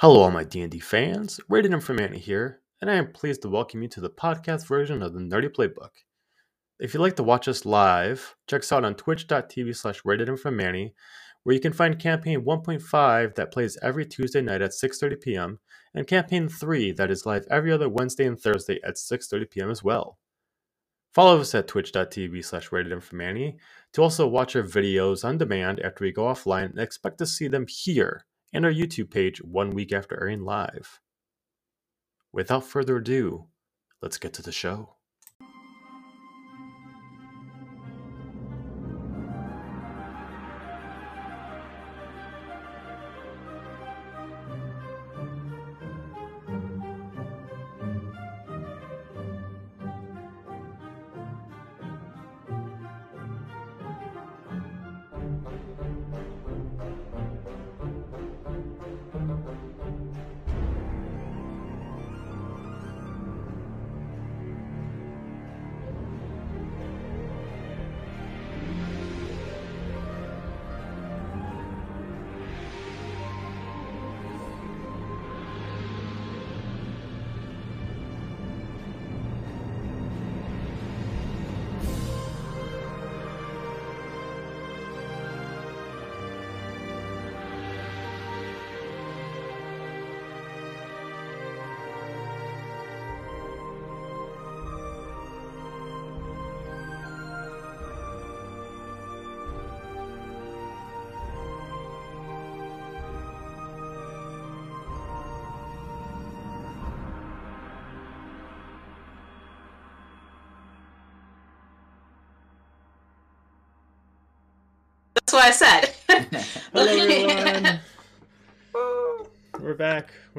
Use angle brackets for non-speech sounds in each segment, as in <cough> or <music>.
Hello, all my D&D fans. Rated Informanti here, and I am pleased to welcome you to the podcast version of the Nerdy Playbook. If you'd like to watch us live, check us out on twitch.tv slash ratedinformanti, where you can find Campaign 1.5 that plays every Tuesday night at 6.30 p.m., and Campaign 3 that is live every other Wednesday and Thursday at 6.30 p.m. as well. Follow us at twitch.tv slash ratedinformanti to also watch our videos on demand after we go offline and expect to see them here and our YouTube page one week after airing live. Without further ado, let's get to the show.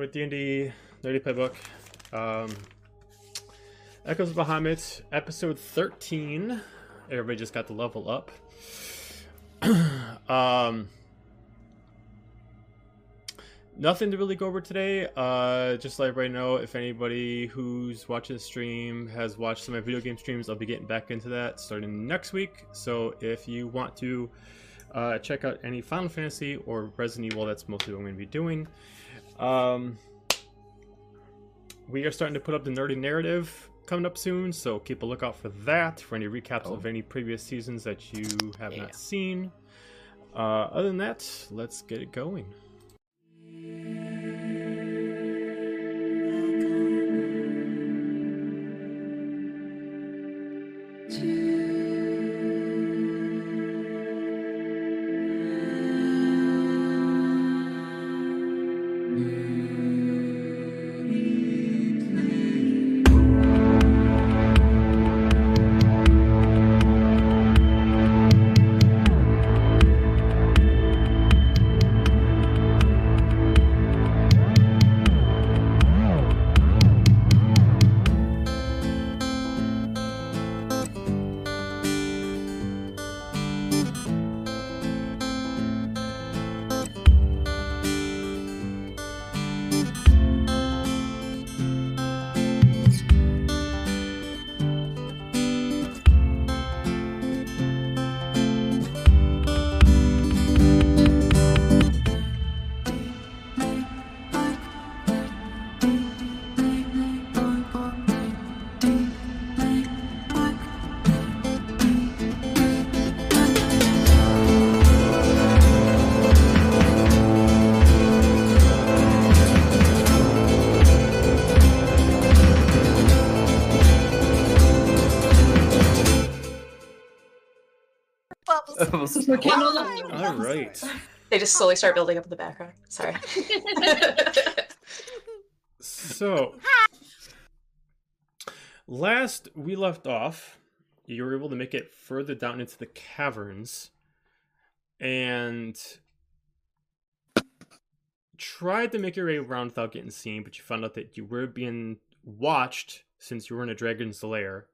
Back D&D Nerdy Playbook. Um, Echoes of Bahamut, episode 13. Everybody just got the level up. <clears throat> um, nothing to really go over today. Uh, just let everybody know if anybody who's watching the stream has watched some of my video game streams, I'll be getting back into that starting next week. So if you want to uh, check out any Final Fantasy or Resident Evil, that's mostly what I'm going to be doing. Um, we are starting to put up the nerdy narrative coming up soon, so keep a lookout for that for any recaps Oh. of any previous seasons that you have Yeah. not seen. Uh, other than that, let's get it going. Slowly start building up in the background. Sorry. <laughs> So, last we left off, you were able to make it further down into the caverns and tried to make your way around without getting seen, but you found out that you were being watched since you were in a dragon's lair.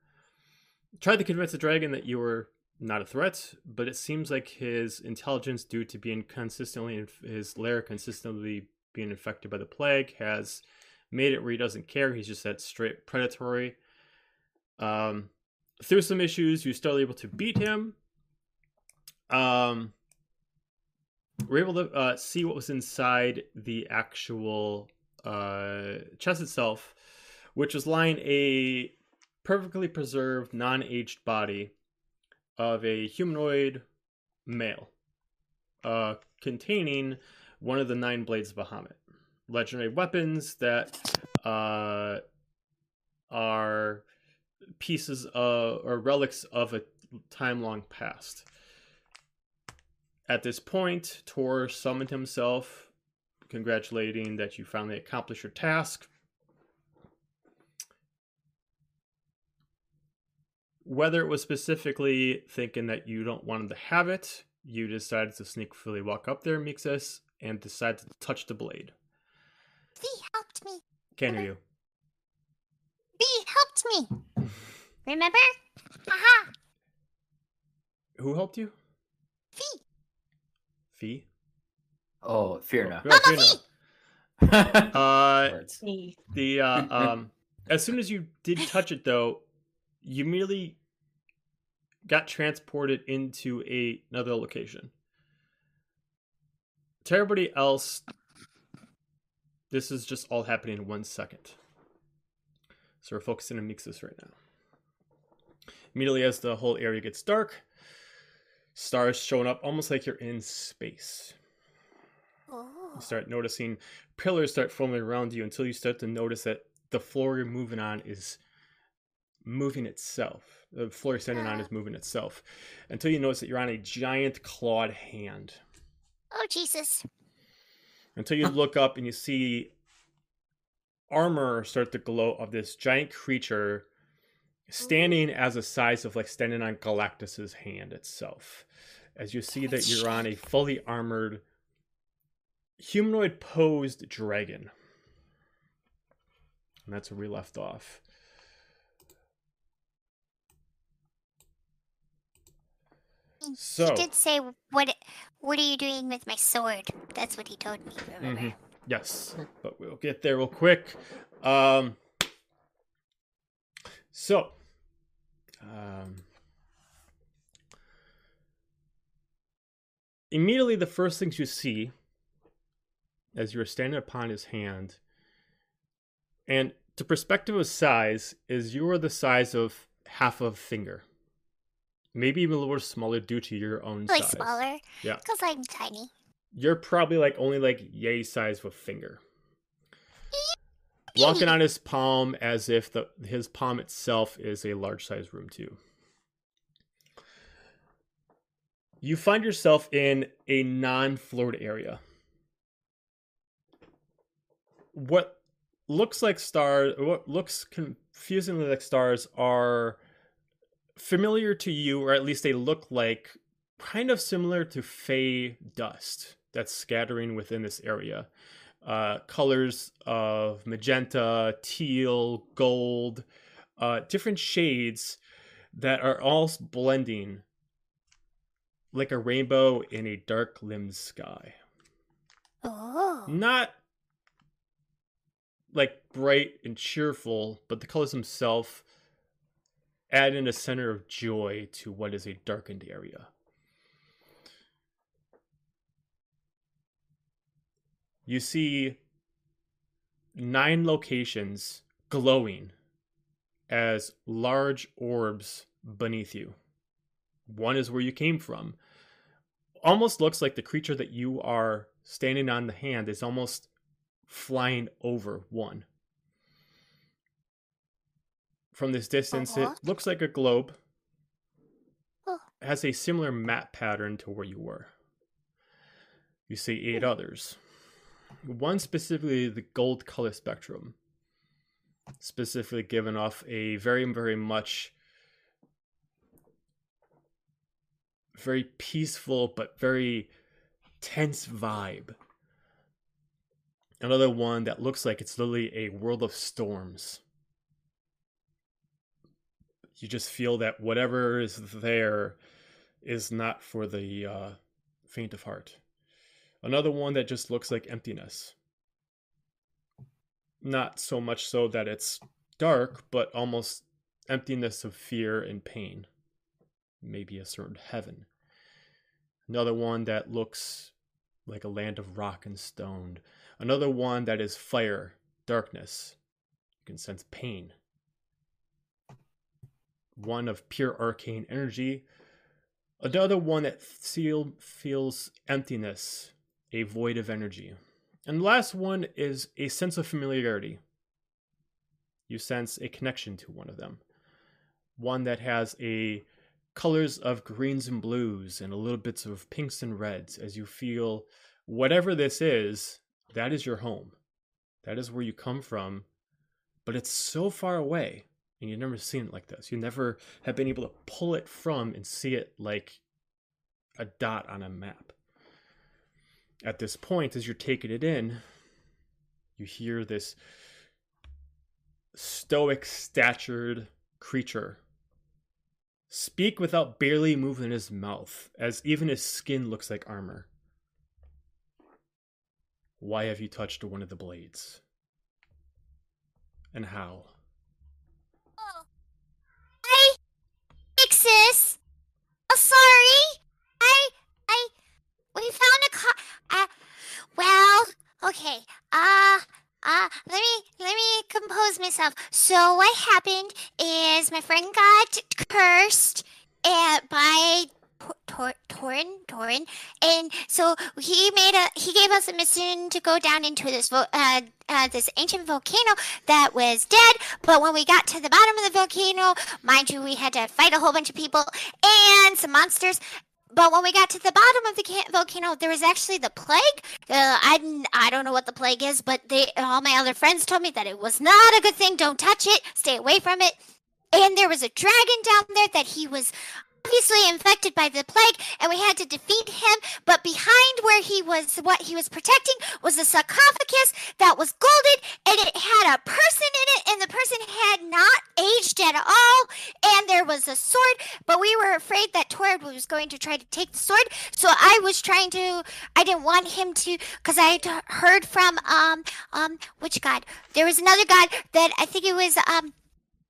Tried to convince the dragon that you were not a threat, but it seems like his intelligence, due to being consistently his lair, consistently being infected by the plague, has made it where he doesn't care. He's just that straight predatory. Um, through some issues, you're still able to beat him. Um, were able to uh, see what was inside the actual uh, chest itself, which was lying a perfectly preserved, non-aged body of a humanoid male, uh, containing one of the nine blades of Bahamut, legendary weapons that uh, are pieces of or relics of a time long past. At this point, Tor summoned himself, congratulating that you finally accomplished your task. Whether it was specifically thinking that you don't want him to have it, you decided to sneakily walk up there, Mixus, and decided to touch the blade. V helped me. Can't hear you. V helped me. <sighs> Remember? Haha. Who helped you? V. Fee? Oh, fear no. Oh, Fiona. Uh, Me. The uh, um, <laughs> as soon as you did touch it, though, you immediately got transported into a, another location. To everybody else, this is just all happening in one second. So we're focusing on Mixus right now. Immediately as the whole area gets dark, stars showing up almost like you're in space. Oh. You start noticing pillars start forming around you until you start to notice that the floor you're moving on is moving itself. The floor you're standing on is ah. moving itself. Until you notice that you're on a giant clawed hand. Oh Jesus. Until you look up and you see armor start to glow of this giant creature standing as a size of like standing on Galactus's hand itself. As you see that you're on a fully armored humanoid posed dragon. And that's where we left off. So- he did say what what are you doing with my sword? That's what he told me? Mhm. Yes, but we'll get there real quick. Um, so, um, immediately the first things you see as you're standing upon his hand, and to perspective of size, is you are the size of half of a finger, maybe even a little smaller due to your own Like size. smaller. Yeah. Because I'm tiny. You're probably like only like yay size of a finger. Walking on his palm as if the his palm itself is a large size room too. You find yourself in a non-floored area. What looks like stars, what looks confusingly like stars, are familiar to you, or at least they look like kind of similar to fey dust that's scattering within this area. Uh, colors of magenta, teal, gold, uh, different shades that are all blending like a rainbow in a dark limbed sky. Oh. Not like bright and cheerful, but the colors themselves add in a center of joy to what is a darkened area. you see nine locations glowing as large orbs beneath you. One is where you came from. Almost looks like the creature that you are standing on the hand is almost flying over one. From this distance, it Uh-huh. looks like a globe. Has a similar map pattern to where you were. You see eight others one specifically the gold color spectrum specifically given off a very very much very peaceful but very tense vibe another one that looks like it's literally a world of storms you just feel that whatever is there is not for the uh, faint of heart Another one that just looks like emptiness. Not so much so that it's dark, but almost emptiness of fear and pain. Maybe a certain heaven. Another one that looks like a land of rock and stone. Another one that is fire, darkness. You can sense pain. One of pure arcane energy. Another one that feel, feels emptiness, a void of energy. And the last one is a sense of familiarity. You sense a connection to one of them. One that has a colors of greens and blues and a little bits of pinks and reds as you feel whatever this is, that is your home. That is where you come from, but it's so far away and you've never seen it like this. You never have been able to pull it from and see it like a dot on a map. At this point, as you're taking it in, you hear this stoic statured creature speak without barely moving his mouth, as even his skin looks like armor. Why have you touched one of the blades? And how? Oh. I sis. Oh, sorry. I I we found a car. Uh, well, okay. Uh uh let me let me compose myself. So what happened is my friend got cursed at by Tor- Torin, Torin, and so he made a he gave us a mission to go down into this vo- uh, uh, this ancient volcano that was dead. But when we got to the bottom of the volcano, mind you, we had to fight a whole bunch of people and some monsters. But when we got to the bottom of the ca- volcano, there was actually the plague. Uh, I I don't know what the plague is, but they all my other friends told me that it was not a good thing. Don't touch it. Stay away from it. And there was a dragon down there that he was obviously infected by the plague and we had to defeat him. But behind where he was what he was protecting was a sarcophagus that was golden and it had a person in it and the person had not aged at all and there was a sword. But we were afraid that Torrid was going to try to take the sword so I was trying to I didn't want him to because I had heard from um um which god? There was another god that I think it was um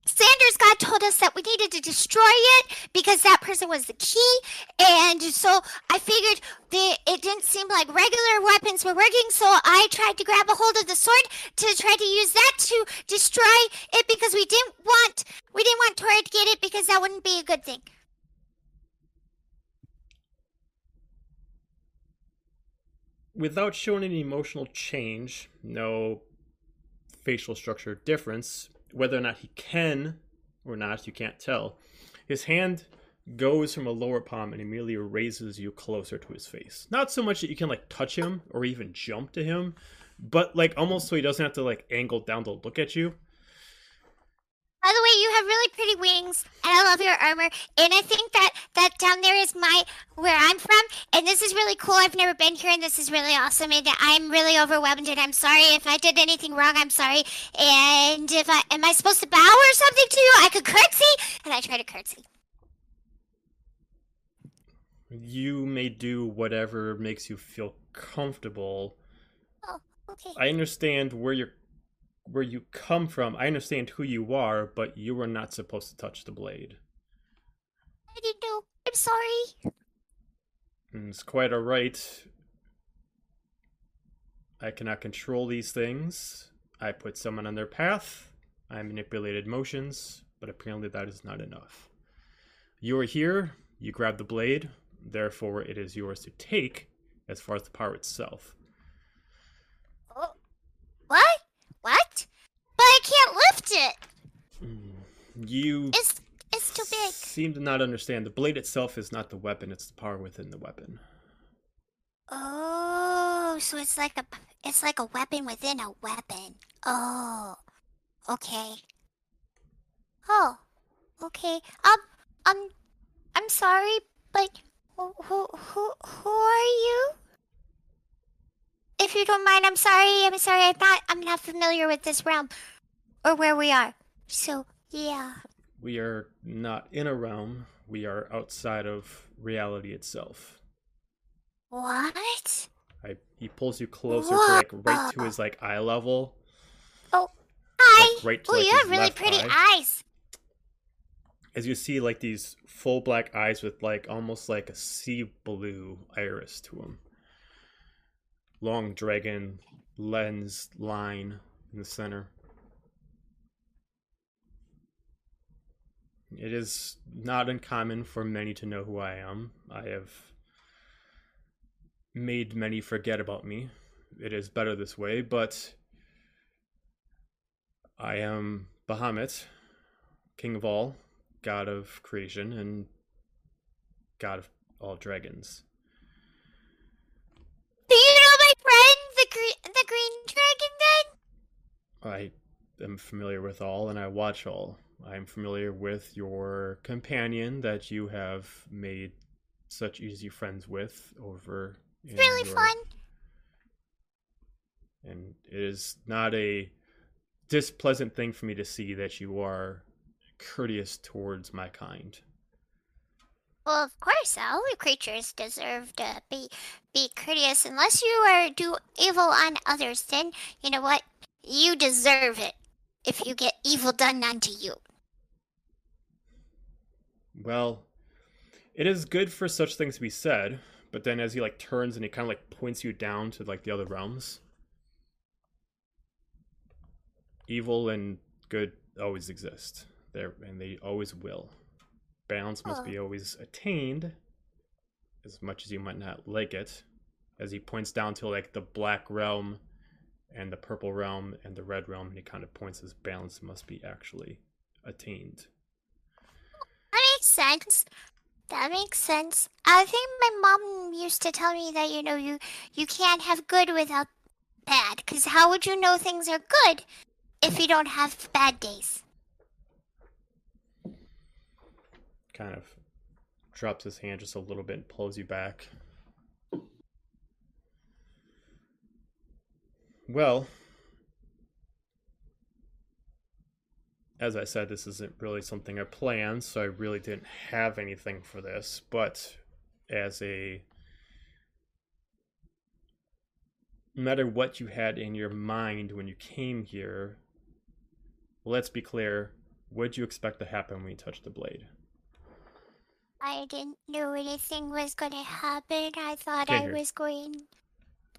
Sanders God told us that we needed to destroy it because that person was the key. And so I figured that it didn't seem like regular weapons were working. So I tried to grab a hold of the sword to try to use that to destroy it because we didn't want we didn't want Tori to get it because that wouldn't be a good thing. Without showing any emotional change, no facial structure difference, whether or not he can or not, you can't tell. His hand goes from a lower palm and immediately raises you closer to his face. Not so much that you can like touch him or even jump to him, but like almost so he doesn't have to like angle down to look at you. By the way, you have really pretty wings, and I love your armor. And I think that that down there is my where I'm from, and this is really cool. I've never been here, and this is really awesome. And I'm really overwhelmed, and I'm sorry if I did anything wrong. I'm sorry. And if I am I supposed to bow or something to you? I could curtsy, and I try to curtsy. You may do whatever makes you feel comfortable. Oh, okay. I understand where you're where you come from. I understand who you are, but you were not supposed to touch the blade. I didn't know. I'm sorry. And it's quite alright. I cannot control these things. I put someone on their path. I manipulated motions, but apparently that is not enough. You are here, you grab the blade, therefore it is yours to take as far as the power itself. Oh, what? What? But I can't lift it. Mm, You It's it's too big. seem to not understand. The blade itself is not the weapon, it's the power within the weapon. Oh, so it's like a it's like a weapon within a weapon. Oh, okay. Oh, okay. Um, um, I'm sorry, but who who who who are you? If you don't mind, I'm sorry. I'm sorry. I'm not I'm not familiar with this realm or where we are. So yeah. We are not in a realm, we are outside of reality itself. What? I, he pulls you closer to like right to his like eye level. Oh, Hi. Like, right to, oh, like, you have really pretty eye. eyes. As you see like these full black eyes with like almost like a sea blue iris to them. long dragon lens line in the center. It is not uncommon for many to know who I am. I have made many forget about me. It is better this way, but I am Bahamut, king of all, god of creation, and god of all dragons. Do you know my friend, the green, the green dragon? I am familiar with all and I watch all. I am familiar with your companion that you have made such easy friends with over. In really your- fun. And it is not a displeasant thing for me to see that you are courteous towards my kind. Well, of course, all the creatures deserve to be be courteous. Unless you are do evil on others, then you know what? You deserve it. If you get evil done unto you. Well, it is good for such things to be said, but then as he like turns and he kind of like points you down to like the other realms, evil and good always exist there, and they always will. Balance must Oh. be always attained, as much as you might not like it. As he points down to like the black realm, and the purple realm, and the red realm, and he kind of points as balance must be actually attained. Makes sense. That makes sense. I think my mom used to tell me that you know you you can't have good without bad. Cause how would you know things are good if you don't have bad days? kind of drops his hand just a little bit and pulls you back. Well, as I said, this isn't really something I planned, so I really didn't have anything for this. But as a no matter what you had in your mind when you came here, let's be clear, what did you expect to happen when you touched the blade? I didn't know anything was going to happen. I thought Can't I hear. was going.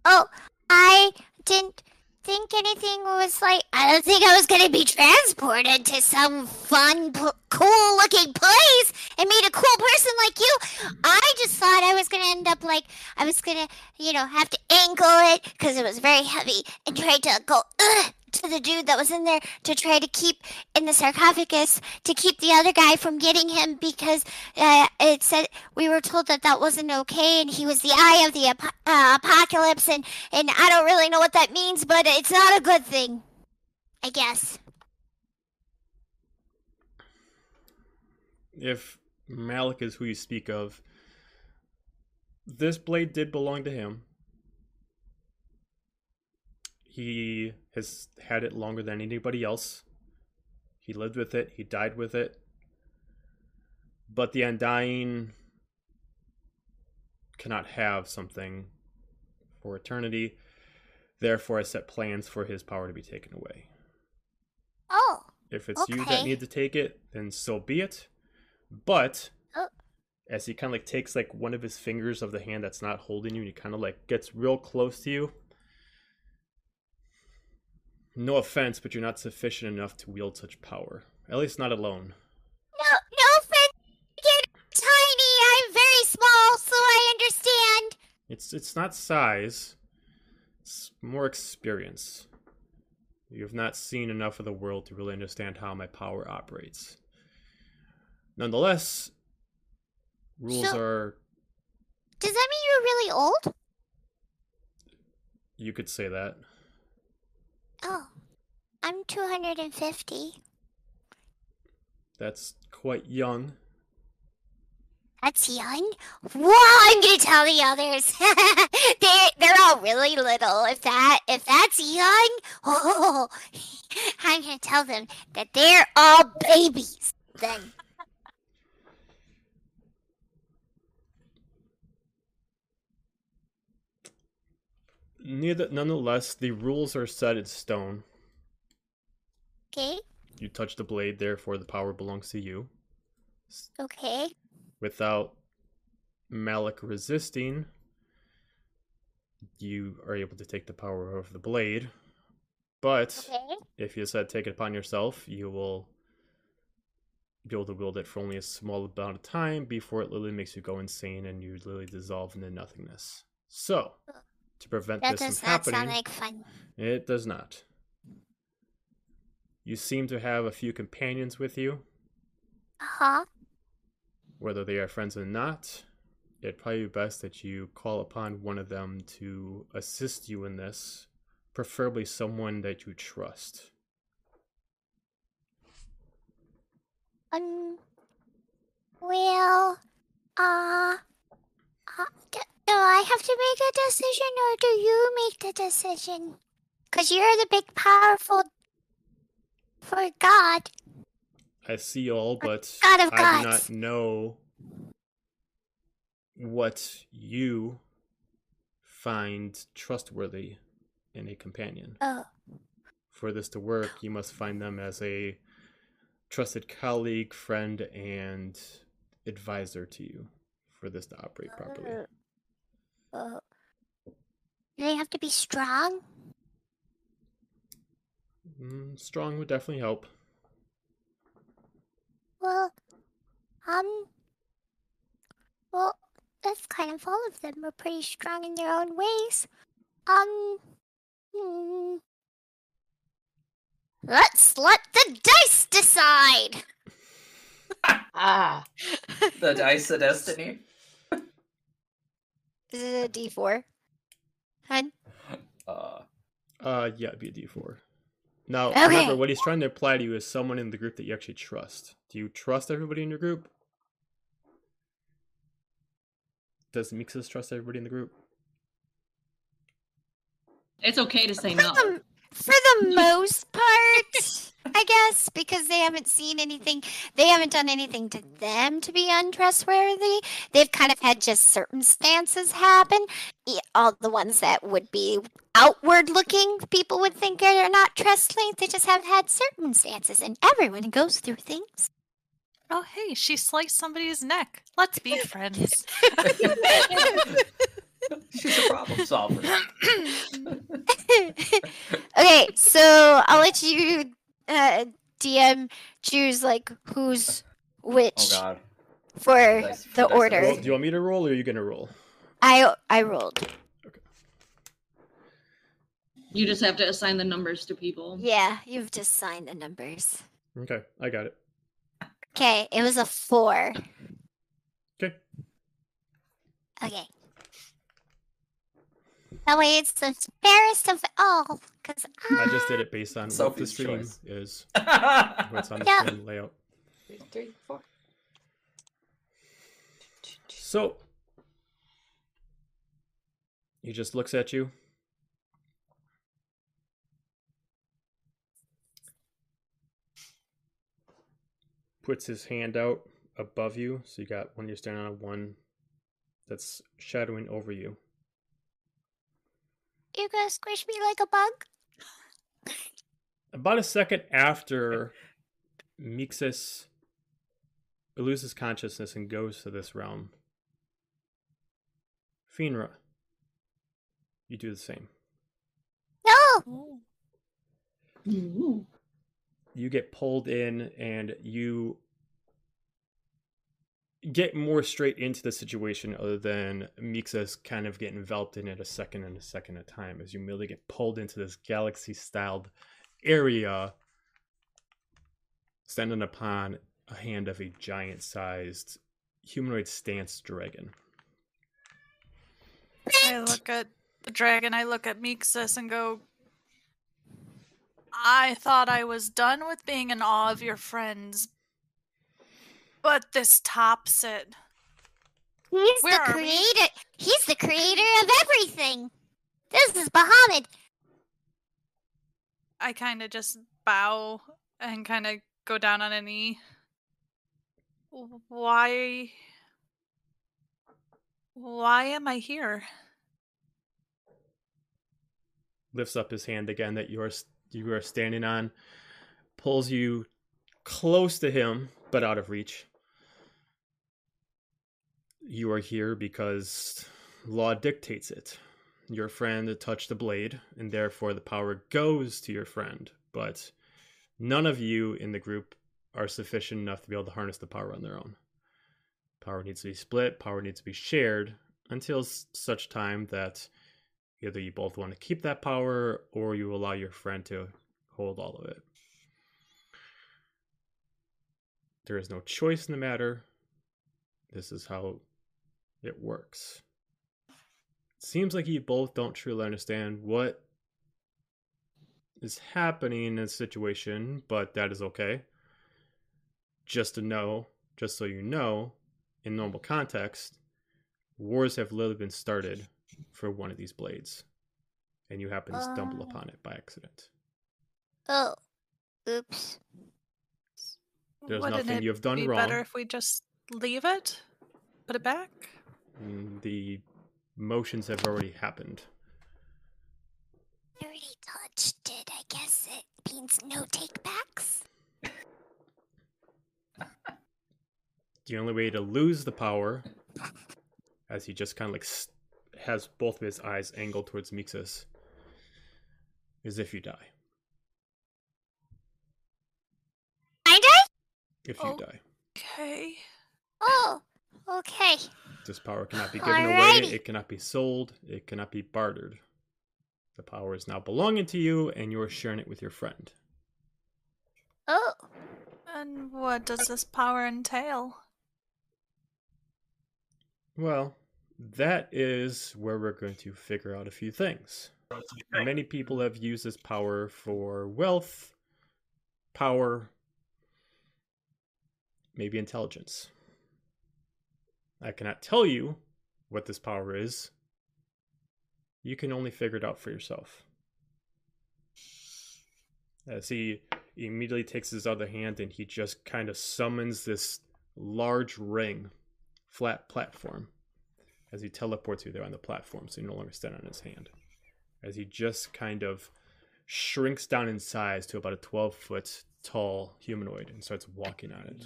Oh, I didn't think anything was like. I don't think I was to be transported to some fun, p- cool looking place and meet a cool person like you. I just thought I was to end up like. I was to, you know, have to ankle it because it was very heavy and try to go Ugh, to the dude that was in there to try to keep in the sarcophagus to keep the other guy from getting him because uh, it said we were told that that wasn't okay and he was the eye of the ap- uh, apocalypse and and I don't really know what that means but it's not a good thing I guess if Malik is who you speak of, this blade did belong to him. He has had it longer than anybody else. He lived with it, he died with it. But the Undying cannot have something for eternity. Therefore, I set plans for his power to be taken away. oh If it's you that need to take it, then so be it. But Oh. as he kind of like takes like one of his fingers of the hand that's not holding you, and he kind of like gets real close to you. No offense, but you're not sufficient enough to wield such power. At least not alone. no no offense you're tiny I'm very small so I understand It's it's not size. It's more experience. You have not seen enough of the world to really understand how my power operates. Nonetheless, rules So- are does that mean you're really old you could say that. oh I'm 250 That's quite young. That's young. Well, I'm gonna tell the others. <laughs> they they're all really little. If that if that's young, <laughs> oh, I'm gonna tell them that they're all babies. Then Neither, nonetheless, the rules are set in stone. okay, You touch the blade, therefore the power belongs to you. okay. Without Malik resisting, you are able to take the power of the blade. But Okay. if you decide to take it upon yourself, you will be able to wield it for only a small amount of time before it literally makes you go insane and you literally dissolve into nothingness. So, oh. To prevent That this does from not happening, sound like fun. it does not. You seem to have a few companions with you, Uh huh. whether they are friends or not. It'd probably be best that you call upon one of them to assist you in this, preferably someone that you trust. Um. Well, uh, uh do, do I have to make a decision, or do you make the decision? Cause you're the big, powerful for God. I see all, but God of I do gods. not know what you find trustworthy in a companion. Oh, For this to work, you must find them as a trusted colleague, friend, and advisor to you for this to operate properly. Uh, Uh, do they have to be strong? Mm, strong would definitely help. Well, um, well, that's kind of all of them are pretty strong in their own ways. Um, hmm. Let's let the dice decide. <laughs> Ah. The dice of destiny. Is it a D four? Hun? Uh, Uh, yeah, it'd be a D4. Now, Okay. remember, what he's trying to apply to you is someone in the group that you actually trust. Do you trust everybody in your group? Does Mixus trust everybody in the group? It's okay to say For no. the, for the most part, I guess, because they haven't seen anything, they haven't done anything to them to be untrustworthy. They've kind of had just circumstances happen. All the ones that would be outward looking, people would think are not trustworthy. They just have had circumstances, and everyone goes through things. Oh, hey, she sliced somebody's neck. Let's be friends. <laughs> <laughs> she's a problem solver. <laughs> okay, so I'll let you, uh, DM, choose like who's which Oh god. for Dice- the dice order. Roll- do you want me to roll, or are you going to roll? I I rolled. You just have to assign the numbers to people. Yeah, you've just signed the numbers. Okay, I got it. Okay, it was a four. Okay. Okay. That way it's the fairest of all, because I just did it based on what the stream choice. is. <laughs> What's on the Yeah. stream layout. Two, three, four. So he just looks at you. Puts his hand out above you, so you got one you're standing on, one that's shadowing over you. You gonna squish me like a bug. About a second after <laughs> Mixus loses consciousness and goes to this realm, Finra, you do the same. No, oh. Ooh. you get pulled in and you get more straight into the situation other than Mixus kind of get enveloped in it a second and a second at a time as you merely get pulled into this galaxy styled area standing upon a hand of a giant sized humanoid stance dragon. I look at the dragon, I look at Mixus and go, I thought I was done with being in awe of your friends. But this tops it. he's Where the are we? creator. He's the creator of everything. This is Bahamut. I kind of just bow and kind of go down on a knee. Why? Why am I here? lifts up his hand again that you are you are standing on, pulls you close to him but out of reach. You are here because law dictates it. your friend touched the blade, and therefore the power goes to your friend. But none of you in the group are sufficient enough to be able to harness the power on their own. Power needs to be split, power needs to be shared until such time that either you both want to keep that power or you allow your friend to hold all of it. There is no choice in the matter. This is how it works. Seems like you both don't truly understand what is happening in this situation, but that is okay. Just to know, just so you know, in normal context, wars have literally been started for one of these blades, and you happen to stumble Oh. upon it by accident. Oh, oops. There's Wouldn't nothing you have done be wrong. better if we just leave it? Put it back? Mm, The motions have already happened. I already touched it. I guess it means no take backs. The only way to lose the power, as he just kind of like s- has both of his eyes angled towards Mixus, is if you die. I die? If you Oh. die, Okay. Oh, okay. this power cannot be given away. It cannot be sold. It cannot be bartered. The power is now belonging to you, and you are sharing it with your friend. Oh, And what does this power entail? Well, that is where we're going to figure out a few things. Many people have used this power for wealth, power, maybe intelligence. I cannot tell you what this power is. You can only figure it out for yourself. As he immediately takes his other hand and he just kind of summons this large ring, flat platform, as he teleports you there on the platform so you no longer stand on his hand. As he just kind of shrinks down in size to about a 12 foot tall humanoid and starts walking on it.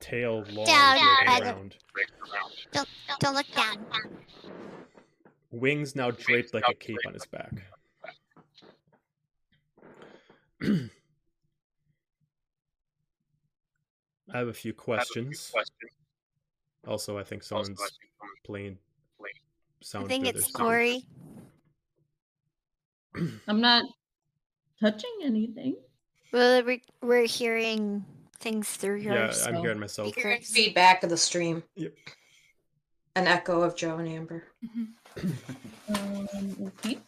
Tail long, Down, down. around. Don't, don't look down. Wings now draped like a cape on his back. <clears throat> I have a few questions. Also, I think someone's playing I sound I think it's. Corey. <clears throat> I'm not touching anything. Well, we- we're hearing things through your Yeah, I'm hearing myself. speaker. Hearing feedback of the stream. Yep. An echo of Joe and Amber. Um, okay.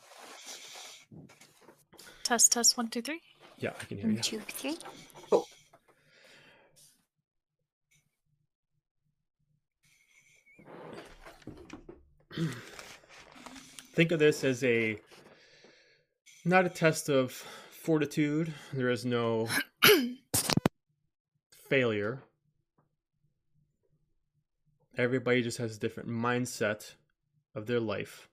Test, test, one, two, three. Yeah, I can hear One, you. two, three. <clears throat> Think of this as a not a test of fortitude. There is no <coughs> failure. Everybody just has a different mindset of their life.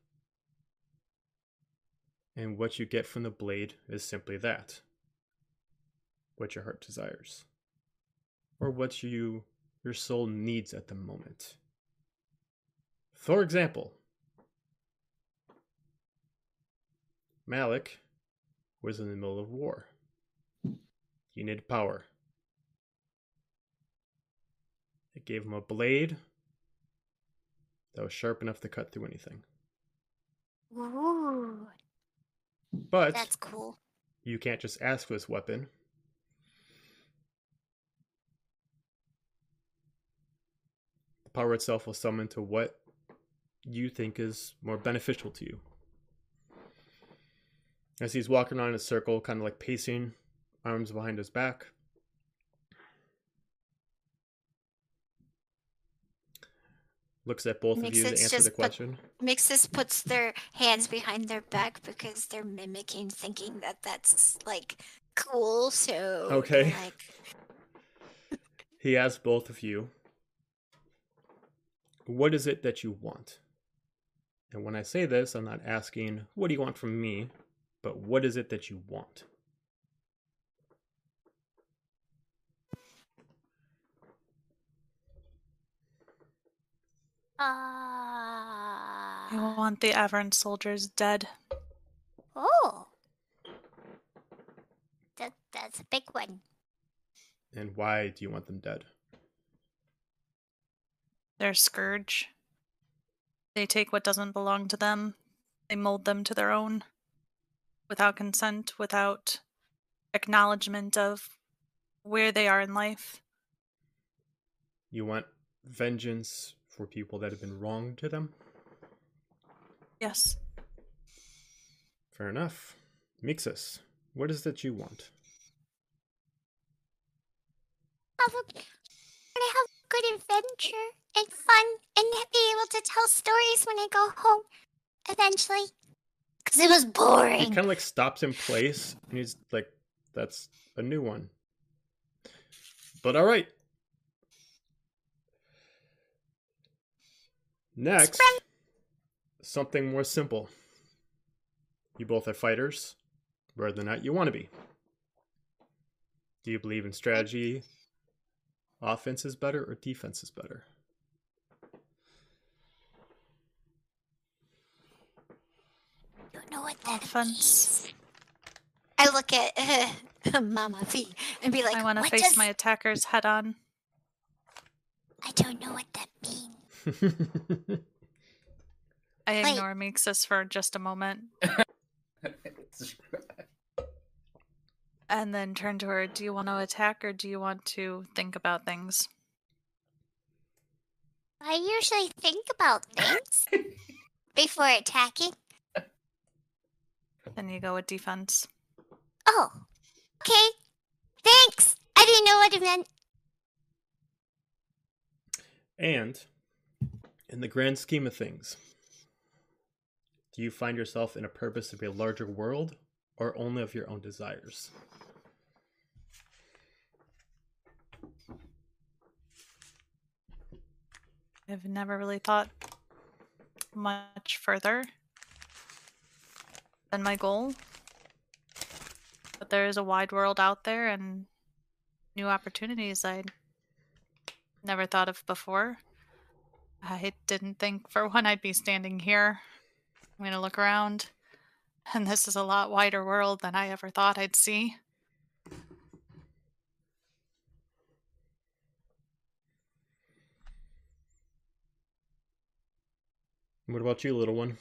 And what you get from the blade is simply that. What your heart desires. Or what you your soul needs at the moment. For example, Malik was in the middle of war. He needed power. It gave him a blade that was sharp enough to cut through anything. Ooh, But that's cool. you can't just ask for this weapon. The power itself will summon to what you think is more beneficial to you. As he's walking around in a circle, kind of like pacing, arms behind his back. Looks at both Makes of you to answer the just put- question. Mixus puts their hands behind their back because they're mimicking, thinking that that's like cool. So Okay. like, <laughs> He asks both of you, What is it that you want? And when I say this, I'm not asking, What do you want from me? But what is it that you want? Uh, You want the Avern soldiers dead. Oh. That, that's a big one. And why do you want them dead? Their scourge. They take what doesn't belong to them, they mold them to their own without consent, without acknowledgement of where they are in life. You want vengeance for people that have been wrong to them? Yes. Fair enough. Mixus, what is that you want? Have a, to have a good adventure and fun and be able to tell stories when I go home eventually. Because it was boring. He kind of like stops in place and he's like, that's a new one. But all right. Next, something more simple. You both are fighters, rather than not you want to be. Do you believe in strategy? Offense is better or defense is better? don't know what that Offense. means. I look at uh, <laughs> Mama V and be like, I want to face does... my attackers head on. I don't know what that means. <laughs> I Wait. ignore Mixus for just a moment and then turn to her. Do you want to attack or do you want to think about things? I usually think about things <laughs> before attacking. Then you go with defense. Oh, okay. Thanks. I didn't know what it meant. And in the grand scheme of things, do you find yourself in a purpose of a larger world or only of your own desires? I've never really thought much further than my goal. But there is a wide world out there and new opportunities I'd never thought of before. I didn't think for one I'd be standing here. I'm going to look around, and this is a lot wider world than I ever thought I'd see. What about you, little one?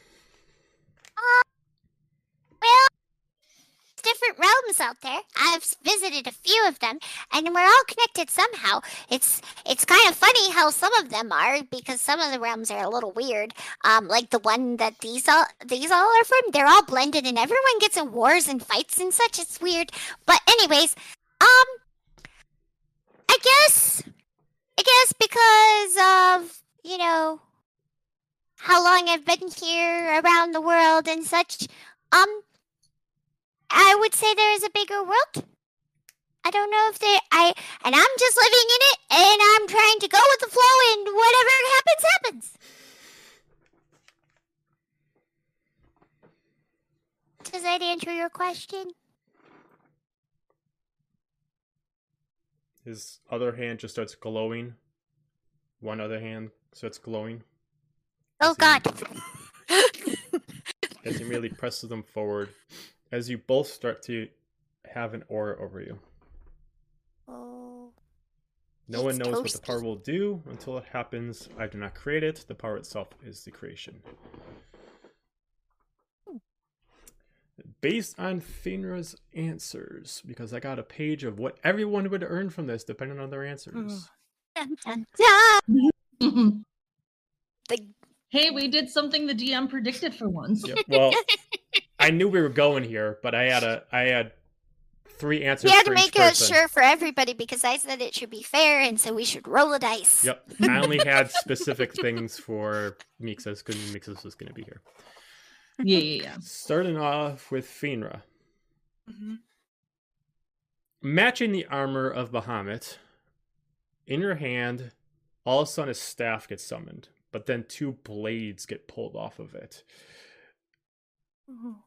Well, realms out there. I've visited a few of them, and we're all connected somehow. It's it's kind of funny how some of them are because some of the realms are a little weird. Um, like the one that these all these all are from. They're all blended, and everyone gets in wars and fights and such. It's weird. But anyways, um, I guess I guess because of you know how long I've been here around the world and such. Um, I would say there is a bigger world. I don't know if they I and I'm just living in it and I'm trying to go with the flow and whatever happens happens. Does that answer your question? His other hand just starts glowing. One other hand starts glowing. Oh As god. <laughs> he- As he merely presses them forward, as you both start to have an aura over you. oh. No one It's knows what the power will do until it happens. I do not create it. The power itself is the creation. Based on Finra's answers, because I got a page of what everyone would earn from this depending on their answers. Dun, dun, dun. The hey, we did something the DM predicted for once. Yep. Well, <laughs> I knew we were going here, but I had a I had three answers. we had to for each make it sure for everybody because I said it should be fair and so we should roll a dice. Yep. <laughs> I only had specific things for Mixus because Mixus was going to be here. Yeah, yeah, yeah. Starting off with Finra. hmm Matching the armor of Bahamut, in your hand, all of a sudden a staff gets summoned, but then two blades get pulled off of it.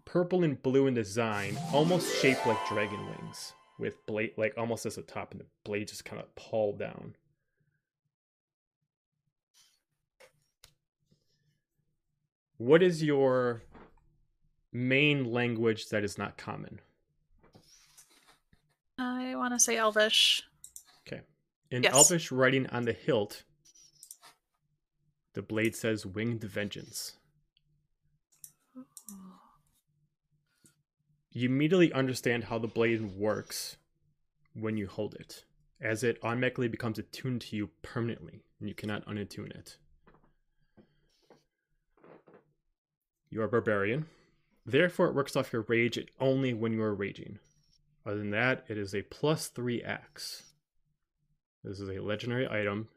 Purple and blue in design, almost shaped like dragon wings, with blade like almost as a top, and the blade just kind of pull down. what is your main language that is not common? I want to say Elvish. Okay. In Yes. Elvish writing on the hilt, the blade says winged vengeance. You immediately understand how the blade works when you hold it, as it automatically becomes attuned to you permanently, and you cannot unattune it. You are barbarian. Therefore, it works off your rage only when you are raging. Other than that, it is a plus three axe. This is a legendary item.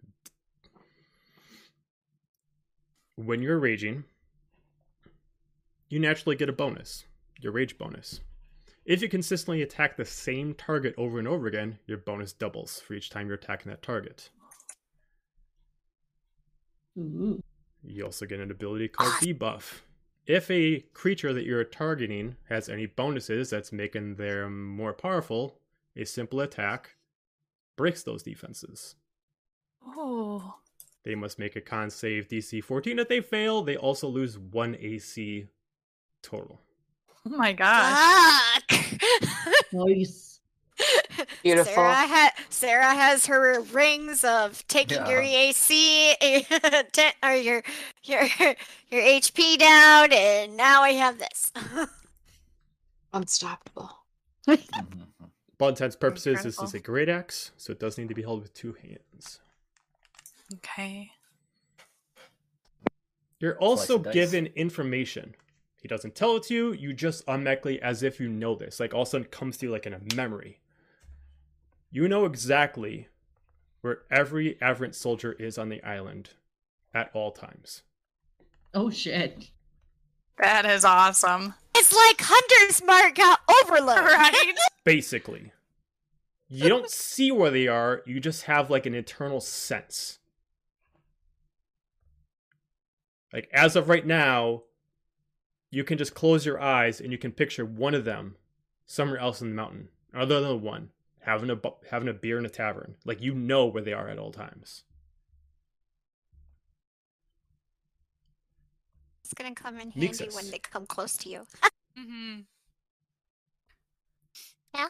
When you're raging, you naturally get a bonus, your rage bonus. If you consistently attack the same target over and over again, your bonus doubles for each time you're attacking that target. Ooh. You also get an ability called ah. debuff. If a creature that you're targeting has any bonuses that's making them more powerful, a simple attack breaks those defenses. Oh. They must make a con save DC 14. If they fail, they also lose 1 AC total. <laughs> Oh my gosh. Fuck. Nice. <laughs> Beautiful. Sarah, ha- Sarah has her rings of taking your Yeah. EAC <laughs> ten- or your your your HP down, and now I have this. Unstoppable. Mhm. But all intents and purposes, this is Incredible. a great axe, so it does need to be held with two hands. Okay. You're also of given information. He doesn't tell it to you, you just automatically, as if you know this, like all of a sudden it comes to you like in a memory. You know exactly where every aberrant soldier is on the island at all times. Oh shit. That is awesome. It's like Hunter's Mark got overload. Right? <laughs> Basically. You don't see where they are, you just have like an internal sense. Like as of right now, you can just close your eyes and you can picture one of them somewhere else in the mountain, other than the one having a having a beer in a tavern. Like you know where they are at all times. It's gonna come in handy when they come close to you. <laughs> mm-hmm. Yeah.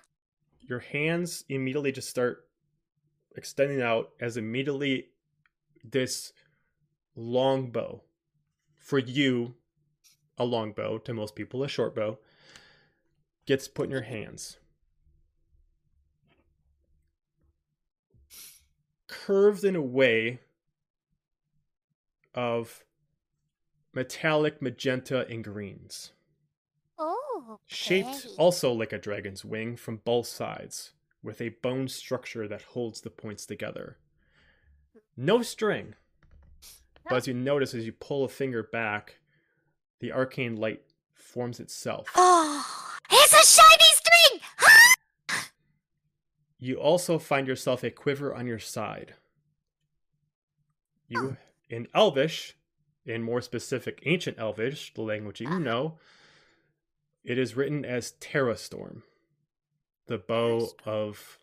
Your hands immediately just start extending out as immediately this longbow for you a long bow, to most people a short bow gets put in your hands curved in a way of metallic magenta and greens Oh, shaped also like a dragon's wing from both sides, with a bone structure that holds the points together. No string. But as you notice, as you pull a finger back, the arcane light forms itself. Oh, it's a shiny string. You also find yourself a quiver on your side. You, oh. in Elvish, in more specific Ancient Elvish, the language you uh. know, it is written as Terra Storm, the bow of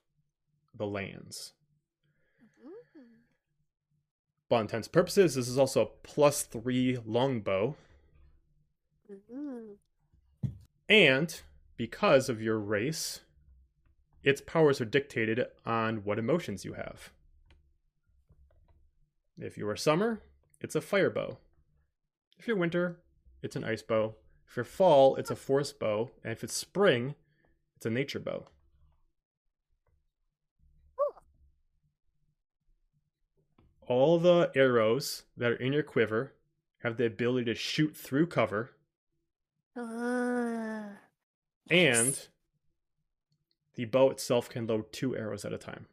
the lands. All intents purposes, this is also a plus three longbow, and because of your race, its powers are dictated on what emotions you have. If you are summer, it's a fire bow. If you're winter, it's an ice bow. If you're fall, it's a forest bow. And if it's spring, it's a nature bow. All the arrows that are in your quiver have the ability to shoot through cover, Ooh. and the bow itself can load two arrows at a time.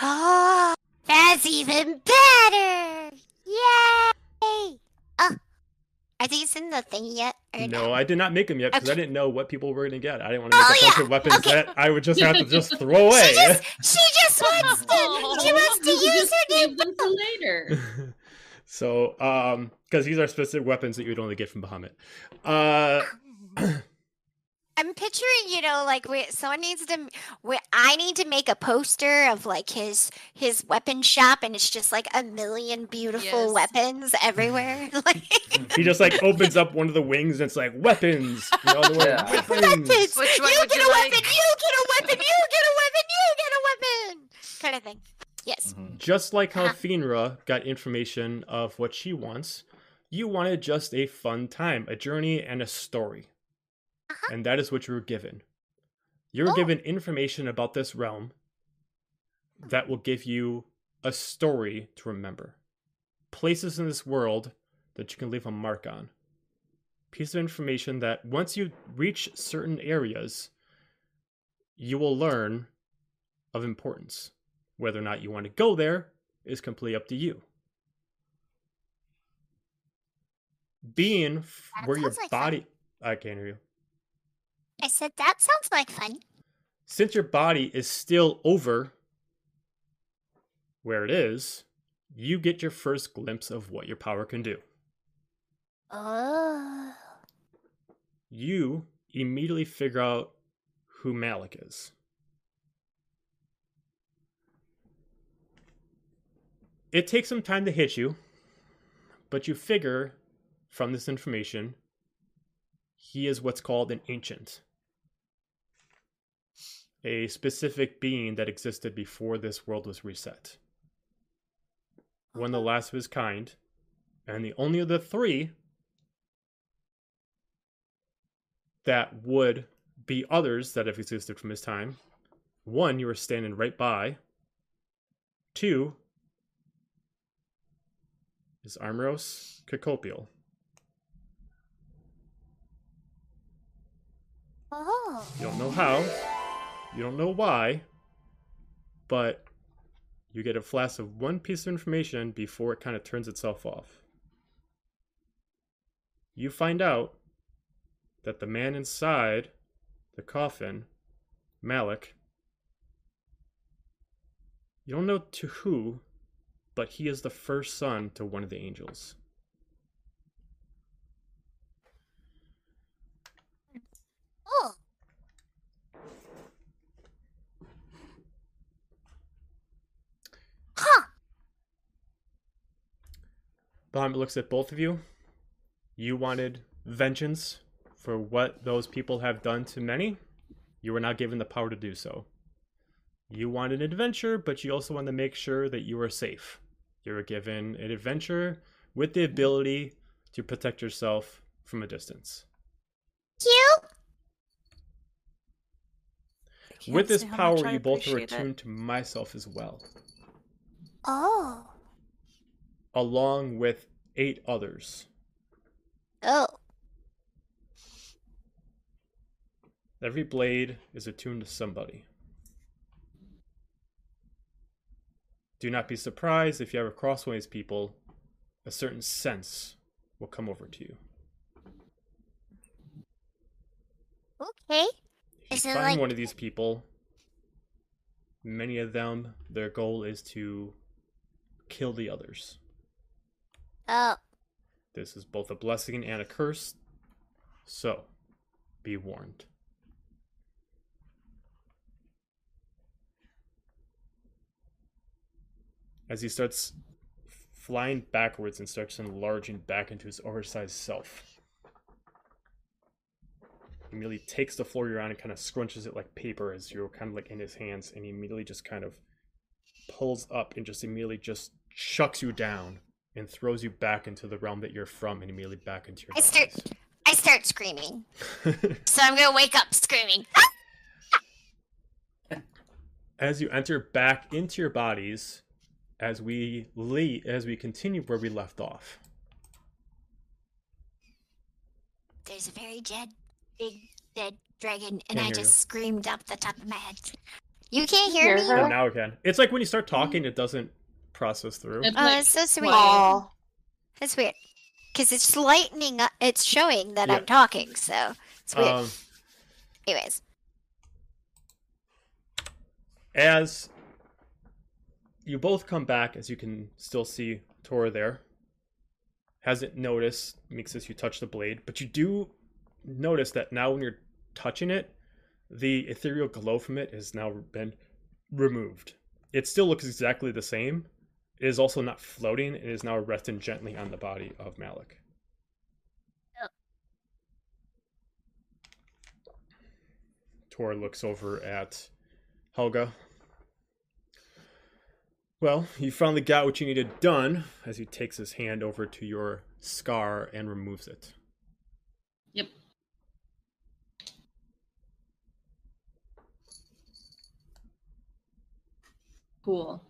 Oh, that's even better! Yay! Oh, are these in the thing yet? Or No, I did not make them yet because I didn't know what people were going to get. I didn't want to oh, make Oh, a bunch yeah. of weapons Okay. that I would just have to <laughs> just throw away. She just, she just wants to, she wants to <laughs> use her new save them for later. <laughs> so, um, because these are specific weapons that you would only get from Bahamut. Uh, I'm picturing, you know, like we, someone needs to. We, I need to make a poster of like his his weapon shop, and it's just like a million beautiful Yes. weapons everywhere. <laughs> <laughs> like He just like opens up one of the wings and it's like weapons. You know, the word Yeah. weapons. weapons. Which you get would a you weapon. like? You get a weapon. You get a weapon. You get a weapon. Kind of thing. Yes. Mhm. Just like how Uh-huh. Finra got information of what she wants, you wanted just a fun time, a journey, and a story. Uh-huh. And that is what you were given. You were Oh. given information about this realm that will give you a story to remember. Places in this world that you can leave a mark on. Piece of information that once you reach certain areas, you will learn of importance. Whether or not you want to go there is completely up to you. Being That where your like fun. body. I can't hear you. I said that sounds like fun. Since your body is still over where it is, you get your first glimpse of what your power can do. Oh. You immediately figure out who Malik is. It takes some time to hit you, but you figure from this information he is what's called an ancient. A specific being that existed before this world was reset. One of the last of his kind, and the only of the three that would be others that have existed from his time. One, you were standing right by. Two, is Armoros Cacopial. Oh. You don't know how, you don't know why, but you get a flash of one piece of information before it kind of turns itself off. You find out that the man inside the coffin, Malik, you don't know to who, but he is the first son to one of the angels. Oh. Huh. Bahamut looks at both of you. You wanted vengeance for what those people have done to many. You were not given the power to do so. You wanted an adventure, but you also wanted to make sure that you were safe. You were given an adventure with the ability to protect yourself from a distance. You? With this power, you both are appreciate it. attuned to myself as well, Oh. along with eight others. Oh. Every blade is attuned to somebody. Do not be surprised if you ever cross one of these people, a certain sense will come over to you. Okay. If Is you find like- one of these people, many of them, their goal is to kill the others. Oh. This is both a blessing and a curse, so be warned. As he starts flying backwards and starts enlarging back into his oversized self, he immediately takes the floor you're on and kind of scrunches it like paper as you're kind of like in his hands, and he immediately just kind of pulls up and just immediately just chucks you down and throws you back into the realm that you're from and immediately back into your I start- bodies. I start screaming. <laughs> So I'm gonna wake up screaming. as you enter back into your bodies as we le- as we continue where we left off There's a very dead, big, dead dragon, and Can't I just you. screamed up the top of my head. You can't hear Hear me? her? and now again it's like when you start talking it doesn't process through It's Oh, like, that's so sweet. quiet. That's weird. Because it's lightening up, it's showing that Yeah. I'm talking, so it's weird. um, Anyways. as you both come back as you can still see Tora there hasn't noticed Mixus you touch the blade but you do notice that now when you're touching it, the ethereal glow from it has now been removed. It still looks exactly the same. It is also not floating. It is now resting gently on the body of Malik. Tor looks over at Helga. Well, you finally got what you needed done as he takes his hand over to your scar and removes it. Yep. Cool.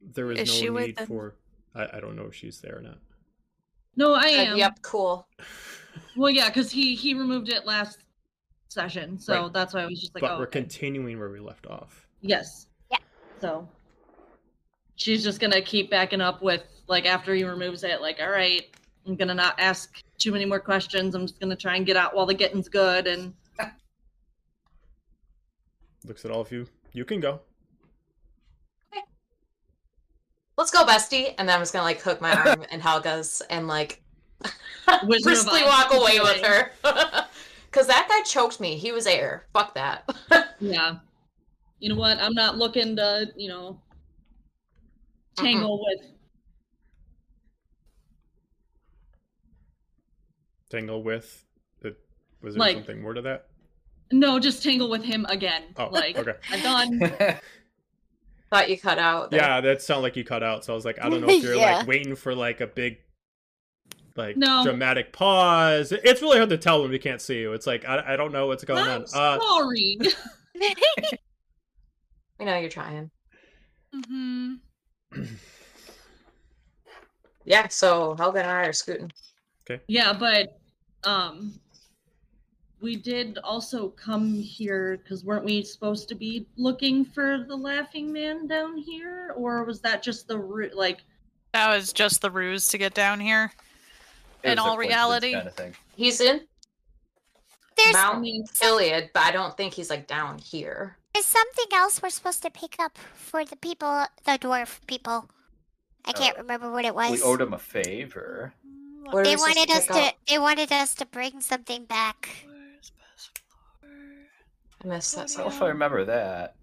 There is, Is no she need within- for. I, I don't know if she's there or not. No, I Uh, am. yep, cool. <laughs> Well, yeah, because he he removed it last session, so Right. that's why I was just like, but oh, we're okay. continuing where we left off. yes, Yeah. So she's just gonna keep backing up with like after he removes it, like, all right, I'm gonna not ask too many more questions. I'm just gonna try and get out while the getting's good, and <laughs> Looks at all of you. You can go. Let's go, bestie. And then I'm just gonna like hook my arm in Helga's and like <laughs> briskly walk away with her. <laughs> Cause that guy choked me. He was air. Fuck that. yeah. You know what? I'm not looking to, you know, tangle with. Tangle with. The, was there Like- something more to that? No, just tangle with him again. Oh, like okay. i'm done. <laughs> Thought you cut out. there. Yeah, that sounded like you cut out. So I was like, I don't know if <laughs> you're Yeah. like waiting for like a big, like No. dramatic pause. It's really hard to tell when we can't see you. It's like I, I don't know what's going I'm on. Uh, sorry. <laughs> We know you're trying. Mm-hmm. <clears throat> Yeah, so Helga and I are scooting. Okay. Yeah, but um we did also come here because weren't we supposed to be looking for the laughing man down here or was that just the ru- like That was just the ruse to get down here. In all reality- kind of thing. He's in There's Mount mean, Iliad, but I don't think he's like down here. There's something else we're supposed to pick up for the people, the dwarf people. I oh. can't Oh. remember what it was. We owed them a favor. What they we supposed wanted us to. up? They wanted us to bring something back. I missed that. I don't So know if I remember that.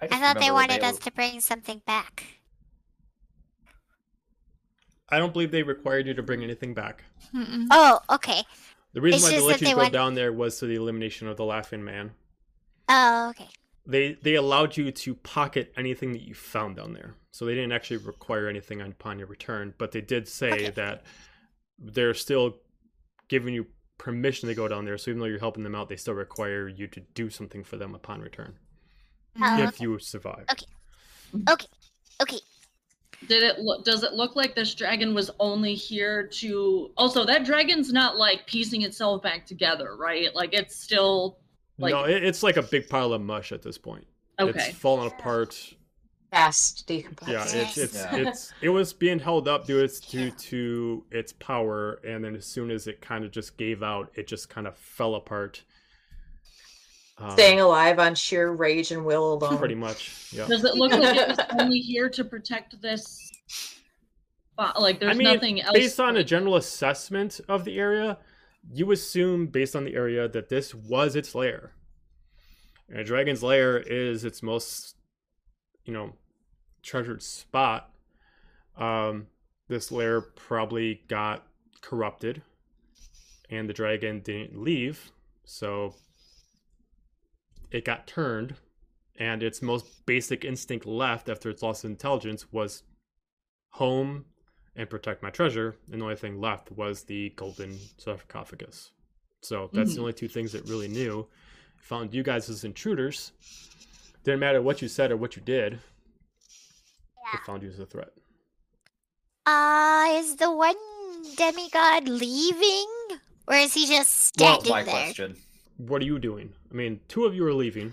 I, I thought they remember wanted us to bring something back. I don't believe they required you to bring anything back. Mm-mm. Oh, okay. The reason It's why they just let you go want- down there was to the elimination of the laughing man. Oh, okay. They they allowed you to pocket anything that you found down there, so they didn't actually require anything upon your return. But they did say Okay. that they're still giving you permission to go down there. So even though you're helping them out, they still require you to do something for them upon return Oh, if okay. you survive. Okay. Okay. Okay. did it look does it look like this dragon was only here to also that dragon's not like piecing itself back together, right? Like it's still like no, it, it's like a big pile of mush at this point. okay. It's falling apart. fast decomposed. Yeah, it's it's Yeah. it's it was being held up due its due to its power, and then as soon as it kind of just gave out, it just kind of fell apart. Um, Staying alive on sheer rage and will alone. pretty much, yeah. Does it look like it was only here to protect this spot? Like there's I mean, nothing else based on a general assessment of the area, you assume based on the area that this was its lair. And a dragon's lair is its most, you know, treasured spot. Um, this lair probably got corrupted, and the dragon didn't leave, so it got turned, and its most basic instinct left after its loss of intelligence was home and protect my treasure, and the only thing left was the golden sarcophagus. So that's the Mhm. only two things it really knew. Found you guys as intruders. Didn't matter what you said or what you did. It found you as a threat. Uh, is the one demigod leaving, or is he just Well, standing my there, question. What are you doing? I mean, two of you are leaving. You-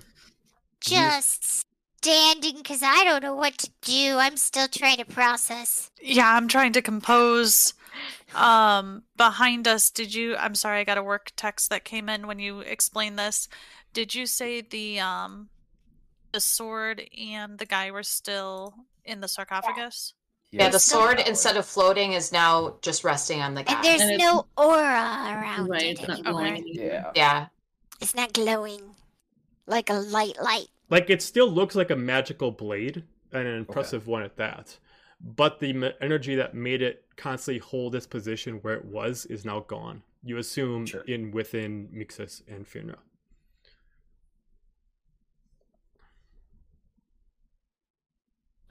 just standing? Cause I don't know what to do. I'm still trying to process. Yeah, I'm trying to compose. Um, behind us, did you? I'm sorry, I got a work text that came in when you explained this. Did you say the um, the sword and the guy were still in the sarcophagus? Yeah, the Yes, sword power. instead of floating is now just resting on the guy. And there's And no aura around Right, it anymore. glowing anymore. Yeah. yeah. It's not glowing like a light light. Like it still looks like a magical blade, and an impressive one at that. But the m- energy that made it constantly hold its position where it was is now gone. You assume Sure. in within Mixus and Finra.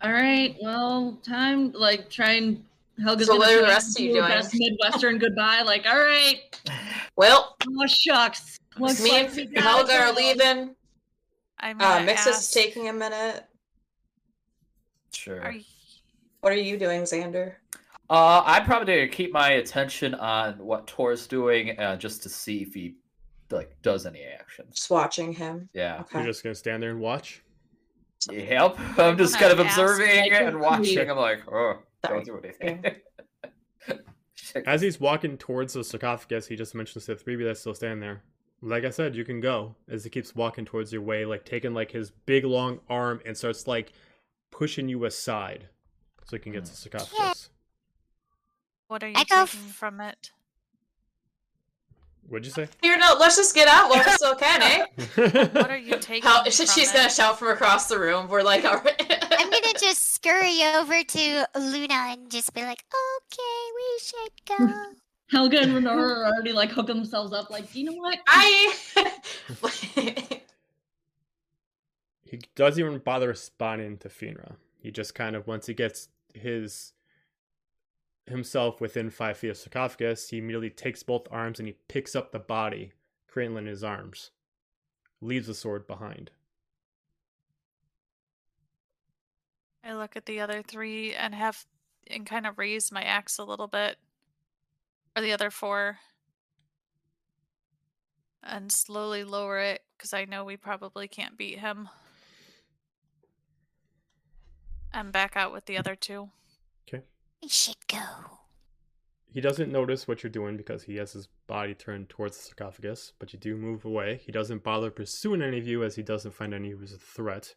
All right, well, time like try and Helga's So what are the rest of you doing? best Midwestern goodbye. Like, all right, <laughs> Well, oh shucks. Looks me like and Helga are go. leaving. I'm Uh, gonna Mixus is taking a minute. Sure. Are you, What are you doing, Xander? Uh, I'm probably gonna keep my attention on what Tor's doing, uh, just to see if he like does any action. Just watching him. Yeah. Okay. You're just gonna stand there and watch. Yep. I'm just kind of wanna ask, observing and watching. I'm like, oh, Sorry. don't do anything. <laughs> As he's walking towards the sarcophagus, he just mentions to the three of you that's still standing there. Like I said, you can go. As he keeps walking towards your way, like taking like his big long arm and starts like pushing you aside, so he can get to the sarcophagus. what are you I go taking from it? What'd you say? Here, no, let's just get out while we still can, eh? <laughs> What are you taking? How, she's it? gonna shout from across the room. We're like, all right. I'm gonna <laughs> just scurry over to Luna and just be like, okay, we should go. Helga and Renora are already like hooking themselves up. Like, you know what? I. <laughs> he doesn't even bother responding to Finra. He just kind of once he gets his himself within five feet of sarcophagus, he immediately takes both arms and he picks up the body, cradling his arms, leaves the sword behind. I look at the other three and have and kind of raise my axe a little bit, or the other four, and slowly lower it because I know we probably can't beat him. And back out with the other two. Okay. we should go. He doesn't notice what you're doing because he has his body turned towards the sarcophagus, but you do move away. He doesn't bother pursuing any of you as he doesn't find any of you as a threat.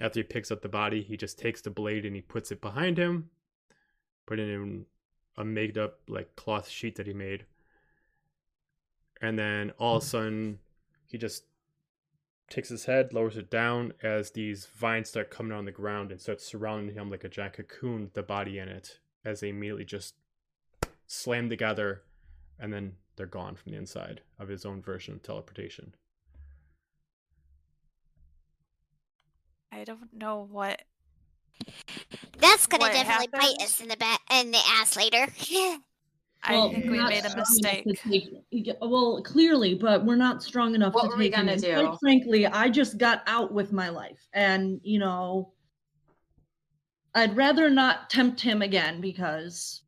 After he picks up the body, he just takes the blade and he puts it behind him, putting it in a made up like cloth sheet that he made. And then all of a hmm. sudden, he just takes his head, lowers it down as these vines start coming on the ground and start surrounding him like a giant cocoon with the body in it as they immediately just slam together and then they're gone from the inside of his own version of teleportation. I don't know what. That's gonna What definitely bite us in the back in the ass later. <laughs> I Well, think we're we not made a mistake. take- well, clearly, but we're not strong enough What to were we take him gonna in. do? Quite frankly, I just got out with my life, and you know, I'd rather not tempt him again because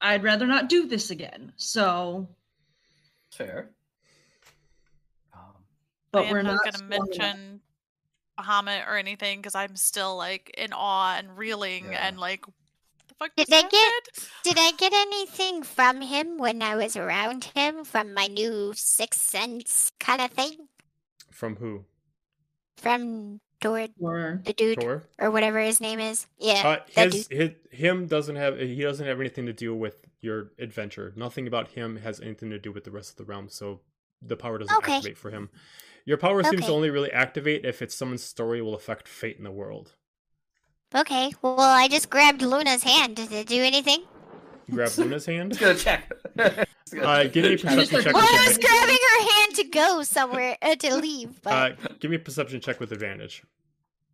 I'd rather not do this again. So, Fair. Um, but I we're not, not, going to strong enough. mention Bahamut or anything because I'm still like in awe and reeling Yeah. and like, the fuck Did just they get- happened?" Did I get anything from him when I was around him from my new sixth sense kind of thing? From who? From toward Or the dude Tor? or whatever his name is. Yeah. Uh, his, his him doesn't have he doesn't have anything to do with your adventure. Nothing about him has anything to do with the rest of the realm. So the power doesn't Okay. activate for him. Your power seems to only really activate if it's someone's story will affect fate in the world. Okay. Well, I just grabbed Luna's hand. Did it do anything? You grab <laughs> Luna's hand. Just gonna check. <laughs> Just gonna Uh, give me a check. perception check. Well, with I was advantage. grabbing her hand to go somewhere uh, to leave, but Uh, give me a perception check with advantage.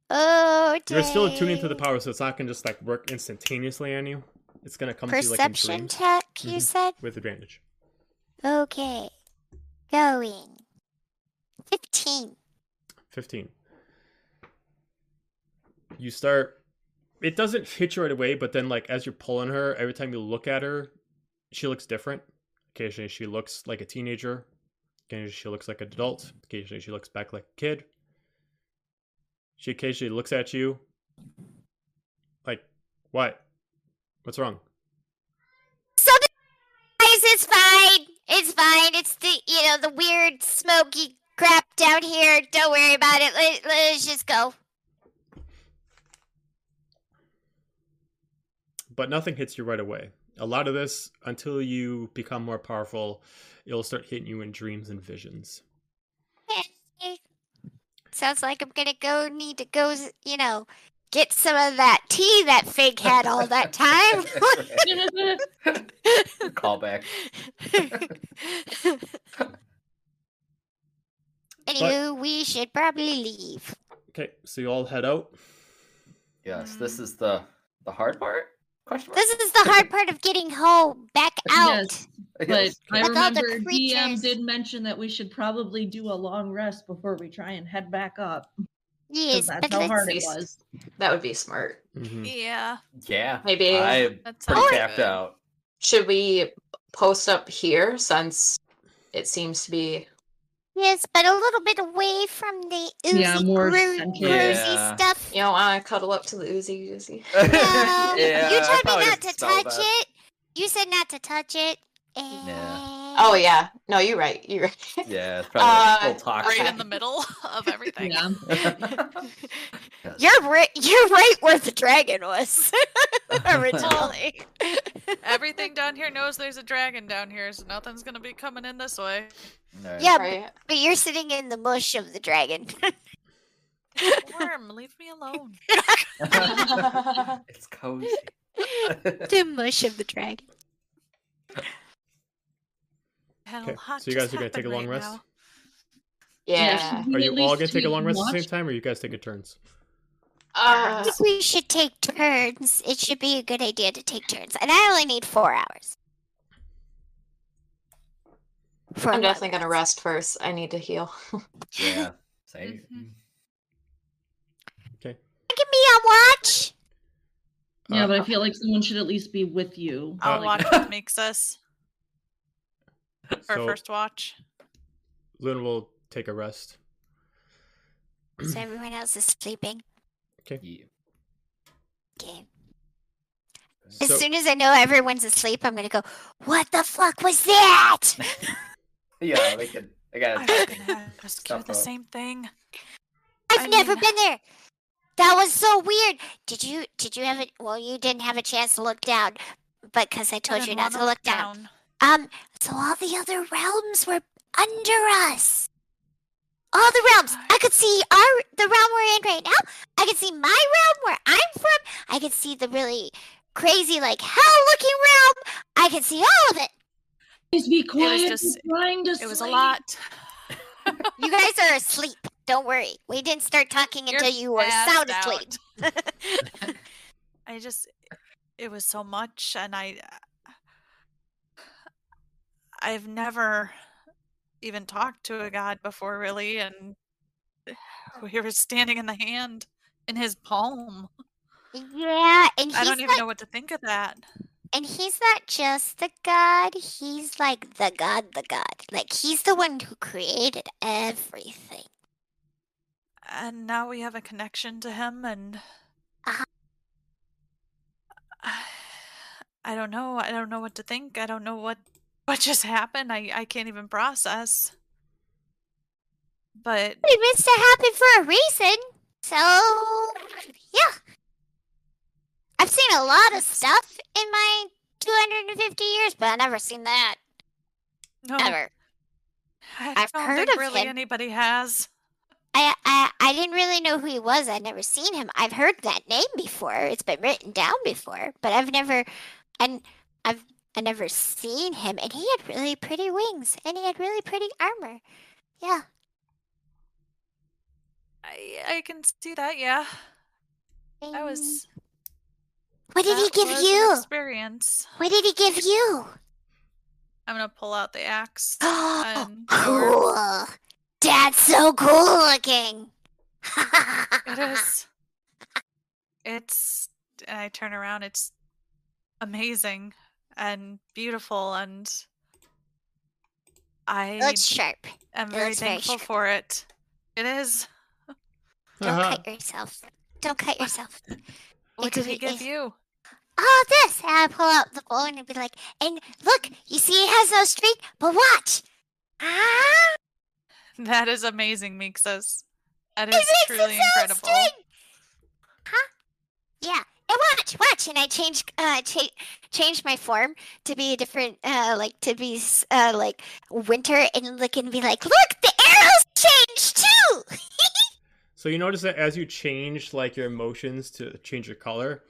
oh, You're still attuning to the power, so it's not gonna just like work instantaneously on you. It's gonna come to you like in Perception dreams check. You Mhm. said with advantage. okay. Going. Fifteen. 15. You start. It doesn't hit you right away, but then, like, as you're pulling her, every time you look at her, she looks different. Occasionally, she looks like a teenager. Occasionally, she looks like an adult. Occasionally, she looks back like a kid. She occasionally looks at you. Like, what? What's wrong? So the guys, it's fine. It's fine. It's the you know the weird smoky crap down here. Don't worry about it. Let, let's just go. but nothing hits you right away. A lot of this, until you become more powerful, it'll start hitting you in dreams and visions. Okay. <laughs> Sounds like I'm gonna go need to go, you know, get some of that tea that Fig had all that time. <laughs> Callback. <laughs> Anywho, we should probably leave. Okay, so you all head out. Yes, this is the the hard part. Question mark. This is the hard part of getting home, back <laughs> out. Yes, but Yes. I With the remember DM did mention that we should probably do a long rest before we try and head back up. Yes, that's but how hard it was. That would be smart. Mhm. Yeah, Yeah. Maybe I'm pretty sounds tapped out. should we post up here since it seems to be yes, but a little bit away from the oozy, Yeah, more gru- central. Yeah. stuff. you don't want to cuddle up to the oozy oozy. No, yeah, you told me not to touch that. it. You said not to touch it. And... Oh yeah. No, you're right. You're right. Yeah, it's probably Uh, toxic. Right in the middle of everything. Yeah. Yes. <laughs> <laughs> You're right. You're right where the dragon was <laughs> originally. Everything down here knows there's a dragon down here, so nothing's gonna be coming in this way. Alright. yeah, right. but you're sitting in the mush of the dragon. Worm, leave me alone. it's cozy. the mush of the dragon. Hell, Okay, hot so you guys are gonna take a long right rest? now. yeah. should we Are you all gonna take a long rest at the same time, or are you guys taking turns? I Uh, think we should take turns. It should be a good idea to take turns. And I only need four hours. For I'm one definitely gonna rest. rest first. I need to heal. <laughs> Yeah. Same. Mhm. Give me a watch. Yeah, Uh, but I feel like someone should at least be with you. I'll Like, <laughs> watch what Mixus <laughs> our so first watch. Luna will take a rest. So <clears throat> everyone else is sleeping. Yeah. Okay. As So- soon as I know everyone's asleep, I'm gonna go. What the fuck was that? <laughs> Yeah, we can. I I gotta was talk ask you the up. same thing. I've I never mean- been there. That was so weird. Did you? Did you have it? Well, you didn't have a chance to look down, but because I told you didn't to wanna look down. Um. So all the other realms were under us. All the realms. I could see our the realm we're in right now. I could see my realm where I'm from. I could see the really crazy, like hell looking realm. I could see all of it. Please be quiet. just- we're trying to It was a lot. You guys are asleep. Don't worry. We didn't start talking You're until you were sound asleep. <laughs> I just it was so much and I I've never even talked to a god before really and <sighs> we were standing in the hand in his palm. yeah, and he's I don't even not, know what to think of that. and he's not just the god. He's like the god, the god. Like he's the one who created everything. And now we have a connection to him and Uh-huh. <sighs> I don't know. I don't know what to think. I don't know what what just happened. I I can't even process. But It meant to happen for a reason. So yeah, I've seen a lot of stuff in my 250 years, but I've never seen that no, ever. I I've don't heard think of really him. anybody has. I, I I didn't really know who he was. I'd never seen him. I've heard that name before. It's been written down before, but I've never and I've I never seen him. And he had really pretty wings, and he had really pretty armor. Yeah, I I can see that. Yeah, that and was. What did he give you? Experience. What did he give you? I'm gonna pull out the axe. <gasps> Oh, and cool! That's so cool looking. <laughs> It is. It's. And I turn around. It's amazing and beautiful, and I Looks sharp. am it very looks very thankful sharp. for it. It is. Don't Uh-huh. cut yourself. Don't cut yourself. <laughs> What could did he be- give you? Oh, this! And I pull out the phone and be like, and look, you see it has no streak, but watch! Ah! That is amazing, Mixus. That It is makes it truly incredible. string! Huh? Yeah. And watch, watch, and I change, uh, cha- change my form to be a different, uh, like to be, uh, like winter, and look and be like, look, the arrows changed too. So you notice that as you change like your emotions to change your color,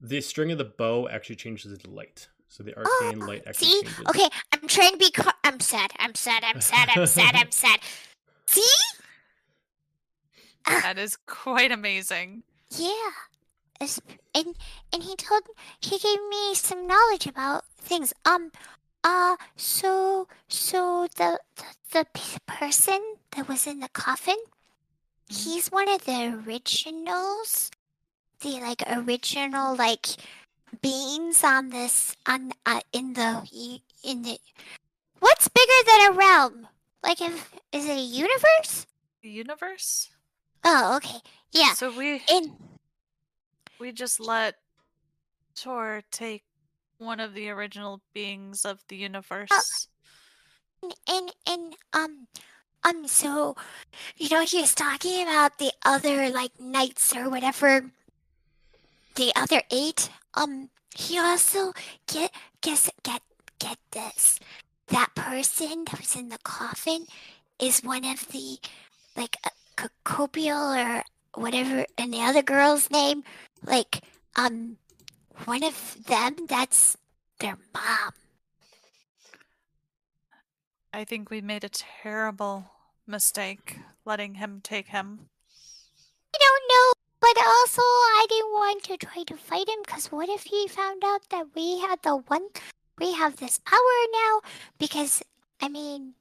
the string of the bow actually changes to light. So the arcane light actually See? changes. Okay, I'm trying to be. Car- I'm sad. I'm sad. I'm sad. I'm sad. I'm <laughs> sad. See? That is quite amazing. Yeah. And and he told he gave me some knowledge about things. Um. Uh. So so the the, the person that was in the coffin, he's one of the originals. The like original like beings on this on uh, in the in the what's bigger than a realm? Like if is it a universe? The universe? Oh, okay. Yeah. So we In we just let Tor take one of the original beings of the universe. and and um um so you know he was talking about the other like knights or whatever the other eight um he also get guess get get this that person that was in the coffin is one of the like uh, Copial or whatever and the other girl's name like um one of them that's their mom I think we made a terrible mistake letting him take him. I don't know, but also I didn't want to try to fight him because what if he found out that we had the one, we have this power now? Because, I mean,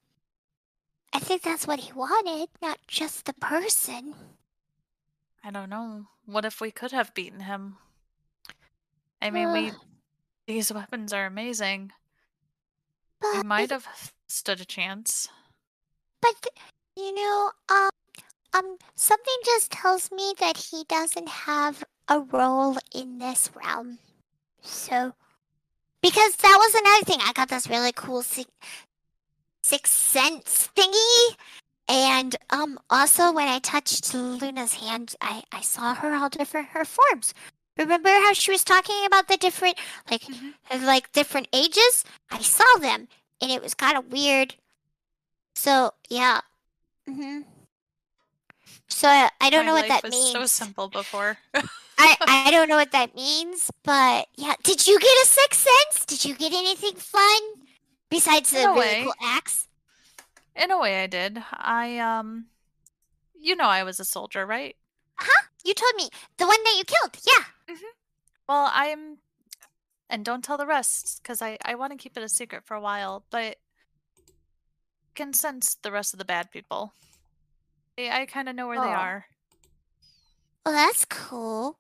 I think that's what he wanted, not just the person. I don't know. What if we could have beaten him? I mean, we these weapons are amazing. We might have stood a chance. but, you know, um, um, something just tells me that he doesn't have a role in this realm. So, because that was another thing. I got this really cool si- sixth sense thingy. And um also when I touched Luna's hand, I, I saw her all different her forms. Remember how she was talking about the different like Mhm. uh, like different ages? I saw them and it was kind of weird. So, yeah. Mhm. So I, I don't My know what that was means. so simple before. <laughs> I I <laughs> don't know what that means, but yeah. Did you get a sixth sense? Did you get anything fun besides the a really way. cool axe? In a way, I did. I um, you know, I was a soldier, right? Uh huh. You told me the one that you killed. Yeah. Mhm. Well, I'm, and don't tell the rest, because I I want to keep it a secret for a while. But can sense the rest of the bad people. I, I kind of know where they Oh. are. Well, that's cool.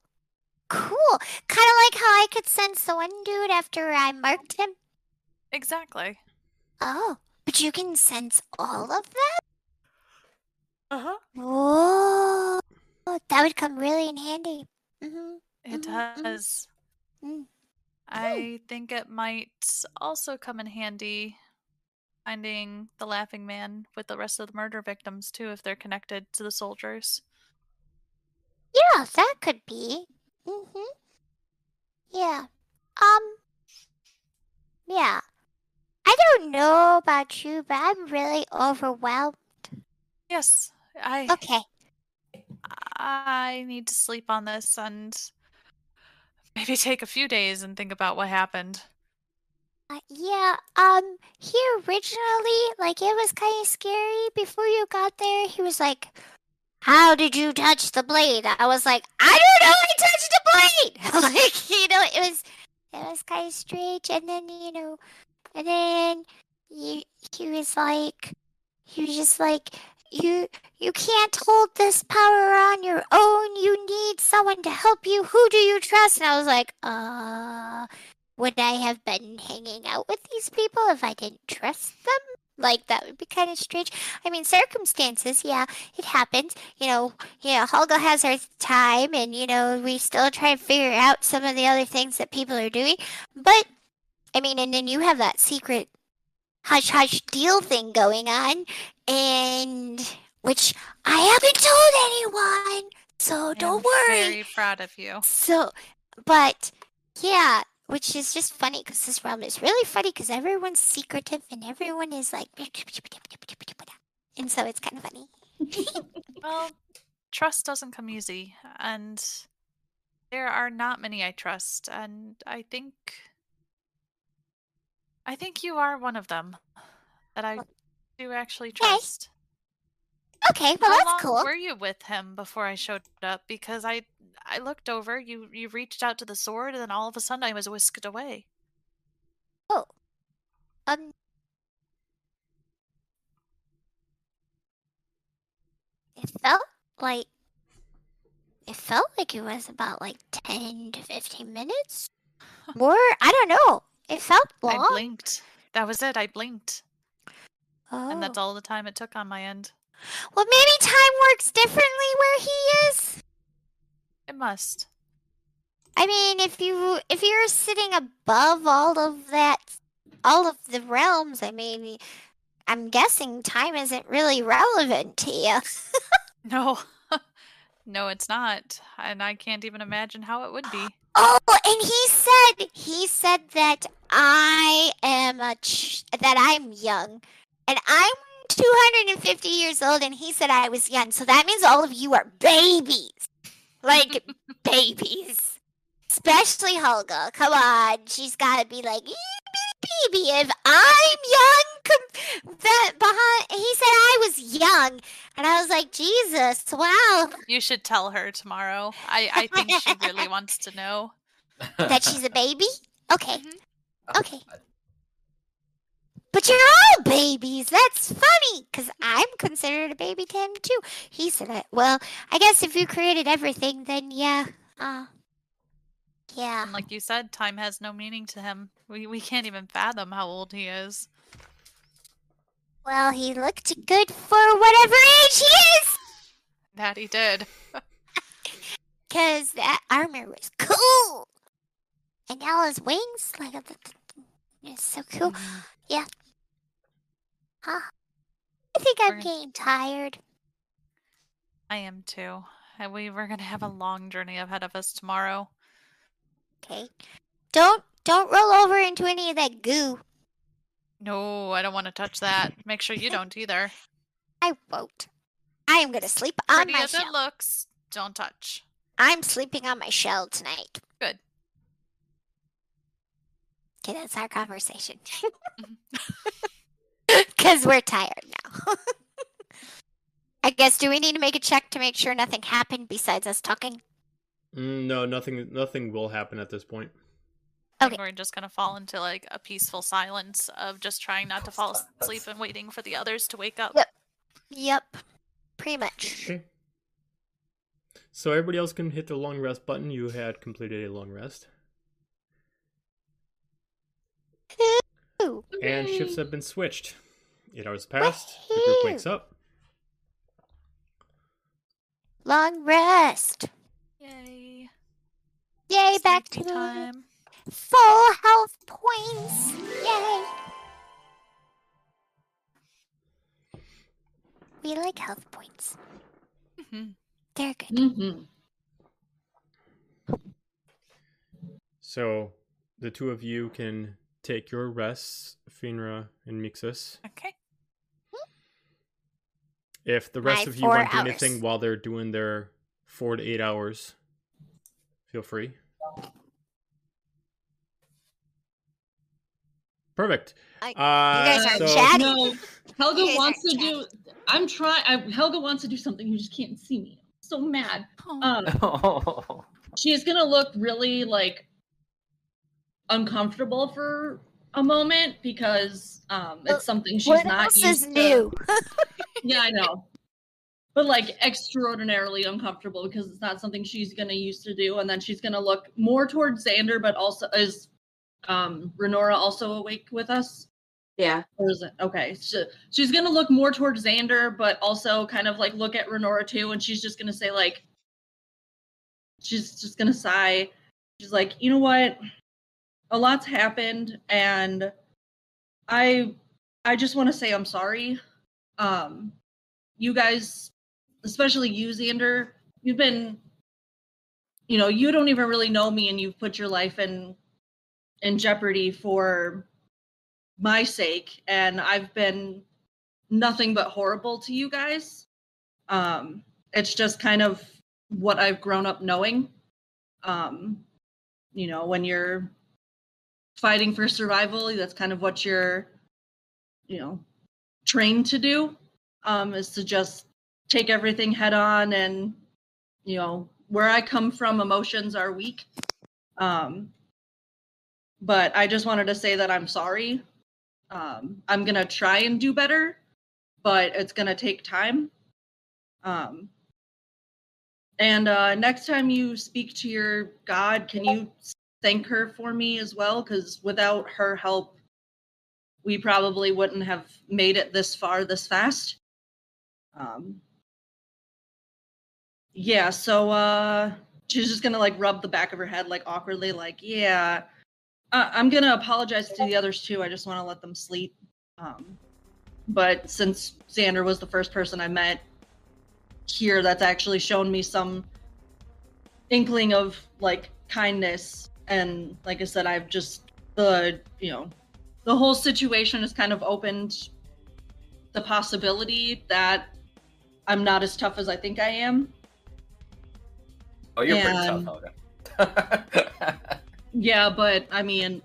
Cool. Kind of like how I could sense the one dude after I marked him. Exactly. Oh, but you can sense all of them. Uh huh. Whoa, that would come really in handy. Mm-hmm. It Mhm, mhm. does. Mm. I think it might also come in handy finding the laughing man with the rest of the murder victims too, if they're connected to the soldiers. Yeah, that could be. Mm Mhm. Yeah. Um. Yeah. I don't know about you, but I'm really overwhelmed. Yes, I Okay. I need to sleep on this and maybe take a few days and think about what happened. Uh, yeah. Um. He originally, like, it was kind of scary before you got there. He was like, "How did you touch the blade?" I was like, "I don't know. I touched the blade." <laughs> like, you know, it was, it was kind of strange. And then, you know, and then he he was like, he was just like, "You you can't hold this power on your own. You need someone to help you. Who do you trust?" And I was like, "Uh." would I have been hanging out with these people if I didn't trust them? Like that would be kind of strange. I mean, circumstances, yeah, it happens. You know, yeah, Helga has her time, and you know, we still try to figure out some of the other things that people are doing. But I mean, and then you have that secret hush hush deal thing going on, and which I haven't told anyone. So don't I'm worry. Very proud of you. So, but yeah, which is just funny because this realm is really funny because everyone's secretive and everyone is like, <laughs> and so it's kind of funny. <laughs> Well, trust doesn't come easy, and there are not many I trust, and I think I think you are one of them that I do actually trust. Okay, well How that's long cool. were you with him before I showed up? Because I I looked over, you you reached out to the sword, and then all of a sudden I was whisked away. Oh, um, it felt like it felt like it was about like ten to fifteen minutes. <laughs> More, I don't know. It felt long. I blinked. That was it. I blinked, oh. and that's oh. all the time it took on my end. Well, maybe time works differently where he is. It must. I mean, if you if you're sitting above all of that, all of the realms, I mean, I'm guessing time isn't really relevant to you. <laughs> No, <laughs> no, it's not, and I can't even imagine how it would be. Oh, and he said he said that I am a ch- that I'm young, and I'm 250 years old, and he said I was young. So that means all of you are babies, like <laughs> babies. Especially Helga. Come on, she's got to be like "Ee, baby. If I'm young, com- that behind. He said I was young, and I was like, Jesus, wow, You should tell her tomorrow. I I think she really <laughs> wants to know. that she's a baby. Okay. Mhm. Okay. But you're all babies. That's funny, because I'm considered a baby to him too. He said. Well, I guess if you created everything, then yeah. Uh, yeah. And like you said, time has no meaning to him. We we can't even fathom how old he is. Well, he looked good for whatever age he is, That he did. <laughs> because that armor was cool. And now his wings, like, uh, it's so cool. Yeah. Huh. I think I'm getting tired. I am too. And we we're gonna have a long journey ahead of us tomorrow. Okay. Don't don't roll over into any of that goo. No, I don't want to touch that. Make sure you don't either. I won't. I am gonna sleep on Pretty my as it looks, don't touch. I'm sleeping on my shell tonight. Good. Okay, that's our conversation. Mm-hmm. <laughs> <laughs> Because we're tired now. <laughs> I guess, do we need to make a check to make sure nothing happened besides us talking? Mm, no, nothing. Nothing will happen at this point. Okay. We're just gonna fall into like a peaceful silence of just trying not to fall asleep and waiting for the others to wake up. Yep. Yep. Pretty much. Okay. So everybody else can hit the long rest button. You had completed a long rest, Ooh. and shifts have been switched. Eight hours passed. The group wakes up. Long rest. Yay! Yay, back to the time. full health points. Yay. We like health points. Mhm. They're good. Mm-hmm. So the two of you can take your rests, Finra and Mixus. Okay. If the rest My of you want to do hours. anything while they're doing their four to eight hours, feel free. Perfect. I- uh, guys are so- chatty. No, Helga wants are to do. I'm trying. Helga wants to do something. You just can't see me. I'm so mad. Oh, Um, <laughs> she's gonna look really like uncomfortable for a moment because um, it's something she's what not else used is to. new? <laughs> Yeah, I know. But like extraordinarily uncomfortable because it's not something she's gonna used to do, and then she's gonna look more towards Xander, but also is um Renora also awake with us? Yeah. Or is it okay? So she's gonna look more towards Xander, but also kind of like look at Renora too, and she's just gonna say like, she's just gonna sigh. She's like, you know what? A lot's happened, and I, I just want to say I'm sorry. Um, you guys, especially you, Xander, you've been, you know, you don't even really know me, and you've put your life in, in jeopardy for my sake and i've been nothing but horrible to you guys. Um, it's just kind of what I've grown up knowing. Um, you know, when you're fighting for survival, that's kind of what you're, you know, trained to do. Um, is to just take everything head on and, you know, where I come from, emotions are weak. Um, but I just wanted to say that I'm sorry. Um, I'm gonna try and do better, but it's gonna take time. Um, and uh, next time you speak to your God, can you thank her for me as well? Because without her help, we probably wouldn't have made it this far this fast. Um, yeah, so uh, she's just gonna like rub the back of her head like awkwardly, like, yeah, I'm gonna apologize to the others too. I just want to let them sleep. Um, but since Xander was the first person I met here, that's actually shown me some inkling of like kindness. And like I said, I've just the you know the whole situation has kind of opened the possibility that I'm not as tough as I think I am. Oh, you're pretty tough, Helga. <laughs> Yeah, but I mean,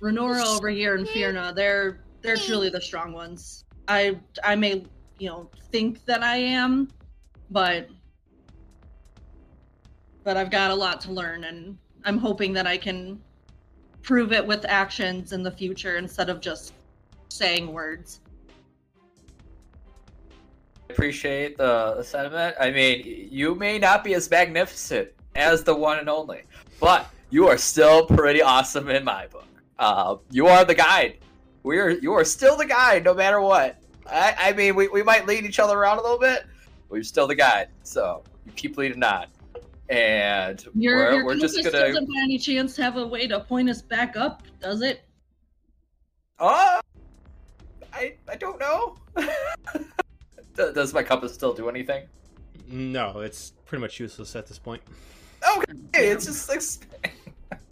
Renora over here and Fierna, they're they're truly the strong ones. I I may you know think that I am, but but I've got a lot to learn, and I'm hoping that I can prove it with actions in the future instead of just saying words. Appreciate the, the sentiment. I mean, you may not be as magnificent as the one and only, but you are still pretty awesome in my book. Uh, you are the guide. We are you are still the guide, no matter what. I, I mean, we, we might lead each other around a little bit, but you're still the guide. So you keep leading on, and Your we're, your we're just gonna. doesn't by any chance have a way to point us back up, does it? Oh, I I don't know. <laughs> Does- Does my compass still do anything? No, it's pretty much useless at this point. Okay, it's just like <laughs>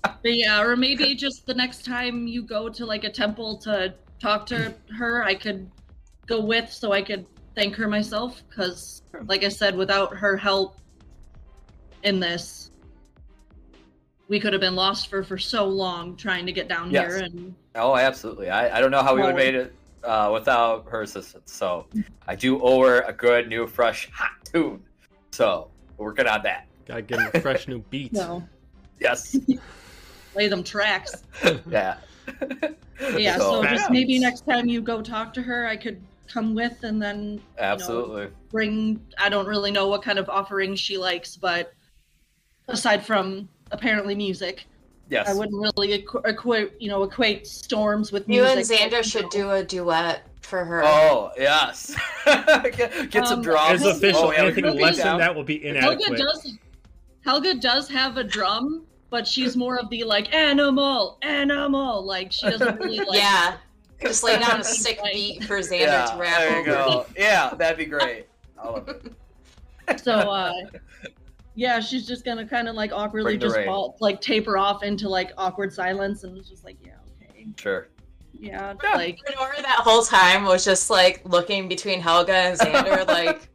But yeah, or maybe just the next time you go to like a temple to talk to her, I could go with so I could thank her myself. Because, like I said, without her help in this, we could have been lost for for so long trying to get down Yes. here. And Oh, absolutely. I, I don't know how we would have made it uh, without her assistance. So I do owe her a good, new, fresh, hot tune. So we're working on that. Gotta get him a fresh new beat. no, Yes. <laughs> Play them tracks. <laughs> yeah. Yeah, <laughs> so, Facts. just maybe next time you go talk to her, I could come with and then Absolutely. bring i don't really know what kind of offerings she likes but aside from apparently music Yes. i wouldn't really equ- equate you know equate storms with music. You and music Xander should do a duet for her. Oh, yes. <laughs> get, get some Um, drums. It's official. Oh, yeah, Anything less than that will be inadequate. helga inadequate. does helga does have a drum but she's more of the like animal animal like she doesn't really like yeah. Just lay down a <laughs> sick beat for Xander Yeah, to rap there you over. go. Yeah, that'd be great. I love it. so uh yeah she's just gonna kind of like awkwardly Bring the just rain. fall, like taper off into like awkward silence and it's just like yeah okay Sure. yeah Yeah. like Renora that whole time was just like looking between Helga and Xander, <laughs> like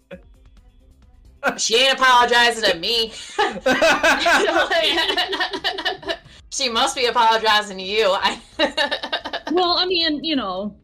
she ain't apologizing to me. <laughs> <laughs> she must be apologizing to you. I... well i mean you know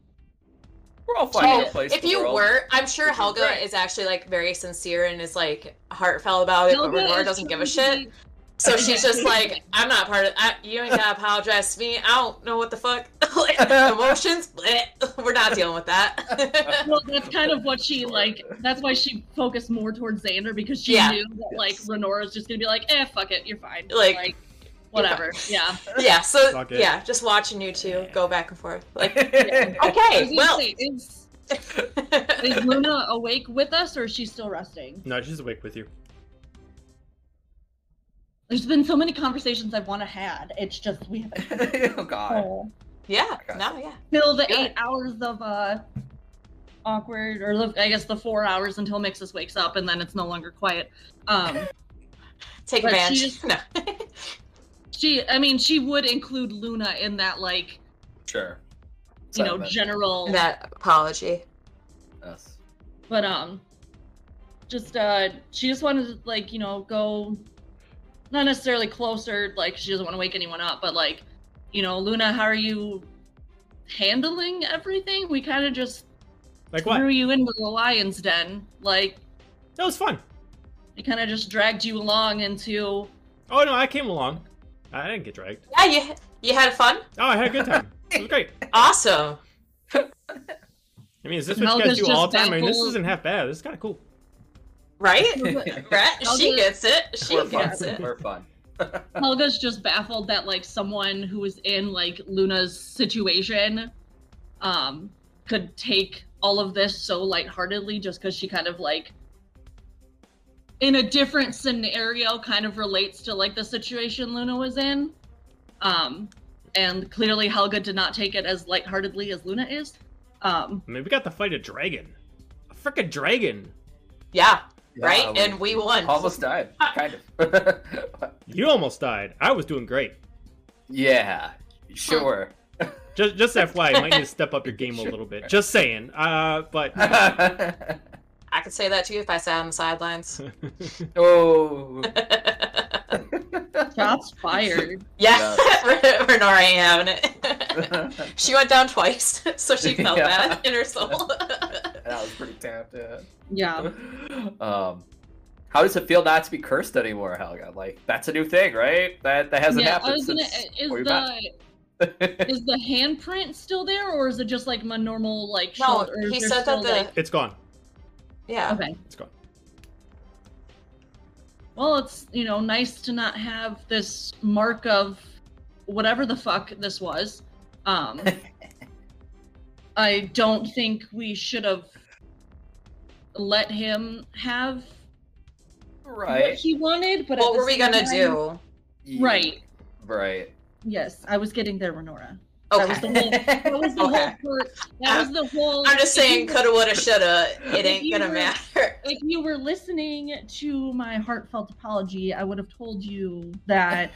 We're all finding Oh, our place. if you world. were, I'm sure Which Helga great. is actually like very sincere and is like heartfelt about it, Helga but Renora doesn't give a shit. So <laughs> she's just like, I'm not part of. I, you ain't gotta apologize to me. I don't know what the fuck <laughs> Like, <laughs> emotions. bleh, We're not dealing with that. well, that's kind of what she like. That's why she focused more towards Xander because she Yeah. knew that like Yes. Renora's just gonna be like, eh, fuck it, you're fine. Like- whatever. Yeah. yeah. So yeah, just watching you two go back and forth. Like, <laughs> I was okay, well. say, is <laughs> is Luna awake with us or is she still resting? No, she's awake with you. There's been so many conversations I've want to had. It's just we haven't <laughs> oh God. oh, yeah. No. Yeah. fill the Good. eight hours of uh awkward or the, I guess the four hours until Mixus wakes up and then it's no longer quiet. Um Take advantage. she's- No. She I mean she would include Luna in that like Sure. you know general that apology. Yes. But um, just uh, she just wanted to like you know go, not necessarily closer. Like she doesn't want to wake anyone up, but like, you know, Luna, how are you handling everything? We kind of just Like what? threw you into the lion's den. Like That was fun. we kind of just dragged you along into. Oh no, I came along. I didn't get dragged. Yeah, you you had fun. Oh, I had a good time. It was great. <laughs> Awesome. I mean, is this what you guys Helga's do all the time? I mean, this isn't half bad. This is kind of cool. Right? Helga- <laughs> Right? She gets it. She We're gets fun. it. We're fun. <laughs> Helga's just baffled that like someone who was in like Luna's situation um could take all of this so lightheartedly just because she kind of like in a different scenario kind of relates to like the situation Luna was in. Um and clearly Helga did not take it as lightheartedly as Luna is. Um I mean, we got to fight a dragon. A freaking dragon. Yeah, Yeah, right? and we won. almost died. <laughs> Kind of. <laughs> You almost died. I was doing great. yeah. Sure. Just, just <laughs> FYI, might need to step up your game a little bit. Just saying. Uh, but I could say that to you if I sat on the sidelines. <laughs> oh. <laughs> shots fired. yeah, <laughs> Renora ain't having it. she went down twice, so she felt Yeah. bad in her soul. that was pretty tapped. Yeah. Um, how does it feel not to be cursed anymore, Helga? Like that's a new thing, right? That that hasn't yeah, I happened was gonna since is the met. is the handprint still there or is it just like my normal like No, shoulder? he said that the- like- it's gone. Yeah. Okay. It's gone. Well, it's you know nice to not have this mark of whatever the fuck this was. Um, <laughs> I don't think we should have let him have what right. he wanted. But What were we gonna time- do? Right. Right. Yes, I was getting there, Renora. That was the whole. That was the <laughs> Okay. whole. Part, that was the whole. I'm just saying, were- coulda, woulda, shoulda. It ain't gonna were- matter. <laughs> if you were listening to my heartfelt apology, I would have told you that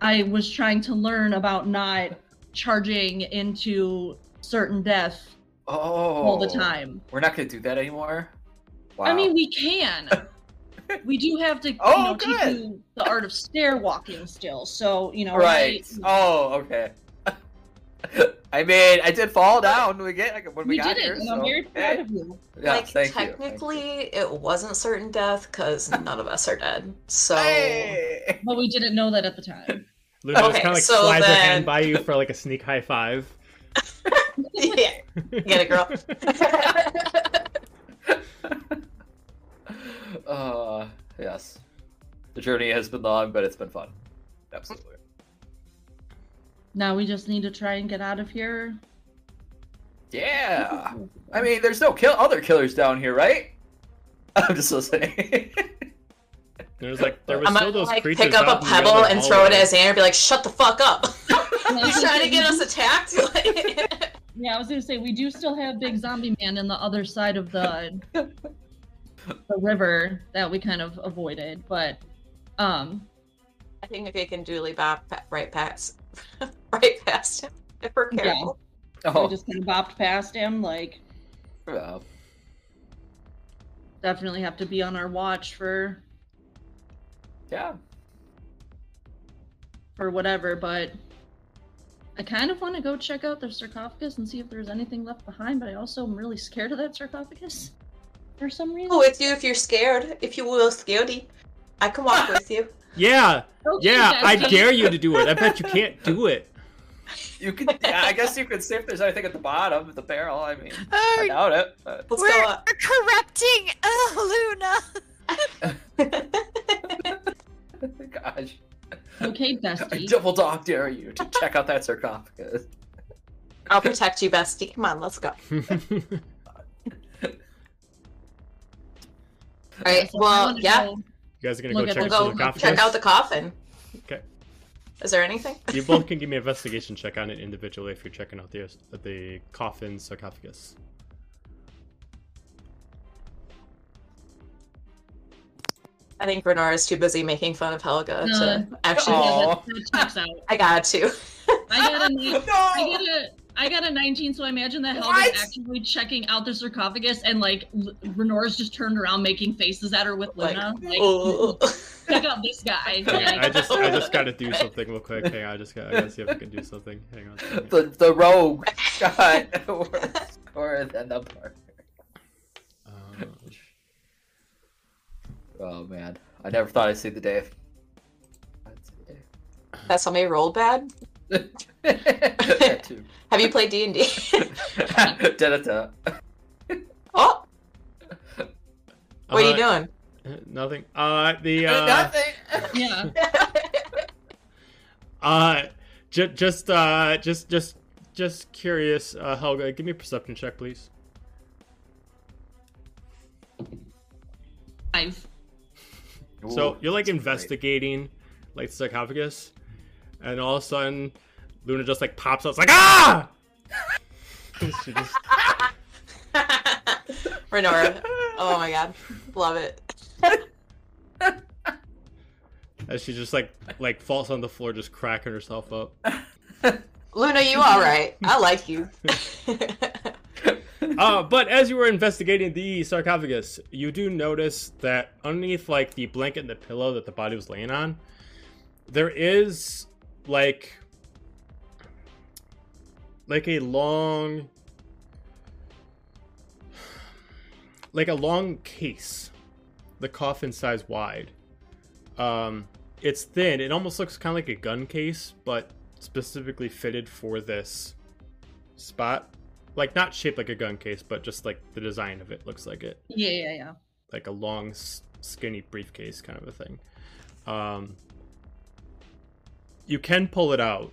I was trying to learn about not charging into certain death Oh. all the oh, time. We're not gonna do that anymore. Wow. I mean, we can. <laughs> we do have to, Oh, you know, teach good. you the art of stair walking still. So, you know, right. I- Oh, okay. I mean, I did fall down when we get like, when we, we got did here. it, and so, I'm very proud hey. of you. Yeah, like thank you, thank technically, it wasn't certain death because none of us are dead. So Hey. But we didn't know that at the time. Luna just kind of like so slides her hand by you for like a sneak high five. <laughs> yeah, get it, girl. <laughs> uh, yes. The journey has been long, but it's been fun. Absolutely. Now we just need to try and get out of here. Yeah. <laughs> I mean, there's no kill other killers down here, right? <laughs> I'm just listening. <laughs> There's like there was I'm still gonna those like creatures. pick up a pebble and throw it at hallway. his hand and be like, "Shut the fuck up!" Yeah, He's trying to get us attacked. Yeah, I was gonna say we do still have Big Zombie Man in the other side of the the river that we kind of avoided, but um, I think if you can duly bop pa- right past, <laughs> right past him, if we're Yeah. careful. we oh, just kind of bopped past him. Like, yeah. definitely have to be on our watch for yeah. for whatever. But I kind of want to go check out the sarcophagus and see if there's anything left behind. But I also am really scared of that sarcophagus <laughs> for some reason. Go with you if you're scared. If you will, scaredy. I can walk <laughs> with you. Yeah, Okay, yeah. I dare you to do it. I bet you can't do it. You can. Yeah, I guess you could see if there's anything at the bottom of the barrel. I mean, I Oh, doubt it. But... Let's we're, go up. we're corrupting uh, Luna. <laughs> Gosh. Okay, <laughs> I bestie. double dog dare you to check out that sarcophagus. I'll protect you, bestie. Come on, let's go. <laughs> All right. Well, yeah. You guys are gonna Look go check the- the Go check out the coffin. Okay. Is there anything? You both can <laughs> give me an investigation check on it individually if you're checking out the the coffin sarcophagus. I think Renora is too busy making fun of Helga No. to actually. Aw. Yeah, that, that checks <laughs> out. I got to. I got a nat- I <laughs> no. got a I got a 19, so I imagine that Helga's What? actually checking out the sarcophagus, and like L- Renora's just turned around making faces at her with Luna. Like, oh. <laughs> check out this guy. I just I just gotta do <laughs> something real quick. Hang on, I just got I gotta see if I can do something. Hang on. a second. The the rogue got worse <laughs> score than the partner. Um, Oh man, I never thought I'd see the day. I'd see the day. That's somebody rolled bad. That too. <laughs> Have you played D and D? <laughs> Oh, what are you uh, doing? Nothing. Uh, the uh, <laughs> Nothing. yeah. uh, j- just uh, just just just curious. Uh, Helga, give me a perception check, please. Five. So you're like that's great. investigating like the sarcophagus, and all of a sudden, Luna just like pops out. It's like ah! she just <laughs> Renora. Oh my god, love it. as she just like like falls on the floor, just cracking herself up. <laughs> Luna, you all right? I like you. <laughs> uh, but as you were investigating the sarcophagus, you do notice that underneath like the blanket and the pillow that the body was laying on, there is like like a long like a long case the coffin size wide. Um it's thin. It almost looks kind of like a gun case but specifically fitted for this spot. Like not shaped like a gun case but just like the design of it looks like it. Yeah, yeah, yeah. like a long skinny briefcase kind of a thing. Um you can pull it out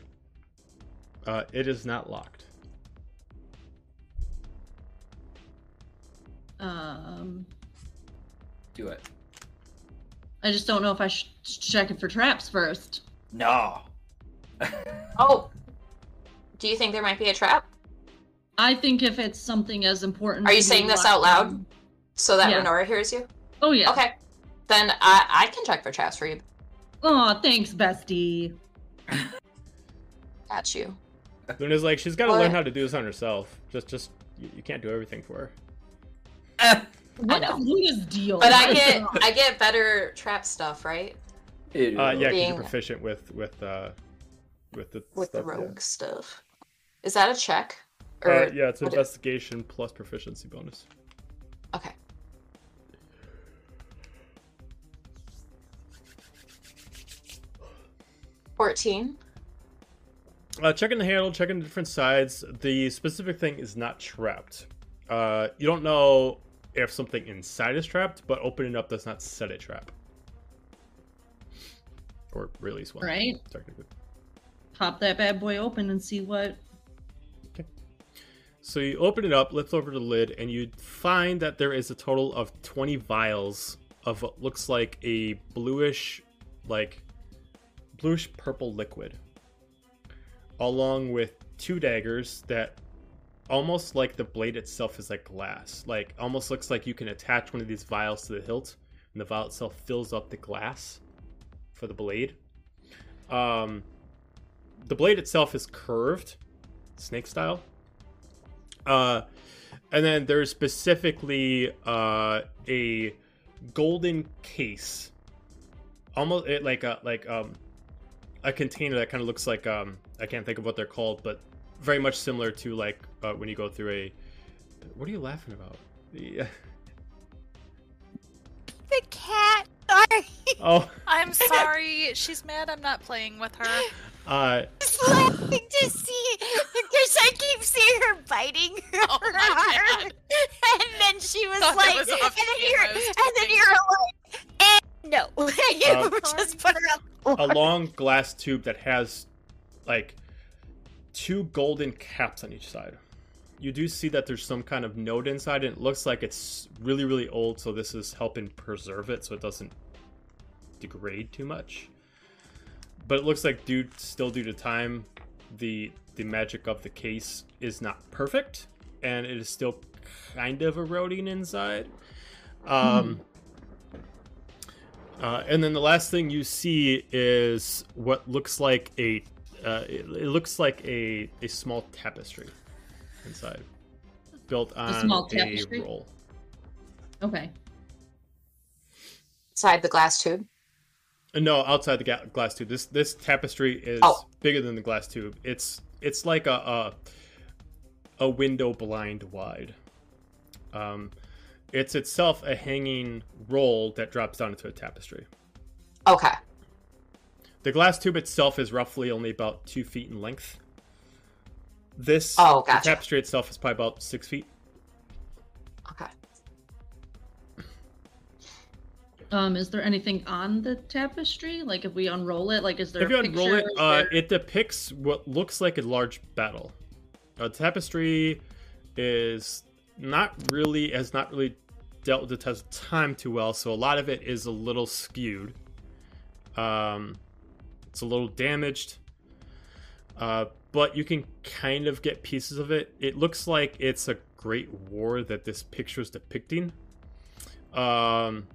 uh it is not locked Um, Do it. I just don't know if I should check it for traps first. No. <laughs> Oh, do you think there might be a trap? I think if it's something as important. Are you to saying be this locked out loud? down- So that Yeah. Renora hears you. Oh yeah. Okay, then I I can check for traps for you. Oh, thanks, bestie. Got you. Luna's like she's got to learn how to do this on herself just just you, you can't do everything for her <laughs> What know. is Luna's deal? But I get I get better trap stuff, right? uh yeah 'cause Being- you're proficient with with uh with the With the stuff, yeah. rogue stuff. Is that a check? Uh, yeah, it's what it- investigation plus proficiency bonus. Okay. Fourteen. Uh, checking the handle, checking the different sides. The specific thing is not trapped. Uh, you don't know if something inside is trapped, but opening up does not set a trap. Or release one. Right. Technically. Pop that bad boy open and see what. Okay. So you open it up, lift over the lid, and you find that there is a total of 20 vials of what looks like a bluish, like bluish purple liquid, along with two daggers that almost like the blade itself is like glass. Like almost looks like you can attach one of these vials to the hilt, and the vial itself fills up the glass for the blade. Um, the blade itself is curved, snake style. Uh, and then there's specifically uh, a golden case, almost like a like um a container that kind of looks like um I can't think of what they're called, but very much similar to like uh, when you go through a. What are you laughing about? The, The cat. Sorry. <laughs> oh, I'm <laughs> sorry. She's mad I'm not playing with her. uh, Just laughing to see because I keep seeing her biting her Oh arm, and then she was Thought like, was and then you're, and then you're like, and no, <laughs> you Um, just put her up. a long glass tube that has like two golden caps on each side. You do see that there's some kind of note inside, and it looks like it's really, really old. So this is helping preserve it, so it doesn't degrade too much. But it looks like, due still due to time, the the magic of the case is not perfect, and it is still kind of eroding inside. Um. Uh, and then the last thing you see is what looks like a uh, it, it looks like a a small tapestry inside, built on a, small a tapestry? roll. Okay. Inside the glass tube. Uh, No, outside the ga- glass tube. This this tapestry is Oh. bigger than the glass tube. It's it's like a a, a window blind wide. Um, it's itself a hanging roll that drops down into a tapestry. Okay. The glass tube itself is roughly only about two feet in length. This Oh, the tapestry itself is probably about six feet. Okay. Um, is there anything on the tapestry? Like if we unroll it, like is there if you a unroll picture? it, Is uh, there- it depicts what looks like a large battle. A tapestry is not really has not really dealt with the test of time too well, so a lot of it is a little skewed. Um, it's a little damaged, uh, but you can kind of get pieces of it. It looks like it's a great war that this picture is depicting. Um,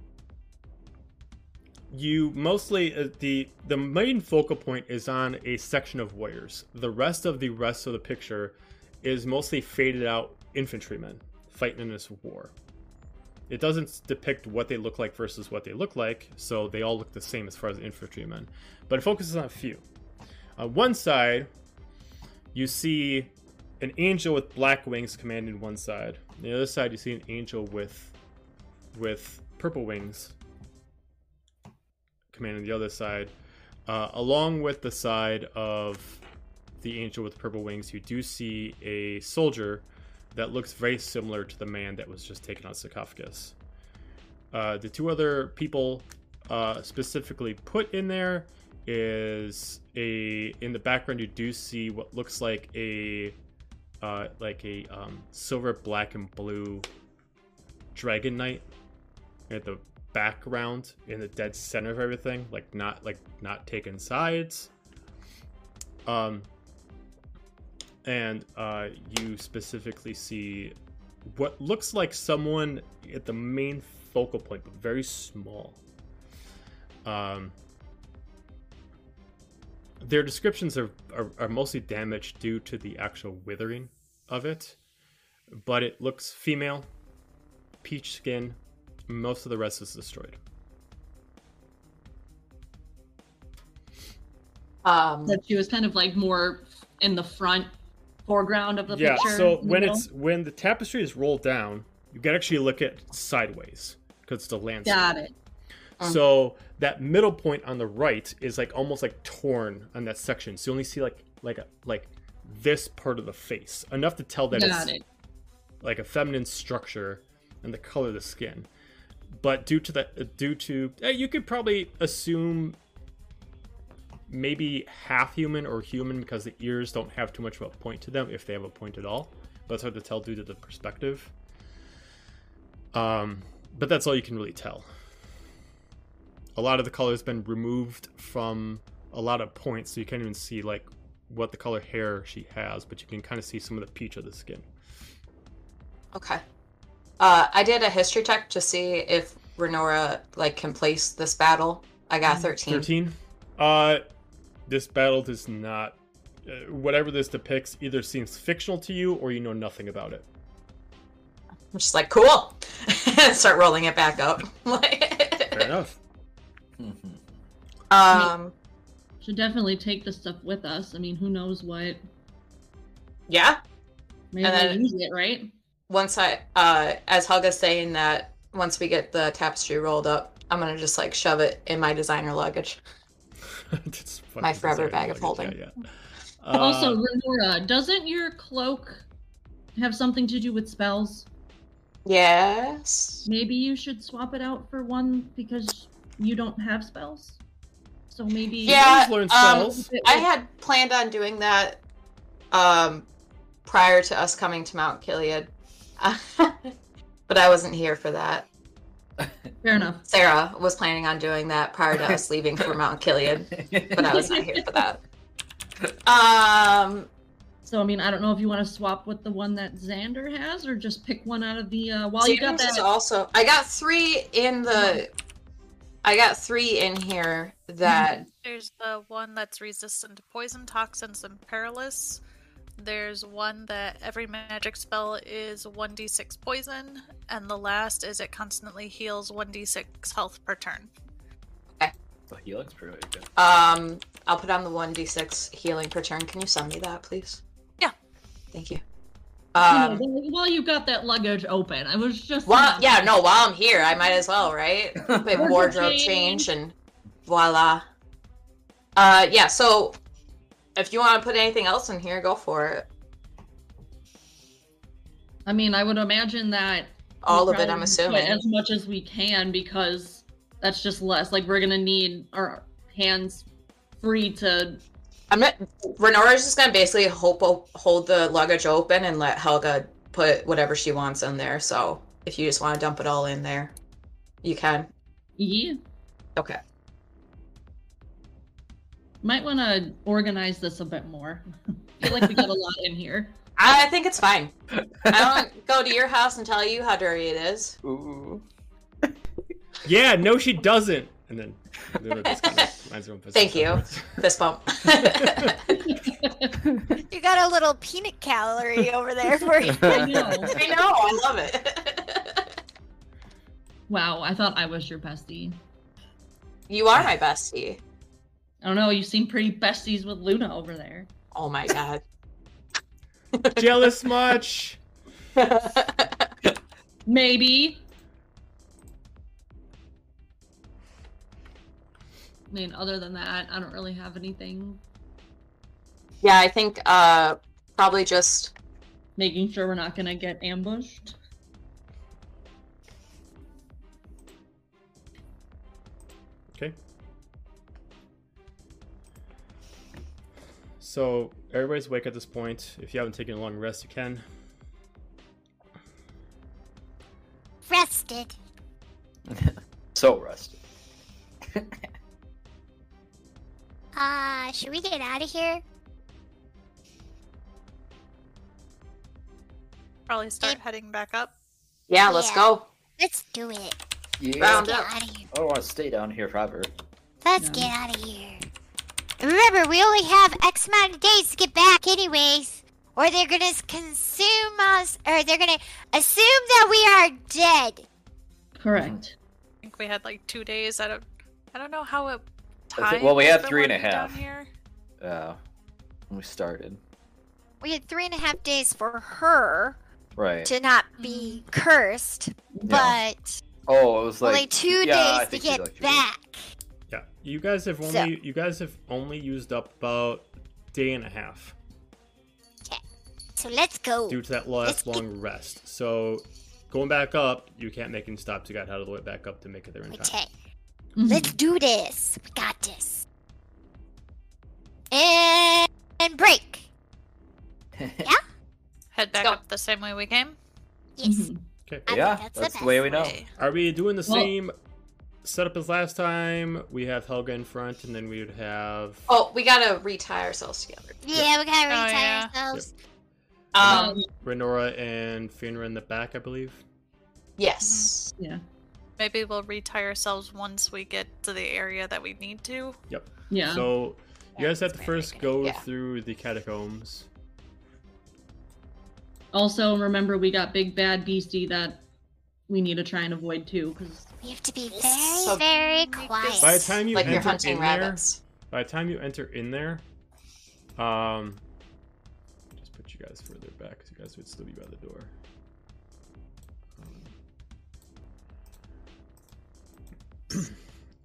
you mostly uh, the the main focal point is on a section of warriors. The rest of the rest of the picture is mostly faded out infantrymen fighting in this war. It doesn't depict what they look like versus what they look like, so they all look the same as far as infantrymen. But it focuses on a few. On one side, you see an angel with black wings commanding one side. On the other side, you see an angel with with purple wings commanding the other side. Uh, along with the side of the angel with purple wings, you do see a soldier that looks very similar to the man that was just taken out sarcophagus. Uh, the two other people uh, specifically put in there is a in the background you do see what looks like a uh, like a um, silver, black, and blue dragon knight at the background in the dead center of everything like not like not taking sides um and uh you specifically see what looks like someone at the main focal point but very small um their descriptions are, are, are mostly damaged due to the actual withering of it but it looks female peach skin most of the rest is destroyed. Um, that she was kind of like more in the front foreground of the yeah, picture. Yeah, so when middle? it's when the tapestry is rolled down, you can actually look at sideways because it's the landscape. got it. So that middle point on the right is like almost like torn on that section. So you only see like like a like this part of the face enough to tell that Got it's it. like a feminine structure and the color of the skin. But due to that, due to eh, you could probably assume maybe half human or human because the ears don't have too much of a point to them if they have a point at all. But it's hard to tell due to the perspective. Um, but that's all you can really tell. A lot of the color has been removed from a lot of points, so you can't even see like what the color hair she has, but you can kind of see some of the peach of the skin. okay. Uh, I did a history check to see if Renora like can place this battle. I got thirteen. 13 uh this battle does not uh, whatever this depicts either seems fictional to you or you know nothing about it I'm just like cool. <laughs> Start rolling it back up. fair <laughs> enough um. Should definitely take the stuff with us. I mean, who knows what? Yeah. Maybe And then- use it, right? Once I, uh, as Helga's saying that, once we get the tapestry rolled up, I'm gonna just like shove it in my designer luggage. <laughs> It's My forever bizarre, bag of holding. yeah, yeah. also, Uh, Renora, doesn't your cloak have something to do with spells? Yes. Maybe you should swap it out for one because you don't have spells. So maybe Yeah. learn Um, spells. I had planned on doing that, um, prior to us coming to Mount Gilead, <laughs> but I wasn't here for that. Fair enough. Sarah was planning on doing that prior to us <laughs> leaving for Mount Gilead, but I was not here for that. <laughs> Um, So I mean, I don't know if you want to swap with the one that Xander has, or just pick one out of the. Uh, while you got Xander's that, also I got three in the I got three in here that There's the one that's resistant to poison, toxins, and perilous. There's one that every magic spell is 1d6 poison, and the last is it constantly heals 1d6 health per turn. Okay. The healing's pretty good. um I'll put on the one d six healing per turn. Can you send me that, please? Yeah. Thank you. You Um, know, while you got that luggage open, I was just. well, yeah, no. While I'm here, I might as well, right? <laughs> Big Wardrobe wardrobe change. change and voila. Uh, yeah. So, if you want to put anything else in here, go for it. I mean, I would imagine that. All of it, I'm assuming. As much as we can because that's just less. Like, we're gonna need our hands free to. I'm not. Renora's just gonna basically hope oh, hold the luggage open and let Helga put whatever she wants in there. So if you just want to dump it all in there, you can. Yeah. Okay. Might want to organize this a bit more. I feel like we got a lot in here. <laughs> I think it's fine. I don't go to your house and tell you how dirty it is. Ooh. Yeah, no, she doesn't. And then Luna just kind of minds her own business Thank you. afterwards. Fist bump. <laughs> You got a little peanut calorie over there for you. I know. I know. I love it. Wow, I thought I was your bestie. you are my bestie. I don't know. You seem pretty besties with Luna over there. Oh my god. <laughs> Jealous much? <laughs> Maybe. I mean, other than that, I don't really have anything. yeah, I think uh probably just Making sure we're not gonna get ambushed. So everybody's awake at this point. If you haven't taken a long rest, you can. Rested. <laughs> So rested. <laughs> Uh, should we get out of here? Probably start heading back up. yeah. Let's Yeah. go. Let's do it. Yeah. Round Get up. out of here. I don't want to stay down here forever. Let's Yeah. get out of here. And Remember, we only have X amount of days to get back, anyways. Or they're gonna consume us, or they're gonna assume that we are dead. Correct. I think we had like two days. I don't, I don't know how it. I think- well, we had three and a half. three and a everyone down half. Here. Yeah. When we started. We had three and a half days for her Right. to not be mm-hmm. cursed, but Oh, it was like only two yeah, days to think she was get like two days. Back. Yeah, you guys have So- only you guys have only used up about day and a half So let's go. due to that Let's last long rest. So going back up, you can't make any stops. You got out of the way back up to make it there in time. Okay, Mhm. let's do this. We got this. And, and break. <laughs> Yeah. Head back go. up the same way we came. Yes. Mhm. Okay. Yeah, that's the that's the way we know. Way. Are we doing the Well- same setup as last time? We have Helga in front, and then we would have. Oh, we gotta retie ourselves together. Yeah, we gotta Oh, yeah. ourselves. Um. Renora and Finra in the back, I believe. Yes. Yeah. Maybe we'll retie ourselves once we get to the area that we need to. Yep. Yeah. So you guys have to first go Yeah. through the catacombs. also, remember we got big bad beastie that we need to try and avoid too, because We have to be very, So- very quiet. By the time you Like you're enter hunting in rabbits. there, by the time you enter in there, um, just put you guys further back because you guys would still be by the door. <clears throat>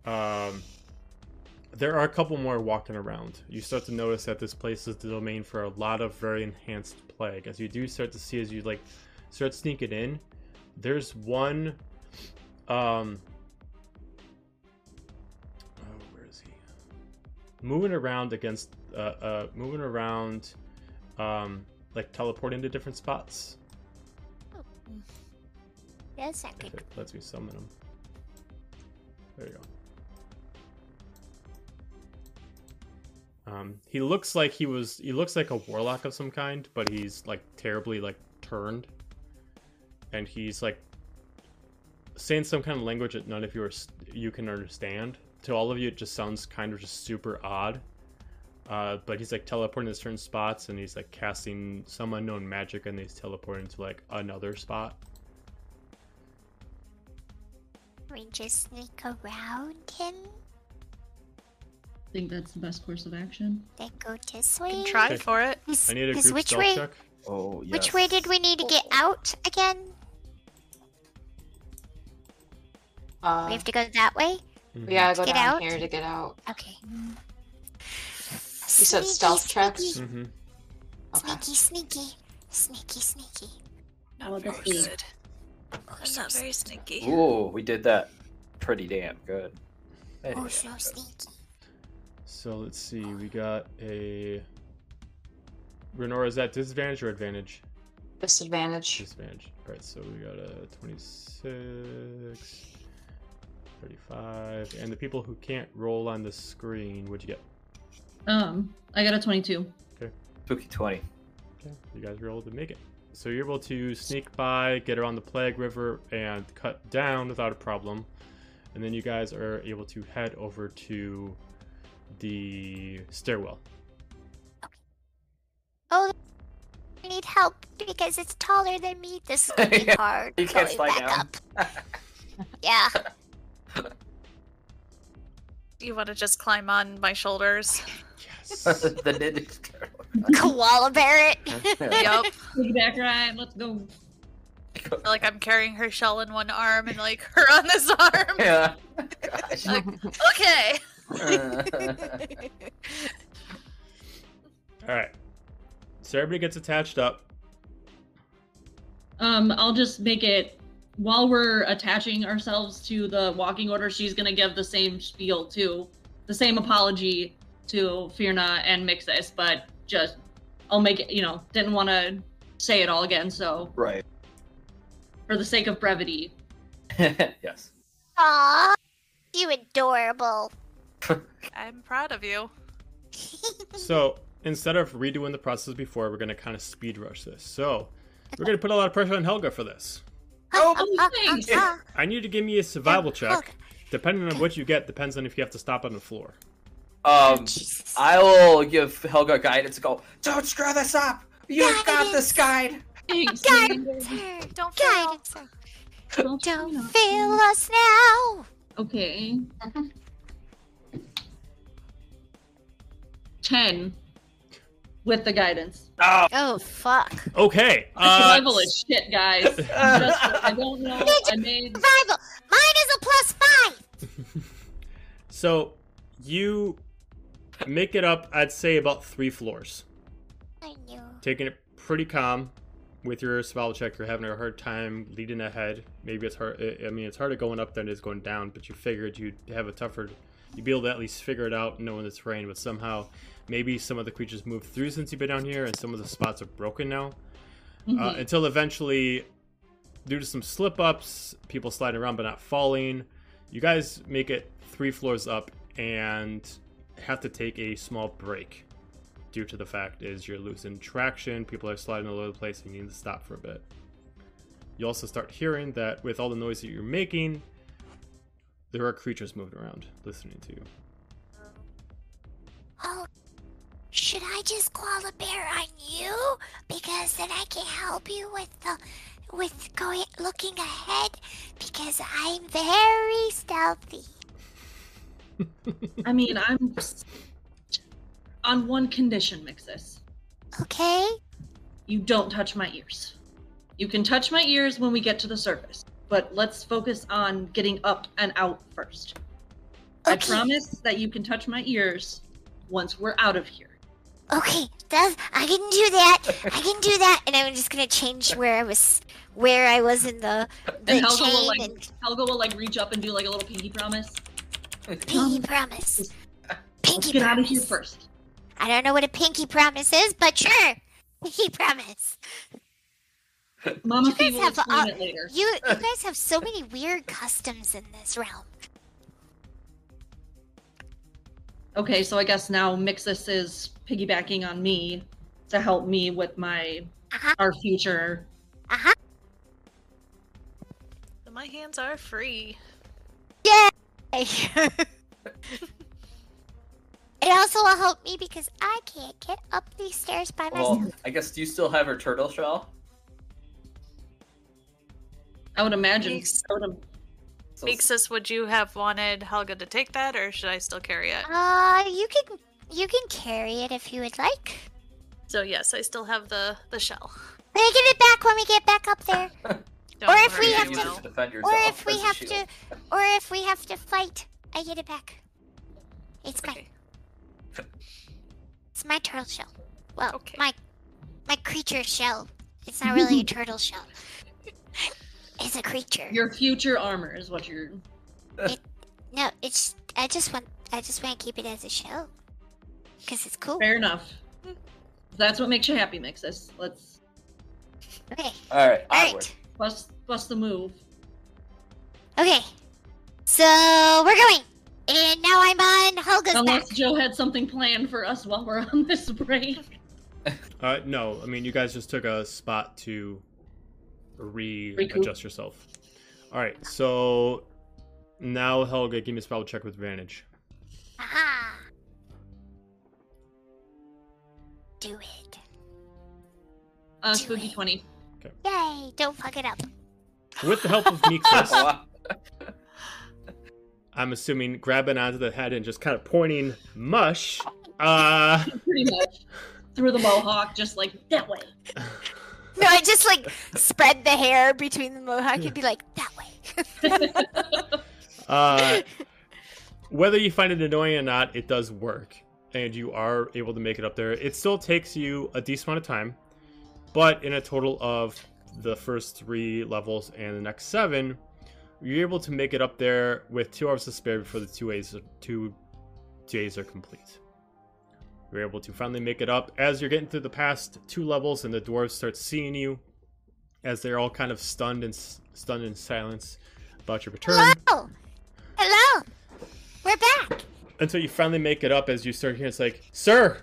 Um, there are a couple more walking around. You start to notice that this place is the domain for a lot of very enhanced plague. As you do start to see, as you like start sneaking in, there's one. Um, oh, where is he? Moving around against, uh, uh, moving around, um, like teleporting to different spots. Yes, I If could. it lets me summon him. There you go. Um, he looks like he was. He looks like a warlock of some kind, but he's like terribly like turned, and he's like saying some kind of language that none of you are you can understand. To all of you, it just sounds kind of just super odd. Uh, but he's like teleporting to certain spots, and he's like casting some unknown magic, and he's teleporting to like another spot. We just sneak around him, I think that's the best course of action. then go this way. can try Okay. for it. Is- I need a group which stealth way? check. Oh, yes. Which way did we need to get out again? Uh, we have to go that way. We gotta go Get down out? here to get out. Okay. You said stealth checks? Sneaky, Mhm. Okay. sneaky, sneaky, sneaky, sneaky. Oh, Not that's very good. good. Oh, I'm not very sneaky. sneaky. Ooh, we did that pretty damn good. Pretty Oh, so good. sneaky. So let's see. We got a. Renora, is that disadvantage or advantage? Disadvantage. Disadvantage. Alright, so we got a 26, 35, and the people who can't roll on the screen, what'd you get? Um, I got a 22. Okay. Spooky 20. Okay, you guys were able to make it. So you're able to sneak by, get around the Plague River, and cut down without a problem. And then you guys are able to head over to the stairwell. Oh, I need help because it's taller than me. This is gonna be <laughs> hard. you can't slide back down. up. <laughs> Yeah. <laughs> Do you want to just climb on my shoulders? Yes. <laughs> the ninja Koala Barrett. yup. Piggyback ride, let's go. <laughs> Like I'm carrying her shell in one arm and like her on this arm. yeah. Gosh. <laughs> Like, okay. Alright. So everybody gets attached up. Um, I'll just make it while we're attaching ourselves to the walking order. She's gonna give the same spiel to the same apology to Fierna and Mixus, but just I'll make it. You know, didn't want to say it all again, so right. for the sake of brevity, <laughs> yes. Aw, you adorable. <laughs> I'm proud of you. <laughs> So instead of redoing the process before, we're going to kind of speed rush this. So we're going to put a lot of pressure on Helga for this. Oh, thanks. I need you to give me a survival check. Depending on what you get, depends on if you have to stop on the floor. Um, I will give Helga guidance and go, don't screw this up! You have got this guide! Thanks. Guidance her. Don't fail. Guidance. Don't Don't fail us now. Okay. <laughs> Ten with the guidance. Oh, Oh fuck. Okay. Uh, Survival is shit, guys. <laughs> Just, I don't know. I made Survival. Mine is a plus five. <laughs> so you make it up, I'd say, about three floors. I knew. Taking it pretty calm with your survival check. You're having a hard time leading ahead. Maybe it's hard. I I mean, it's harder going up than it is going down. But you figured you'd have a tougher. You'd be able to at least figure it out, knowing the terrain. But somehow, maybe some of the creatures moved through since you've been down here, and some of the spots are broken now. uh, Mhm. until eventually, due to some slip ups, people sliding around but not falling, you guys make it three floors up and have to take a small break. Due to the fact is you're losing traction, people are sliding all over the place, and you need to stop for a bit. You also start hearing that with all the noise that you're making, there are creatures moving around, listening to you. Oh, should I just koala bear on you? Because then I can help you with the with going looking ahead because I'm very stealthy. <laughs> I mean, I'm on one condition, Mixus. Okay? You don't touch my ears. You can touch my ears when we get to the surface, but let's focus on getting up and out first. I promise that you can touch my ears once we're out of here. Okay, that's, I can do that. I can do that, and I'm just gonna change where I was, where I was in the the And Helga will chain like and Helga will like reach up and do like a little pinky promise. pinky promise. Pinky Let's get out of here promise. first. I don't know what a pinky promise is, but sure, pinky promise. Mama You guys have, later. You you guys have so many weird customs in this realm. Okay, so I guess now Mixus is piggybacking on me to help me with my Uh-huh. our future. Uh huh. Am I hands are free. Yay! <laughs> It also will help me because I can't get up these stairs by myself. Well, I guess do you still have her turtle shell? I would imagine. Thanks. I would im- So Mixus, would you have wanted Helga to take that, or should I still carry it? Uh, you can you can carry it if you would like. So yes, I still have the the shell. We'll get it back when we get back up there. <laughs> Or if we worry, I have to- to Or if we have shield. to or if we have to fight, I get it back. It's mine. It's my turtle shell. Well, Okay. my my creature shell. It's not really a <laughs> turtle shell. It's a creature. Your future armor is what you're. No, it's I just want I just want to keep it as a shell. Cause it's cool. Fair enough. That's what makes you happy, Mixus. Let's Okay. All right, All onward. right. bust bust the move. Okay. So we're going. And now I'm on Helga's Unless back. Joe had something planned for us while we're on this break. <laughs> Uh, no, I mean you guys just took a spot to Recoup. readjust yourself. All right, so now Helga, give me a spell check with advantage. Aha. Do it. Uh, Do spooky it. twenty. Yay! Don't fuck it up. With the help of Mixus, <laughs> I'm assuming grabbing onto the head and just kind of pointing mush. Uh, <laughs> Pretty much. Through the mohawk, just like that way. <laughs> No, I just like spread the hair between the mohawk and be like that way. uh, whether you find it annoying or not, it does work, and you are able to make it up there. It still takes you a decent amount of time, but in a total of the first three levels and the next seven, you're able to make it up there with two hours to spare before the two A's two days are complete. You're able to finally make it up as you're getting through the past two levels, and the dwarves start seeing you as they're all kind of stunned and stunned in silence about your return. Hello. Hello. We're back. Until you finally make it up as you start hearing it's like sir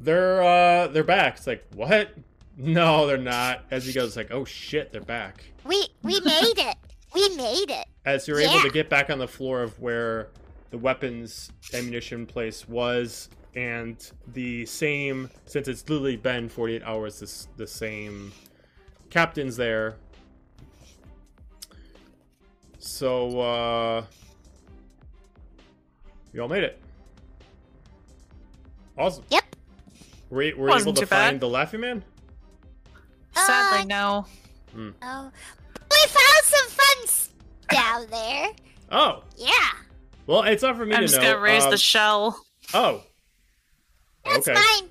they're uh they're back. It's like what? No they're not. As he goes like oh shit they're back. We we made it. We made it. as you're able to get back on the floor of where the weapons ammunition place was and the same since it's literally been 48 hours this the same captain's there. So uh you all made it awesome Yep. were, you- were you able to too bad. find the laughing man Sadly, Uh, no. Oh. We found some fun s- down there. oh Yeah. well it's not for me to know. I'm just gonna raise Um, the shell. oh That's okay mine.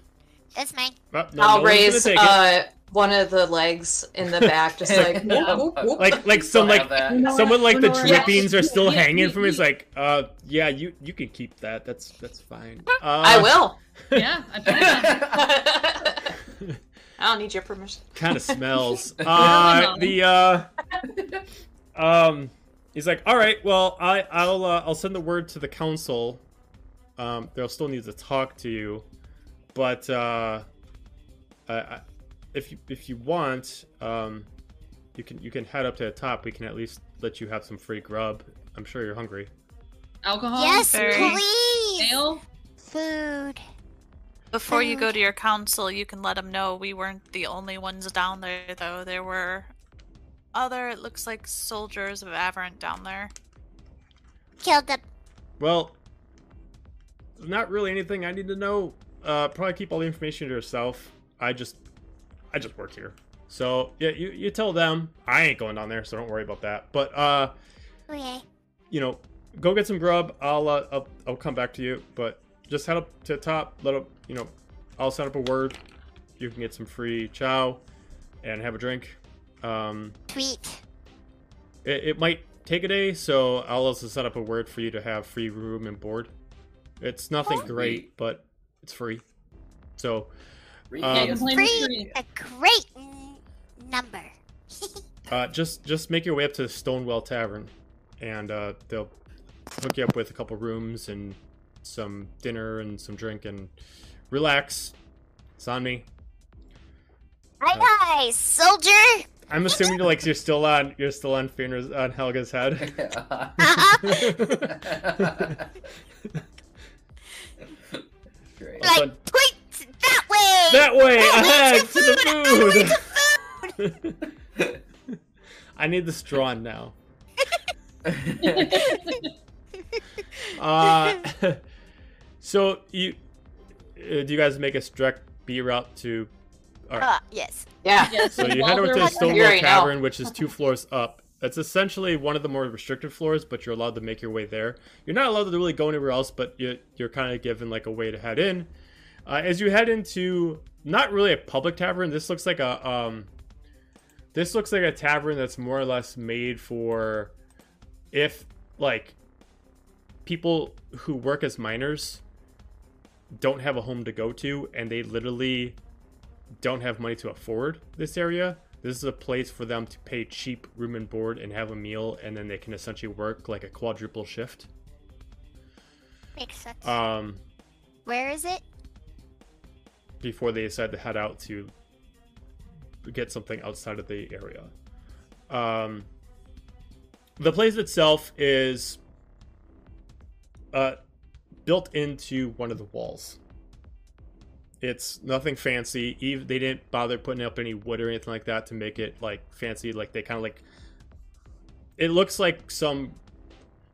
That's mine. Well, no, I'll no raise take it. uh, one of the legs in the back, just <laughs> like whoop, whoop, whoop. like like some Still like have that. No. someone like the Lenora- drippings are still Yeah, hanging yeah, from me. It's like, uh, yeah, you you can keep that. That's that's fine. Uh, I will. <laughs> Yeah, I. <laughs> I don't need your permission. Kind of smells. Uh, the uh, um, he's like, all right, well, I I'll uh, I'll send the word to the council. Um, they'll still need to talk to you, but uh, I, I, if you if you want, um, you can you can head up to the top. We can at least let you have some free grub. I'm sure you're hungry. Alcohol. yes, very- please. Ale. Food. Before you go to your council, you can let them know we weren't the only ones down there, though. There were other, it looks like soldiers of Averant down there. Killed them. Well, not really anything I need to know. Uh, probably keep all the information to yourself. I just, I just work here. So yeah, you you tell them I ain't going down there, so don't worry about that. But uh, Okay. you know, go get some grub. I'll uh, I'll, I'll come back to you. But just head up to the top. Let up. You know, I'll set up a word. You can get some free chow, and have a drink. Um, Sweet. it, it might take a day, so I'll also set up a word for you to have free room and board. It's nothing Oh. great, but it's free. So Um, Can't yes. complain with Free. free. A great number. <laughs> uh, just just make your way up to the Stonewell Tavern, and uh, they'll hook you up with a couple rooms and some dinner and some drink and relax. It's on me. Aye, aye, soldier. I'm assuming like you're still on you're still on Fenrir's on Helga's head. <laughs> <laughs> Great. Like, point that way! that way That ahead leads to to food! the food. <laughs> I need this drawn now. <laughs> Uh, <laughs> so you uh, do you guys make a direct B route to? All right. Uh, yes. Yeah. Yes, So you while head over to the like- You Stonewall already. Tavern, which is two floors up. It's essentially one of the more restricted floors, but you're allowed to make your way there. You're not allowed to really go anywhere else, but you, you're kind of given like a way to head in. Uh, as you head into not really a public tavern, this looks like a um, this looks like a tavern that's more or less made for if like people who work as miners don't have a home to go to and they literally don't have money to afford this area, this is a place for them to pay cheap room and board and have a meal, and then they can essentially work like a quadruple shift. Makes sense. Um, Where is it? Before they decide to head out to get something outside of the area. Um, the place itself is uh, built into one of the walls. It's nothing fancy. Even they didn't bother putting up any wood or anything like that to make it like fancy. Like they kind of like. It looks like some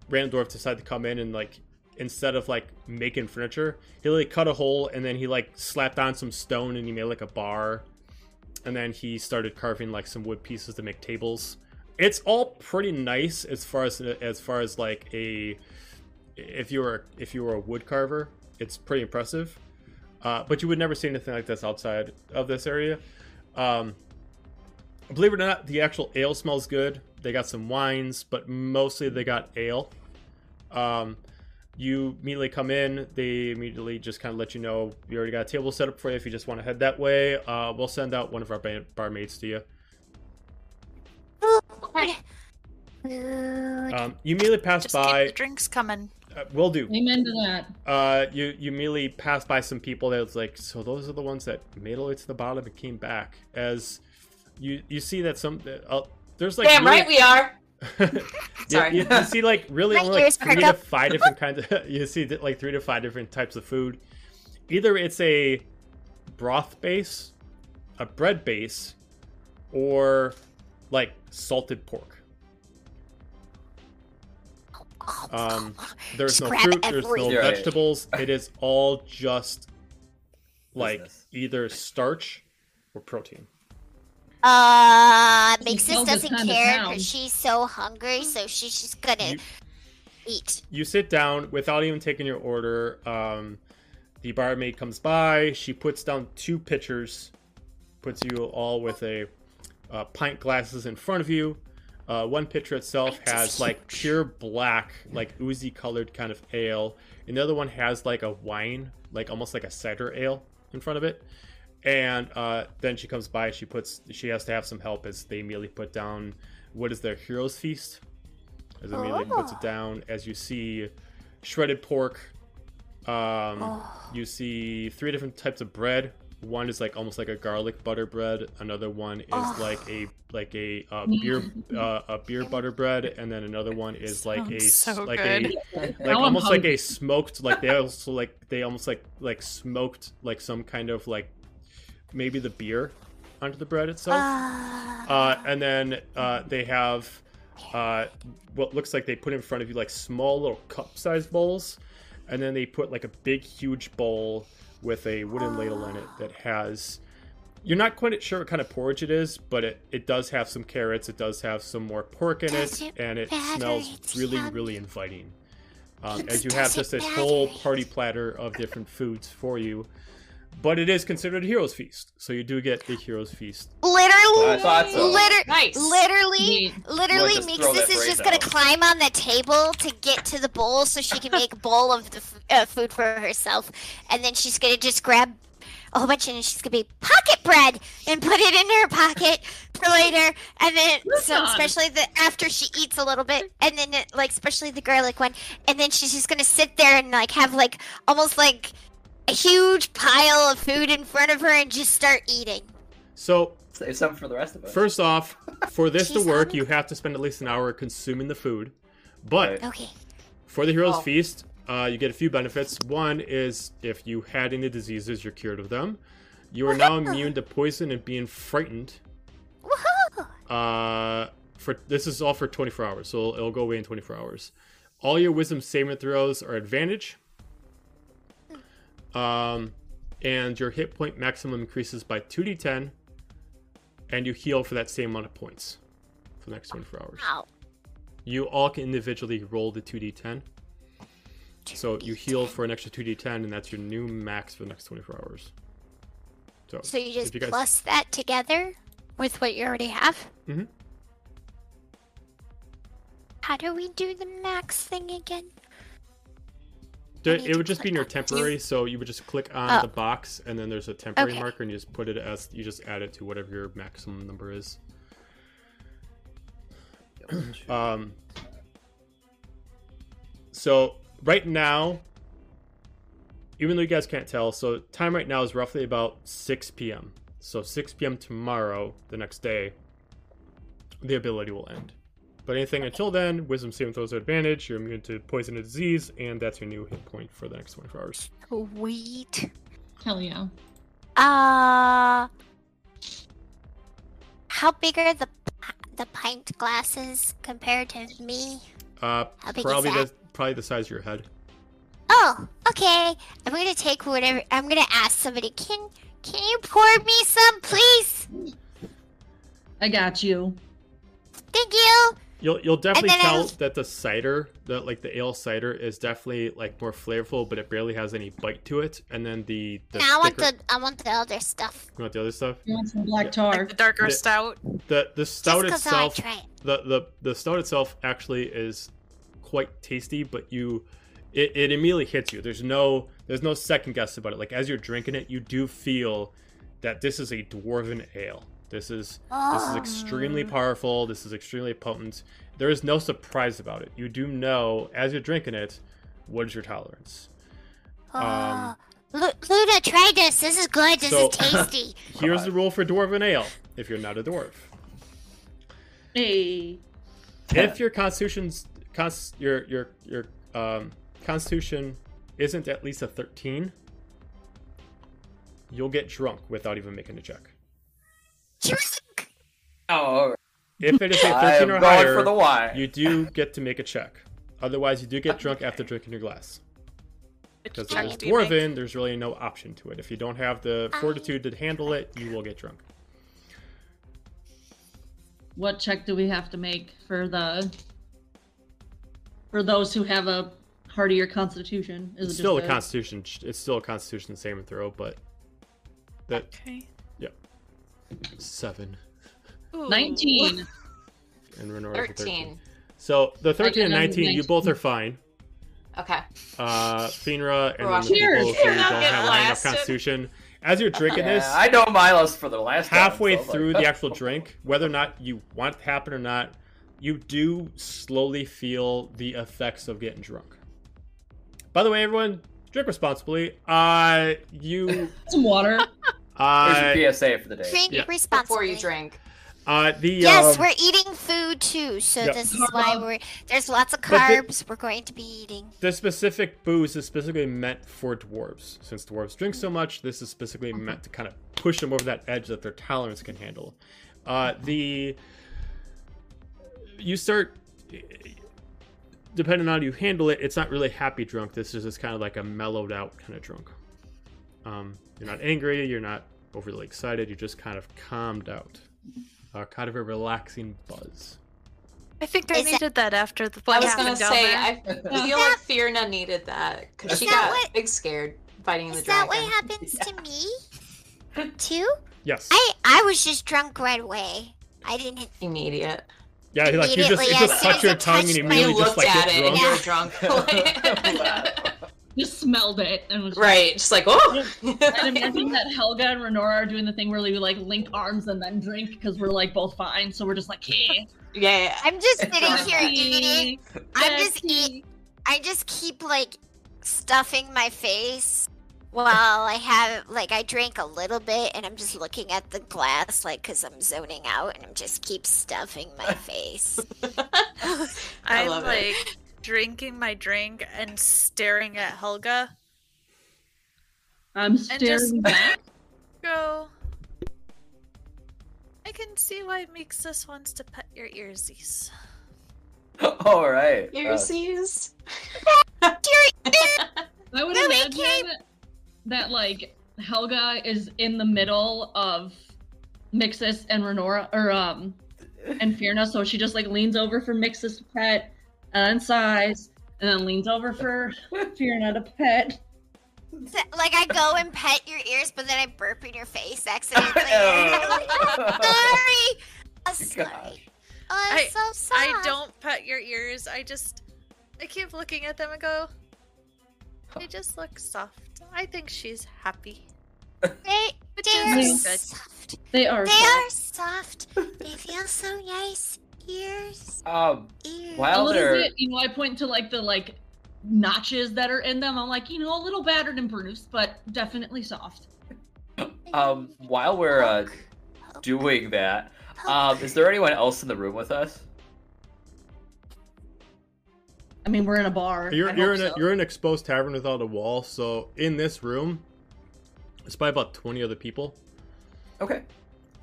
random dwarf decided to come in and like instead of like making furniture, he like cut a hole and then he like slapped on some stone and he made like a bar, and then he started carving like some wood pieces to make tables. It's all pretty nice as far as as far as like a if you were if you were a wood carver, it's pretty impressive. Uh, but you would never see anything like this outside of this area. Um, believe it or not, the actual ale smells good. They got some wines, but mostly they got ale. Um, you immediately come in. They immediately just kind of let you know we already got a table set up for you. If you just want to head that way, uh, we'll send out one of our ba- barmaids to you. Food. Food. Um, you immediately pass Just keep by. the drinks coming. Uh, will do. Amen to that. Uh, you you immediately pass by some people that was like, so those are the ones that made all the way to the bottom and came back. As you you see that some uh, there's like Damn really- right we are. <laughs> Yeah, Sorry. you, you see like really only like three to up. five different kinds of <laughs> you see like three to five different types of food either it's a broth base a bread base or like salted pork um there's no fruit there's no everything. Right. vegetables it is all just like Business. either starch or protein Uh, It's Mixus doesn't care town. because she's so hungry, so she's just gonna You- eat. you sit down without even taking your order. Um, the barmaid comes by. She puts down two pitchers, puts you all with a uh, pint glasses in front of you. Uh, one pitcher itself Pint has like pure black, like oozy colored kind of ale, and the other one has like a wine, like almost like a cider ale in front of it. And uh, then she comes by. She puts. She has to have some help as they immediately put down what is their hero's feast. As immediately puts it Oh. down, as you see shredded pork. Um, Oh. You see three different types of bread. One is like almost like a garlic butter bread. Another one is Oh. like a like a uh, beer uh, a beer butter bread, and then another one is like a so like good. a like Now I'm almost like a smoked like they also like they almost like like smoked like some kind of like maybe the beer onto the bread itself. Uh, and then uh, they have uh, what looks like they put in front of you like small little cup-sized bowls, and then they put like a big, huge bowl with a wooden ladle in it that has. You're not quite sure what kind of porridge it is, but it, it does have some carrots. It does have some more pork in it, it and it smells really, yummy. really inviting. Um, as you have just this whole party platter of different foods for you, but it is considered a hero's feast, so you do get the hero's feast literally, I thought so. liter- Nice. literally, Neat. literally, We'll just throw that Mixus is phrase just gonna climb on the table to get to the bowl so she can make a <laughs> bowl of the f- uh, food for herself, and then she's gonna just grab a whole bunch and she's gonna be pocket bread and put it in her pocket for later, and then so especially the after she eats a little bit, and then it, like especially the garlic one, and then she's just gonna sit there and like have like almost like a huge pile of food in front of her and just start eating. So Save some for the rest of us. First off, for this to work, hungry. you have to spend at least an hour consuming the food. But Right. Okay. for the hero's Oh. feast, uh, you get a few benefits. One is if you had any diseases, you're cured of them. You are now immune to poison and being frightened. Woohoo! Uh, for this is all for 24 hours, so it'll, it'll go away in 24 hours. All your wisdom saving throws are advantage. Um, and your hit point maximum increases by 2d10, and you heal for that same amount of points for the next 24 hours. Wow. You all can individually roll the 2d10. So you heal for an extra 2d10, and that's your new max for the next 24 hours. So, So you just you guys, plus that together with what you already have? Mhm. How do we do the max thing again? It would just be in your temporary, so you would just click on Oh. the box, and then there's a temporary Okay. marker, and you just put it as you just add it to whatever your maximum number is. <clears throat> Um. So right now, even though you guys can't tell, so time right now is roughly about 6 p.m. So 6 p.m. tomorrow, the next day, the ability will end. But anything until then, wisdom saving throws are advantage. You're immune to poison and disease, and that's your new hit point for the next 24 hours. Sweet. Hell yeah. Uh, how big are the the pint glasses compared to me? Uh, How big is probably the probably the size of your head. Oh, okay. I'm gonna take whatever. I'm gonna ask somebody. Can Can you pour me some, please? I got you. Thank you. You'll you'll definitely tell I'll- that the cider, the like the ale cider, is definitely like more flavorful, but it barely has any bite to it. And then the the no, I want thicker- the I want the other stuff. you want the other stuff. You want some black tar? Like the darker The- stout. The the stout Just 'cause I itself, try it. the, the the stout itself actually is quite tasty, but you it, it immediately hits you. There's no there's no second guess about it. Like as you're drinking it, you do feel that this is a dwarven ale. This is this is extremely powerful. This is extremely potent. There is no surprise about it. You do know as you're drinking it, what is your tolerance. Um, Oh, Lu- Luna, try this. This is good. This So- is tasty. <laughs> Here's the rule for dwarven ale. If you're not a dwarf, Hey. if your constitution's cons- your your your um, constitution isn't at least a 13, you'll get drunk without even making a check. Drink. Oh. If it is a <laughs> I 13 or higher, for the wine. you do get to make a check. Otherwise, you do get drunk after drinking your glass. Because check if it's do you make? dwarven, there's really no option to it. If you don't have the I- fortitude to handle it, you will get drunk. What check do we have to make for the for those who have a heartier constitution? Is It's it still a just constitution. It's still a constitution saving throw, but that Okay. Seven Ooh. 19? <laughs> and Renora for 13. So the 13 and I got 19, you both are fine. Okay. Uh, Finra and Well, then the people cheers. who don't not have getting high enough constitution. As you're drinking Yeah, this, I know Milos for the last time, halfway so I'm like, through the <laughs> actual drink, whether or not you want it to happen or not, you do slowly feel the effects of getting drunk. By the way, everyone, drink responsibly. Uh, you, <laughs> Some water. Uh, Here's your PSA for the day. Drink Yeah. responsibly. Before you drink. uh, the Yes, um, we're eating food too, so Yep. this is why we're there's lots of But the- carbs we're going to be eating. the specific booze is specifically meant for dwarves. Since dwarves drink so much, this is specifically meant to kind of push them over that edge that their tolerance can handle. Uh, the you start depending on how you handle it. It's not really happy drunk. This is just kind of like a mellowed out kind of drunk. Um, you're not angry. You're not overly excited. You're just kind of calmed out. Uh, kind of a relaxing buzz. I think I Is needed that after the I was gonna say, there. I <laughs> feel like Fierna needed that because she that got what- big scared fighting the Is that dragon. what happens to <laughs> me? <laughs> Too? Yes. I I was just drunk right away. I didn't. Immediate. yeah. Like you just Immediately, you just soon touch your tongue and you immediately just looked like at get it and drunk. you were drunk. You smelled it and was right. Just like, oh. I <laughs> imagine that Helga and Renora are doing the thing where we like link arms and then drink because we're like both fine. So we're just like, hey, yeah. I'm just sitting here Becky, eating. I'm just Becky." eat. I just keep like stuffing my face while I have like I drank a little bit, and I'm just looking at the glass, like, cause I'm zoning out, and I'm just keep stuffing my <laughs> face. I I'm love like it. Drinking my drink and staring at Helga. I'm staring back. <laughs> Go. I can see why Mixus wants to pet your earsies. <laughs> All right. uh, Earsies. Dear- I would <laughs> Really, imagine Kate? that like Helga is in the middle of Mixus and Renora or um and Fierna, so she just like leans over for Mixus to pet and then sighs and then leans over for <laughs> Fierna to pet. Like I go and pet your ears, but then I burp in your face accidentally. <laughs> and <laughs> I'm sorry. I'm sorry. Oh, I'm I- so sorry. I don't pet your ears. I just I keep looking at them and go. They just look soft. I think she's happy. They, they are good. soft. They are They soft. are soft. They feel so nice. Ears, Um, ears. a while little they're bit, you know, I point to like the like notches that are in them. I'm like, you know, a little battered and bruised, but definitely soft. um, while we're uh, doing that, um, is there anyone else in the room with us? I mean, we're in a bar. You're I you're hope in a, you're in an exposed tavern without a wall. So in this room, it's by about twenty other people. Okay.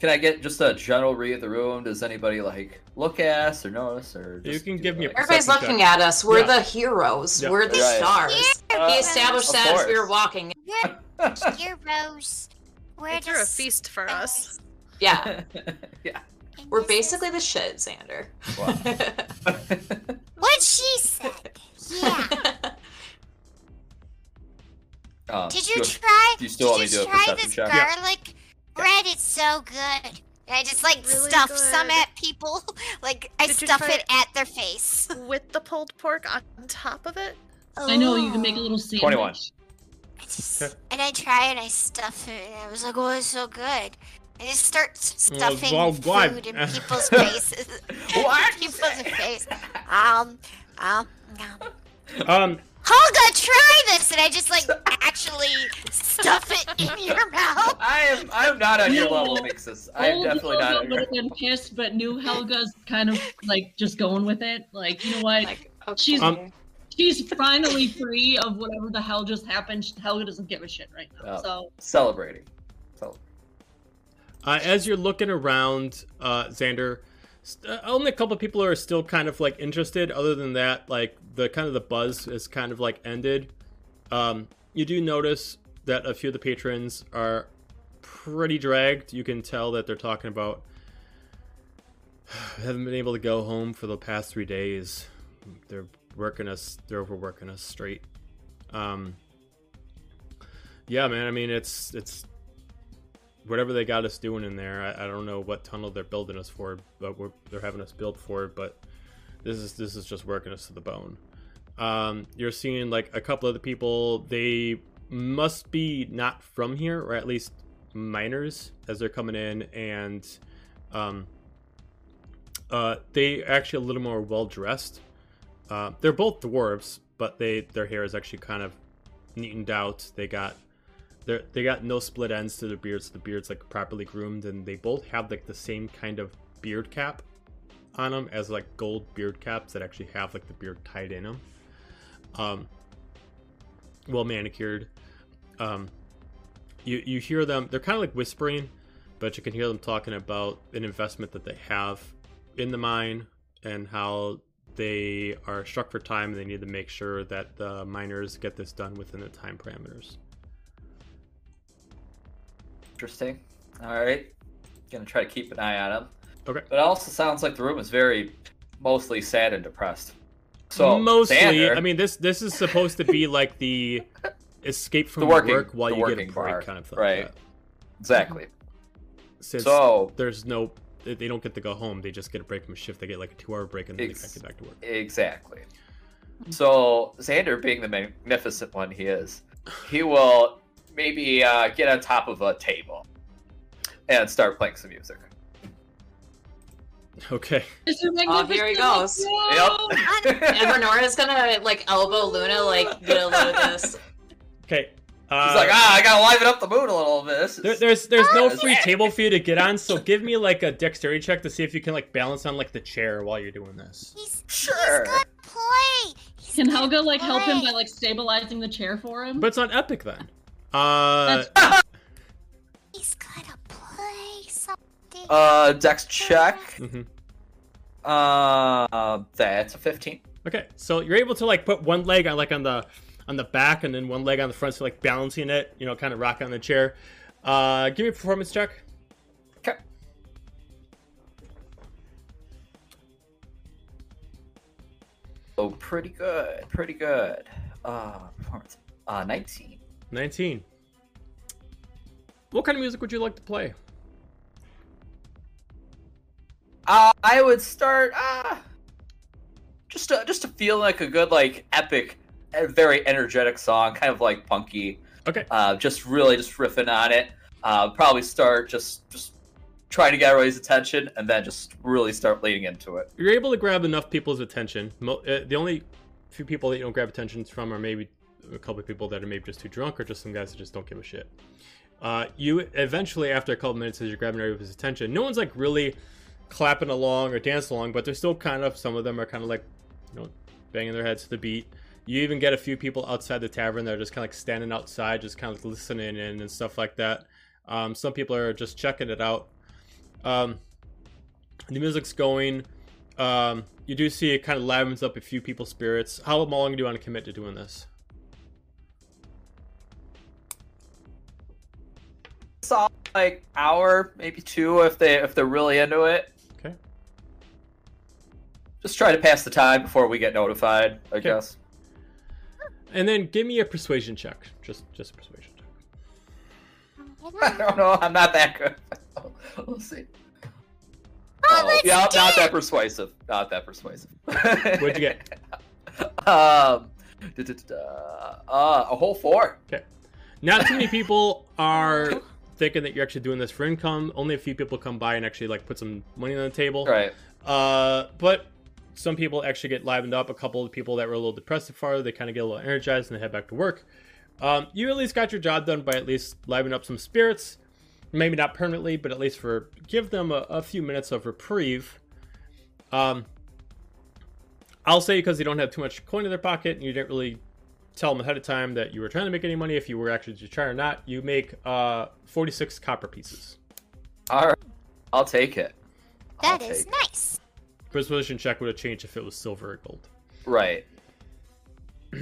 Can I get just a general read of the room? Does anybody like look at us or notice or? You can give me a like- Everybody's looking check. at us. We're Yeah. the heroes. Yeah. We're the Right. stars. Uh, He established that as we were walking. <laughs> You're, you're Rose. We're They a feast for us. Yeah, <laughs> yeah. and we're this is basically the shit, Xander. Wow. <laughs> What she said. Yeah. Um, Did you do- try? do you still want did me to do a try perception this check? Yeah. Garlic bread? is so good. I just like Really stuff some at people. <laughs> Like I Did stuff it it? at their face. <laughs> With the pulled pork on top of it. I know you can make a little sandwich. 21. I just- And I try and I stuff it, and I was like, "Oh, it's so good." I just start s- Well, stuffing well, what? food in <laughs> people's faces. What? people's face. Um, um, um. Um, Helga, try this, and I just like actually stuff it in <laughs> your mouth. I am. I'm not on your level, Mixus. I am Old definitely Helga not on would your. have been pissed, but new Helga's kind of like just going with it. Like, you know what? like, She's- Um, She's finally free of whatever the hell just happened. Helga doesn't give a shit right now. Oh. So Celebrating. So, Uh, as you're looking around, uh, Xander, st- uh, only a couple of people are still kind of like interested. Other than that, like the kind of the buzz is kind of like ended. Um, you do notice that a few of the patrons are pretty dragged. You can tell that they're talking about <sighs> haven't been able to go home for the past three days. They're working us. They're overworking us straight. Um, yeah, man. I mean, it's it's whatever they got us doing in there. I, I don't know what tunnel they're building us for, but they're having us build for. But this is this is just working us to the bone. Um, you're seeing like a couple of the people. They must be not from here, or at least minors, as they're coming in, and um, uh, they actually a little more well dressed. Uh, they're both dwarves, but they their hair is actually kind of neatened out. They got they they got no split ends to their beards. The beard's like properly groomed, and they both have like the same kind of beard cap on them as like gold beard caps that actually have like the beard tied in them. Um, well manicured. Um, you you hear them. They're kind of like whispering, but you can hear them talking about an investment that they have in the mine and how they are struck for time and they need to make sure that the miners get this done within the time parameters. interesting. All right. Gonna try to keep an eye on him. Okay. But it also sounds like the room is very mostly sad and depressed. So mostly, Xander, I mean this this is supposed to be like the escape from The working- work while you get a break kind of thing. right. yeah. exactly. Since So there's no, they they don't get to go home. They just get a break from a shift. They get like a two-hour break and then they Ex- can't get back to work. Exactly. So Xander, being the magnificent one he is, he <sighs> will maybe uh, get on top of a table and start playing some music. Okay. Oh, here he Magnificent, goes. no! <laughs> And Renora's gonna like elbow Luna, like get a load of this. Okay. Uh, He's like, ah, I gotta liven up the mood a little bit. This is... There, there's there's no free table for you to get on, so give me like a dexterity check to see if you can like balance on like the chair while you're doing this. He's Sure. he's gonna play. He's Can gonna Helga like help him by like stabilizing the chair for him? But it's on epic then. Uh, That's- <laughs> He's gonna play something. Uh, dex check. mhm. Uh, that's a 15. Okay, so you're able to like put one leg on like on the on the back and then one leg on the front, so like balancing it, you know, kind of rocking on the chair. Uh, give me a performance check. Okay. Oh, pretty good. Pretty good. Uh, performance. Uh, 19. 19. What kind of music would you like to play? Uh, I would start. Uh, just to, just to feel like a good, like epic, very energetic song, kind of like punky. Okay. Uh, just really just riffing on it. Uh, probably start just just trying to get everybody's attention, and then just really start leading into it. You're able to grab enough people's attention. Mo- uh, the only few people that you don't grab attentions from are maybe a couple of people that are maybe just too drunk or just some guys that just don't give a shit. Uh, you eventually, after a couple minutes, as you're grabbing everybody's attention, no one's like really clapping along or dancing along, but they're still kind of. Some of them are kind of like, you know, banging their heads to the beat. You even get a few people outside the tavern that are just kind of like standing outside, just kind of like listening in and stuff like that. Um, some people are just checking it out. Um, the music's going. Um, you do see it kind of livens up a few people's spirits. How long do you want to commit to doing this? Saw like hour, maybe two, if they if they're really into it. Okay. Just try to pass the time before we get notified. I Okay. guess. And then give me a persuasion check. Just just a persuasion check. <laughs> I don't know. I'm not that good. <laughs> we'll see. Oh, let's yeah, not do that persuasive. Not that persuasive. <laughs> What'd you get? Um, da, da, da, da. Uh, a whole four. Okay. Not too many people are thinking that you're actually doing this for income. Only a few people come by and actually like put some money on the table. Right. Uh, but some people actually get livened up. A couple of people that were a little depressed so far, they kind of get a little energized and they head back to work. Um, you at least got your job done by at least livening up some spirits. Maybe not permanently, but at least for give them a, a few minutes of reprieve. Um, I'll say because they don't have too much coin in their pocket and you didn't really tell them ahead of time that you were trying to make any money. If you were actually to try or not, you make uh, 46 copper pieces. All right. I'll take it. I'll That is take nice. Persuasion check would have changed if it was silver or gold. Right. <clears throat>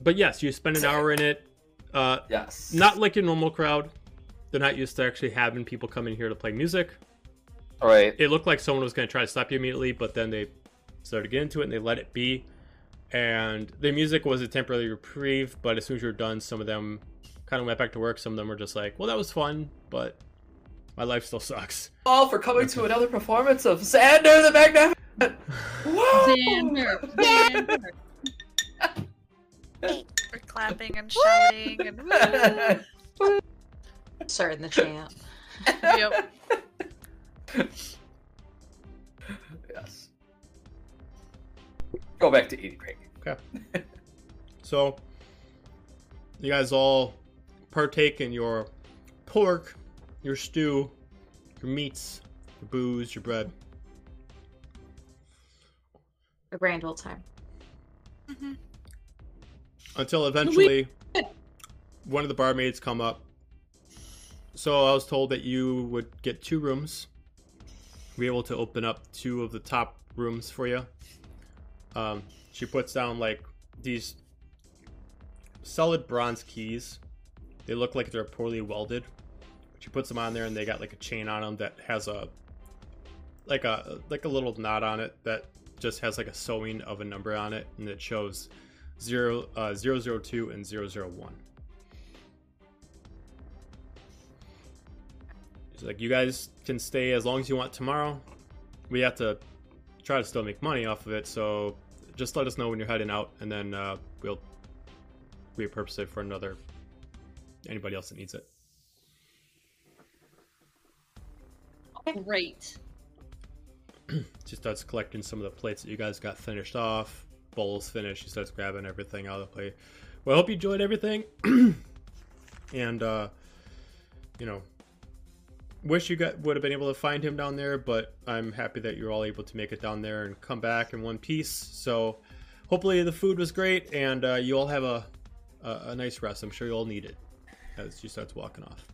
But yes, you spend an hour in it. Uh, Yes. not like your normal crowd. They're not used to actually having people come in here to play music. All right. It looked like someone was going to try to stop you immediately, but then they started to get into it and they let it be. And the music was a temporary reprieve, but as soon as you were done, some of them kind of went back to work. Some of them were just like, well, that was fun, but my life still sucks. All for coming to another performance of Xander the Magnificent. Whoa! Xander, Xander. We're clapping and shouting and woo. Starting the chant. yep. yes. Go back to eating cake. Okay. so, you guys all partake in your pork, your stew, your meats, your booze, your bread. A grand old time. until eventually one of the barmaids come up. So I was told that you would get two rooms, be able to open up two of the top rooms for you. Um, she puts down like these solid bronze keys. They look like they're poorly welded. She puts them on there, and they got like a chain on them that has a like a like a little knot on it that just has like a sewing of a number on it, and it shows zero, uh, 002 and 001. It's like, you guys can stay as long as you want tomorrow. We have to try to still make money off of it, so just let us know when you're heading out, and then uh, we'll repurpose it for another anybody else that needs it. Great. <clears throat> She starts collecting some of the plates that you guys got finished off. bowl's finished, she starts grabbing everything out of the plate. Well, I hope you enjoyed everything, <clears throat> and uh, you know, wish you got would have been able to find him down there, but I'm happy that you're all able to make it down there and come back in one piece. So, hopefully, the food was great, and uh, you all have a, a a nice rest. I'm sure you all need it as she starts walking off.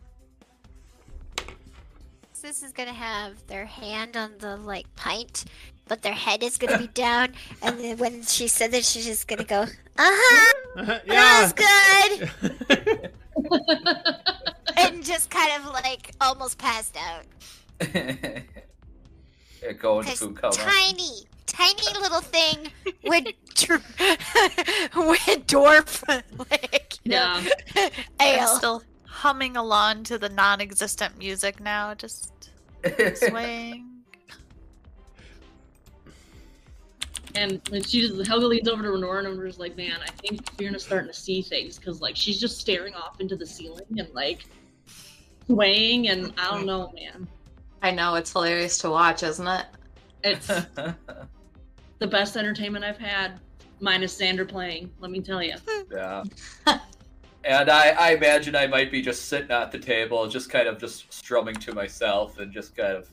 This is gonna have their hand on the like pint, but their head is gonna be down. And then when she said that, she's just gonna go, uh huh, yeah. <laughs> that was good, <laughs> and just kind of like almost passed out. yeah, go into This food tiny, tiny little thing with dr- <laughs> with dwarf like you know, I'm ale. still humming along to the non-existent music now, just swaying. <laughs> And when she just Helga leans over to Renora and I'm just like, man, I think Fiona's starting to see things because like she's just staring off into the ceiling and like swaying and I don't know, man. I know it's hilarious to watch, isn't it? It's <laughs> the best entertainment I've had, minus Xander playing. Let me tell you. yeah. <laughs> And I, I imagine I might be just sitting at the table, just kind of just strumming to myself and just kind of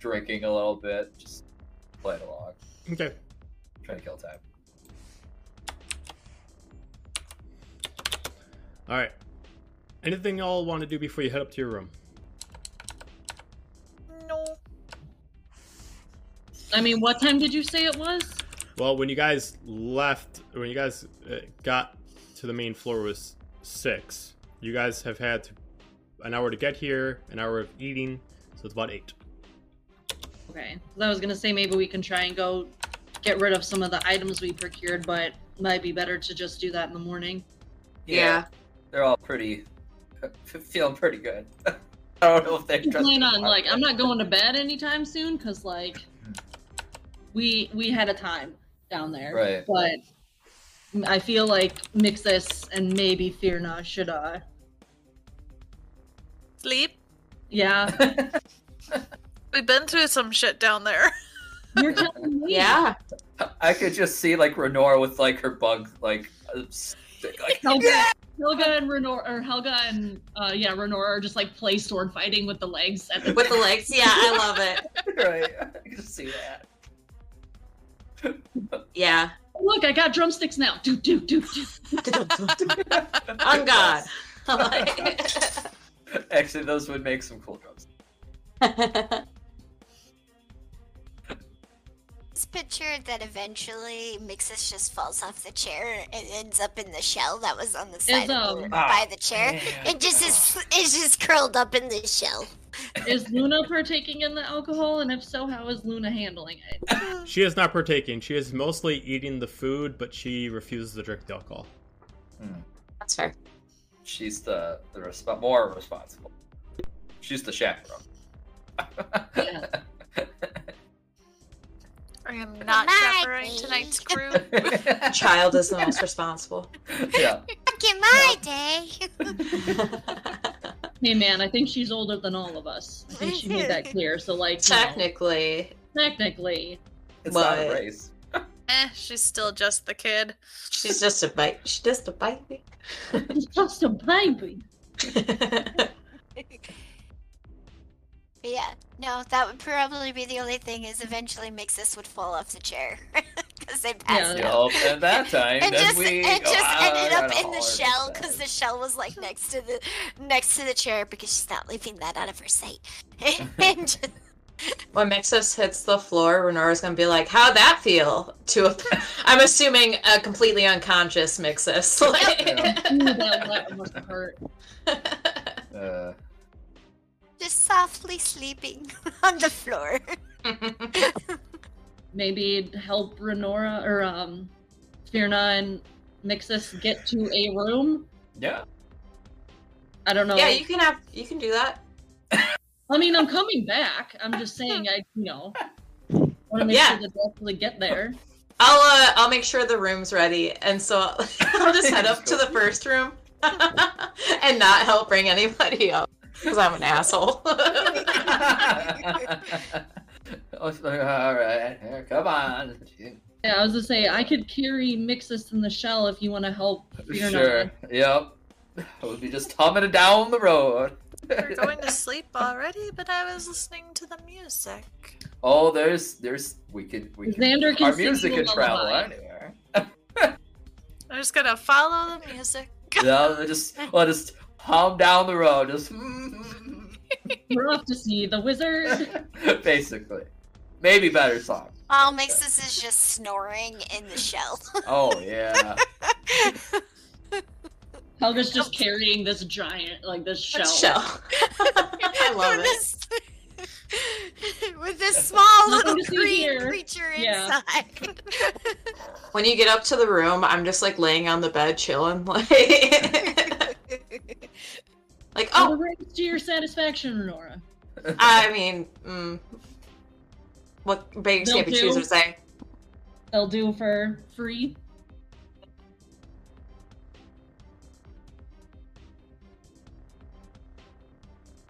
drinking a little bit, just playing along, Okay. trying to kill time. All right. Anything y'all want to do before you head up to your room? No. I mean, what time did you say it was? Well, when you guys left, when you guys uh, got to the main floor was six. You guys have had an hour to get here, an hour of eating, so it's about eight. Okay. I was gonna say maybe we can try and go get rid of some of the items we procured, but might be better to just do that in the morning. Yeah. They're all pretty, <laughs> feeling pretty good. <laughs> I don't know if they're I just. plan on like I'm not going to <laughs> bed anytime soon because like we we had a time down there, Right. but I feel like Mixus and maybe Fierna should uh Sleep. yeah. <laughs> We've been through some shit down there. <laughs> You're telling me. Yeah. I could just see like Renora with like her bug like uh, stick, like Helga, Helga and Renor or Helga and uh yeah Renora are just like play sword fighting with the legs at the With the legs. Yeah, I love it. <laughs> right. I can see that. Yeah. Look, I got drumsticks now. Do do do do. <laughs> On God. <laughs> Actually, those would make some cool drums. <laughs> Just picture that eventually Mixus just falls off the chair and ends up in the shell that was on the side of the, um, by the chair. man. It just is is just curled up in the shell. Is Luna partaking in the alcohol, and if so, how is Luna handling it? She is not partaking. She is mostly eating the food, but she refuses to drink the alcohol. That's fair. She's the the resp- more responsible. She's the chaperone. Yeah. <laughs> I am not Goodbye, chaperoning babe. tonight's crew. <laughs> Child is the most responsible. yeah. Back in my day. <laughs> Hey man, I think she's older than all of us. I think she made that <laughs> clear. So like, you know, Technically. technically, It's not a race. eh, she's still just the kid. She's just a bite. She's just a baby. she's just a baby. Yeah, no, that would probably be the only thing. Is eventually Mixus would fall off the chair <laughs> because they passed Yeah. out. Yup, at that time, And then just, we and just "Ah, ended up in the shell because the shell was like next to the next to the chair because she's not leaving that out of her sight. <laughs> and <laughs> just, when Mixus hits the floor, Renora's gonna be like, "How'd that feel?" To a, I'm assuming a completely unconscious Mixus. Like- Ooh, that, that must hurt. Uh, just softly sleeping <laughs> on the floor. <laughs> Maybe help Renora or um, Fierna and Mixus get to a room. yeah. I don't know. yeah, you can have. You can do that. I mean, I'm coming back. I'm just saying, I you know, want to make Yeah. sure that they actually get there. I'll uh, I'll make sure the room's ready, and so <laughs> I'll just head up to the first room and not help bring anybody up because I'm an asshole. <laughs> Oh, I like, all right, here, come on. Yeah, I was gonna say I could carry Mixus in the shell if you want to help. Fear Sure. Yep. I would be just humming it down the road. We're going to sleep already, but I was listening to the music. oh, there's, there's, we could, we can. Xander can our music you can travel lullaby. anywhere. <laughs> I'm just gonna follow the music. Yeah, just, well, just hum down the road, just. <laughs> We're off to see the wizard. <laughs> Basically, maybe better song. All Mixus is just snoring in the shell. Oh yeah. <laughs> Helga's just carrying this giant, like this shell. Shell. I love it. it. With this small Nothing little green here. creature Yeah. inside. When you get up to the room, I'm just like laying on the bed chilling, like, <laughs> like Oh, to your satisfaction, Renora. <laughs> I mean, mm, what beggars They'll can't be do. choosers say. They'll do for free.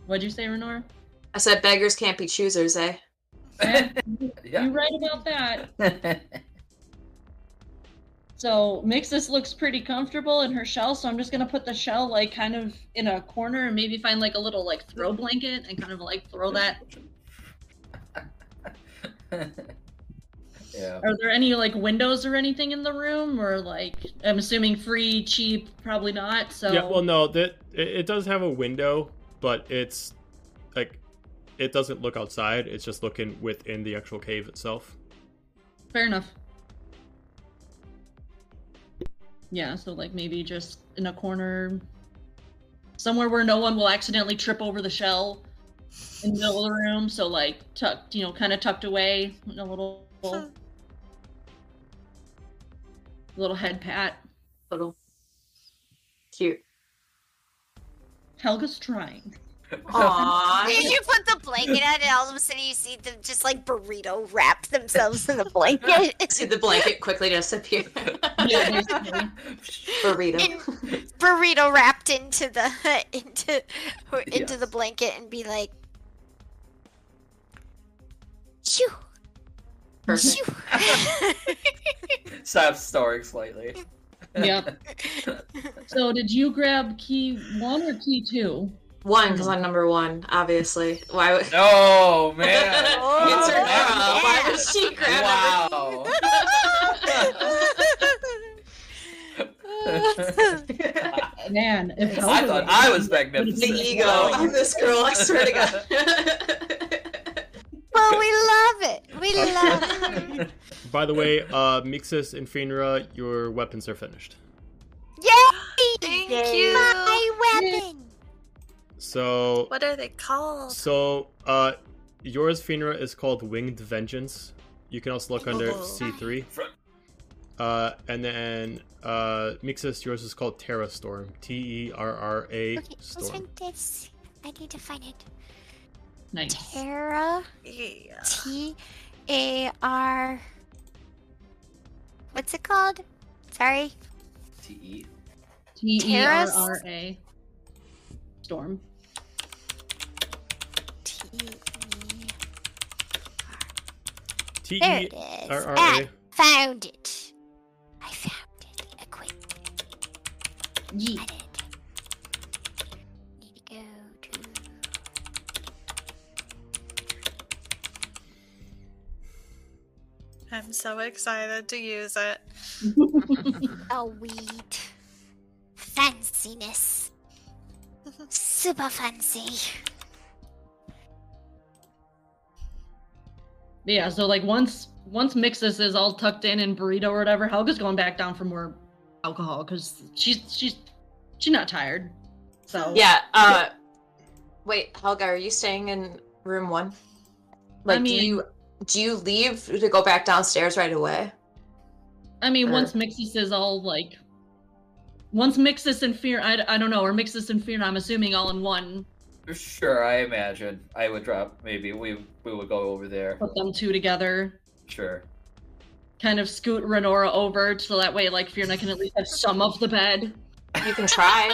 What'd you say, Renora? I said beggars can't be choosers, eh? Eh, <laughs> yeah. You're right about that. So Mixus looks pretty comfortable in her shell, so I'm just gonna put the shell like kind of in a corner and maybe find like a little like throw blanket and kind of like throw that. yeah. Are there any like windows or anything in the room, or like I'm assuming free, cheap, probably not. So Yeah, well, no, that it, it does have a window, but it's like it doesn't look outside. It's just looking within the actual cave itself. fair enough. Yeah, so like maybe just in a corner, somewhere where no one will accidentally trip over the shell in the middle of the room. So like tucked, you know, kind of tucked away in a little little head pat. Little cute. Helga's trying. Aww. Did you put the blanket on and all of a sudden you see them just like burrito wrap themselves in the blanket? <laughs> See the blanket quickly disappear. Yeah, <laughs> basically. Burrito. burrito wrapped into the <laughs> into into the blanket and be like Shoo, Perfect. shoo. Stop snoring slightly. Yep. So did you grab key one or key two? One, because I'm number one, obviously. Why would <laughs> Oh man. Oh, It's her yeah. girl. Why would she grab Wow. <laughs> Man, I thought I was the magnificent. ego on this girl, I swear to God. <laughs> well, we love it. We love it. By the way, uh, Mixus and Fierna, your weapons are finished. Yay! Thank Yay. you. My weapon. So, What are they called? so uh, yours, Fierna, is called Winged Vengeance. You can also look under Oh. C3. Uh, and then uh, Mixus, yours is called Terra Storm. T E R R A Okay, let's Storm. find this. I need to find it. nice. Terra. Yeah. T A R. What's it called? Sorry. T-E. T E R Terrace? Storm. T E. T There E it is. R R A. found it. I found it. Equip. Yeet. Edit. Need to go to. I'm so excited to use it. A weed. Fanciness. <laughs> Super fancy. Yeah, so like once once Mixus is all tucked in and burrito or whatever, Helga's going back down for more alcohol because she's she's she's not tired. So yeah, uh, wait, Helga, are you staying in room one? Like, mean- do you do you leave to go back downstairs right away? I mean, Or- once Mixus is all like, once Mixus and Fear, I, I don't know, or Mixus and Fear, I'm assuming all in one, Sure, I imagine I would drop. Maybe we we would go over there. put them two together, Sure. kind of scoot Renora over so that way, like, Fear and can at least have some of the bed. You can try.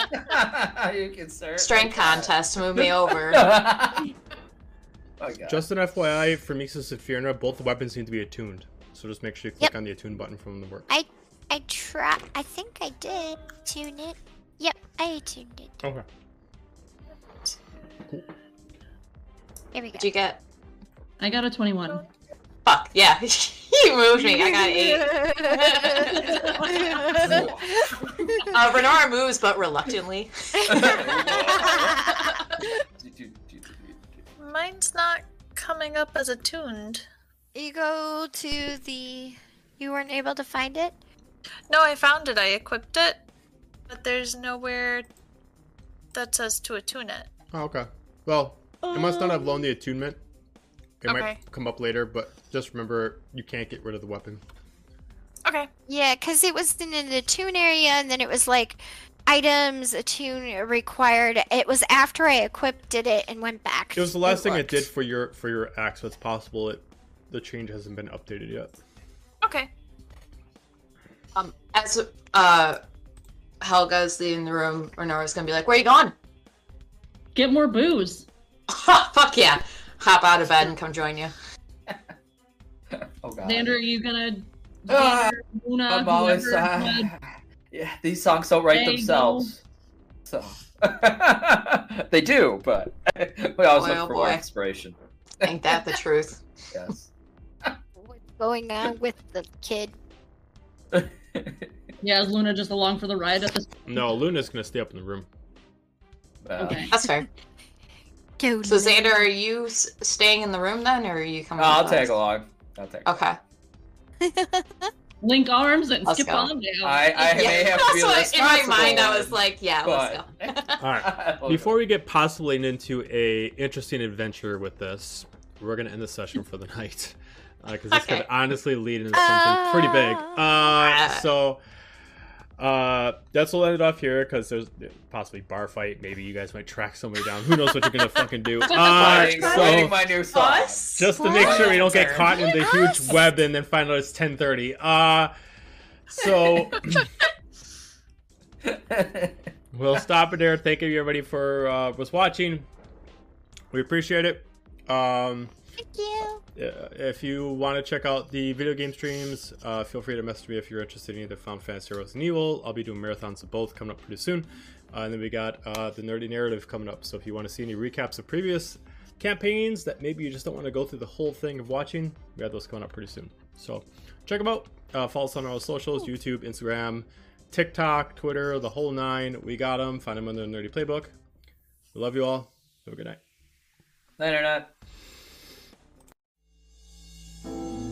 <laughs> you can start Strength contest, move me over. <laughs> oh, Just an FYI, for Mixus and Fierna, both the weapons need to be attuned. So just make sure you click Yep. on the attune button from the work. I I try. I think I did tune it. Yep, I tuned it. Okay. Here we go. What'd you get? I got a 21. Fuck, yeah. <laughs> you moved me. I got eight. <laughs> uh, Renora moves, but reluctantly. <laughs> Mine's not coming up as attuned. you go to the. You weren't able to find it. No, I found it. I equipped it, but there's nowhere that says to attune it. Oh, okay. Well, it must not have loaned the attunement. It Okay. might come up later, but just remember you can't get rid of the weapon. Okay. Yeah, because it was in the tune area, and then it was like items attune required. It was after I equipped it and went back. It was the last and thing it did for your for your axe. So it's possible it the change hasn't been updated yet. Okay. Um, as uh, Helga's in the room, Renora's gonna be like, "Where are you going?" Get more booze. Ha, fuck yeah! Hop out of bed and come join you. <laughs> Oh god. Xander, are you gonna Ah, Xander, Luna, I'm always. Uh, <laughs> yeah, these songs don't write There you themselves. So <laughs> they do, but we always Boy, look oh for more inspiration. Ain't that the truth? Yes. What's going on with the kid? Yeah, is Luna just along for the ride at this? No, Luna's gonna stay up in the room. Well, Okay. That's fair. <laughs> Go, So Luna. Xander, are you s- staying in the room then, or are you coming? I'll with us? tag along. I'll tag. Okay. <laughs> Link arms and Let's skip go. on down. I, I may have to be <laughs> That's what in my mind I was like, yeah, let's go. All right. Before we get possibly into a interesting adventure with this, we're gonna end the session for the night because this Okay. could honestly lead into something pretty big. Uh, Ah. so uh, that's we'll end it off here because there's possibly bar fight. Maybe you guys might track somebody down. Who knows what you're gonna fucking do? <laughs> Uh, Fighting, so my new song. Just to make sure we don't get caught in the huge web and then find out it's 10:30. Uh, so. <laughs> we'll stop it there. Thank you everybody for uh, was watching. We appreciate it. Um, Thank you. if you want to check out the video game streams, uh, feel free to message me if you're interested in either Final Fantasy or Resident Evil. I'll be doing marathons of both coming up pretty soon. Uh, and then we got uh, the Nerdy Narrative coming up. So if you want to see any recaps of previous campaigns that maybe you just don't want to go through the whole thing of watching, we have those coming up pretty soon. So check them out. Uh, follow us on our socials YouTube, Instagram, TikTok, Twitter, the whole nine. We got them. Find them on the Nerdy Playbook. We love you all. Have a good night. Night or not. Thank you.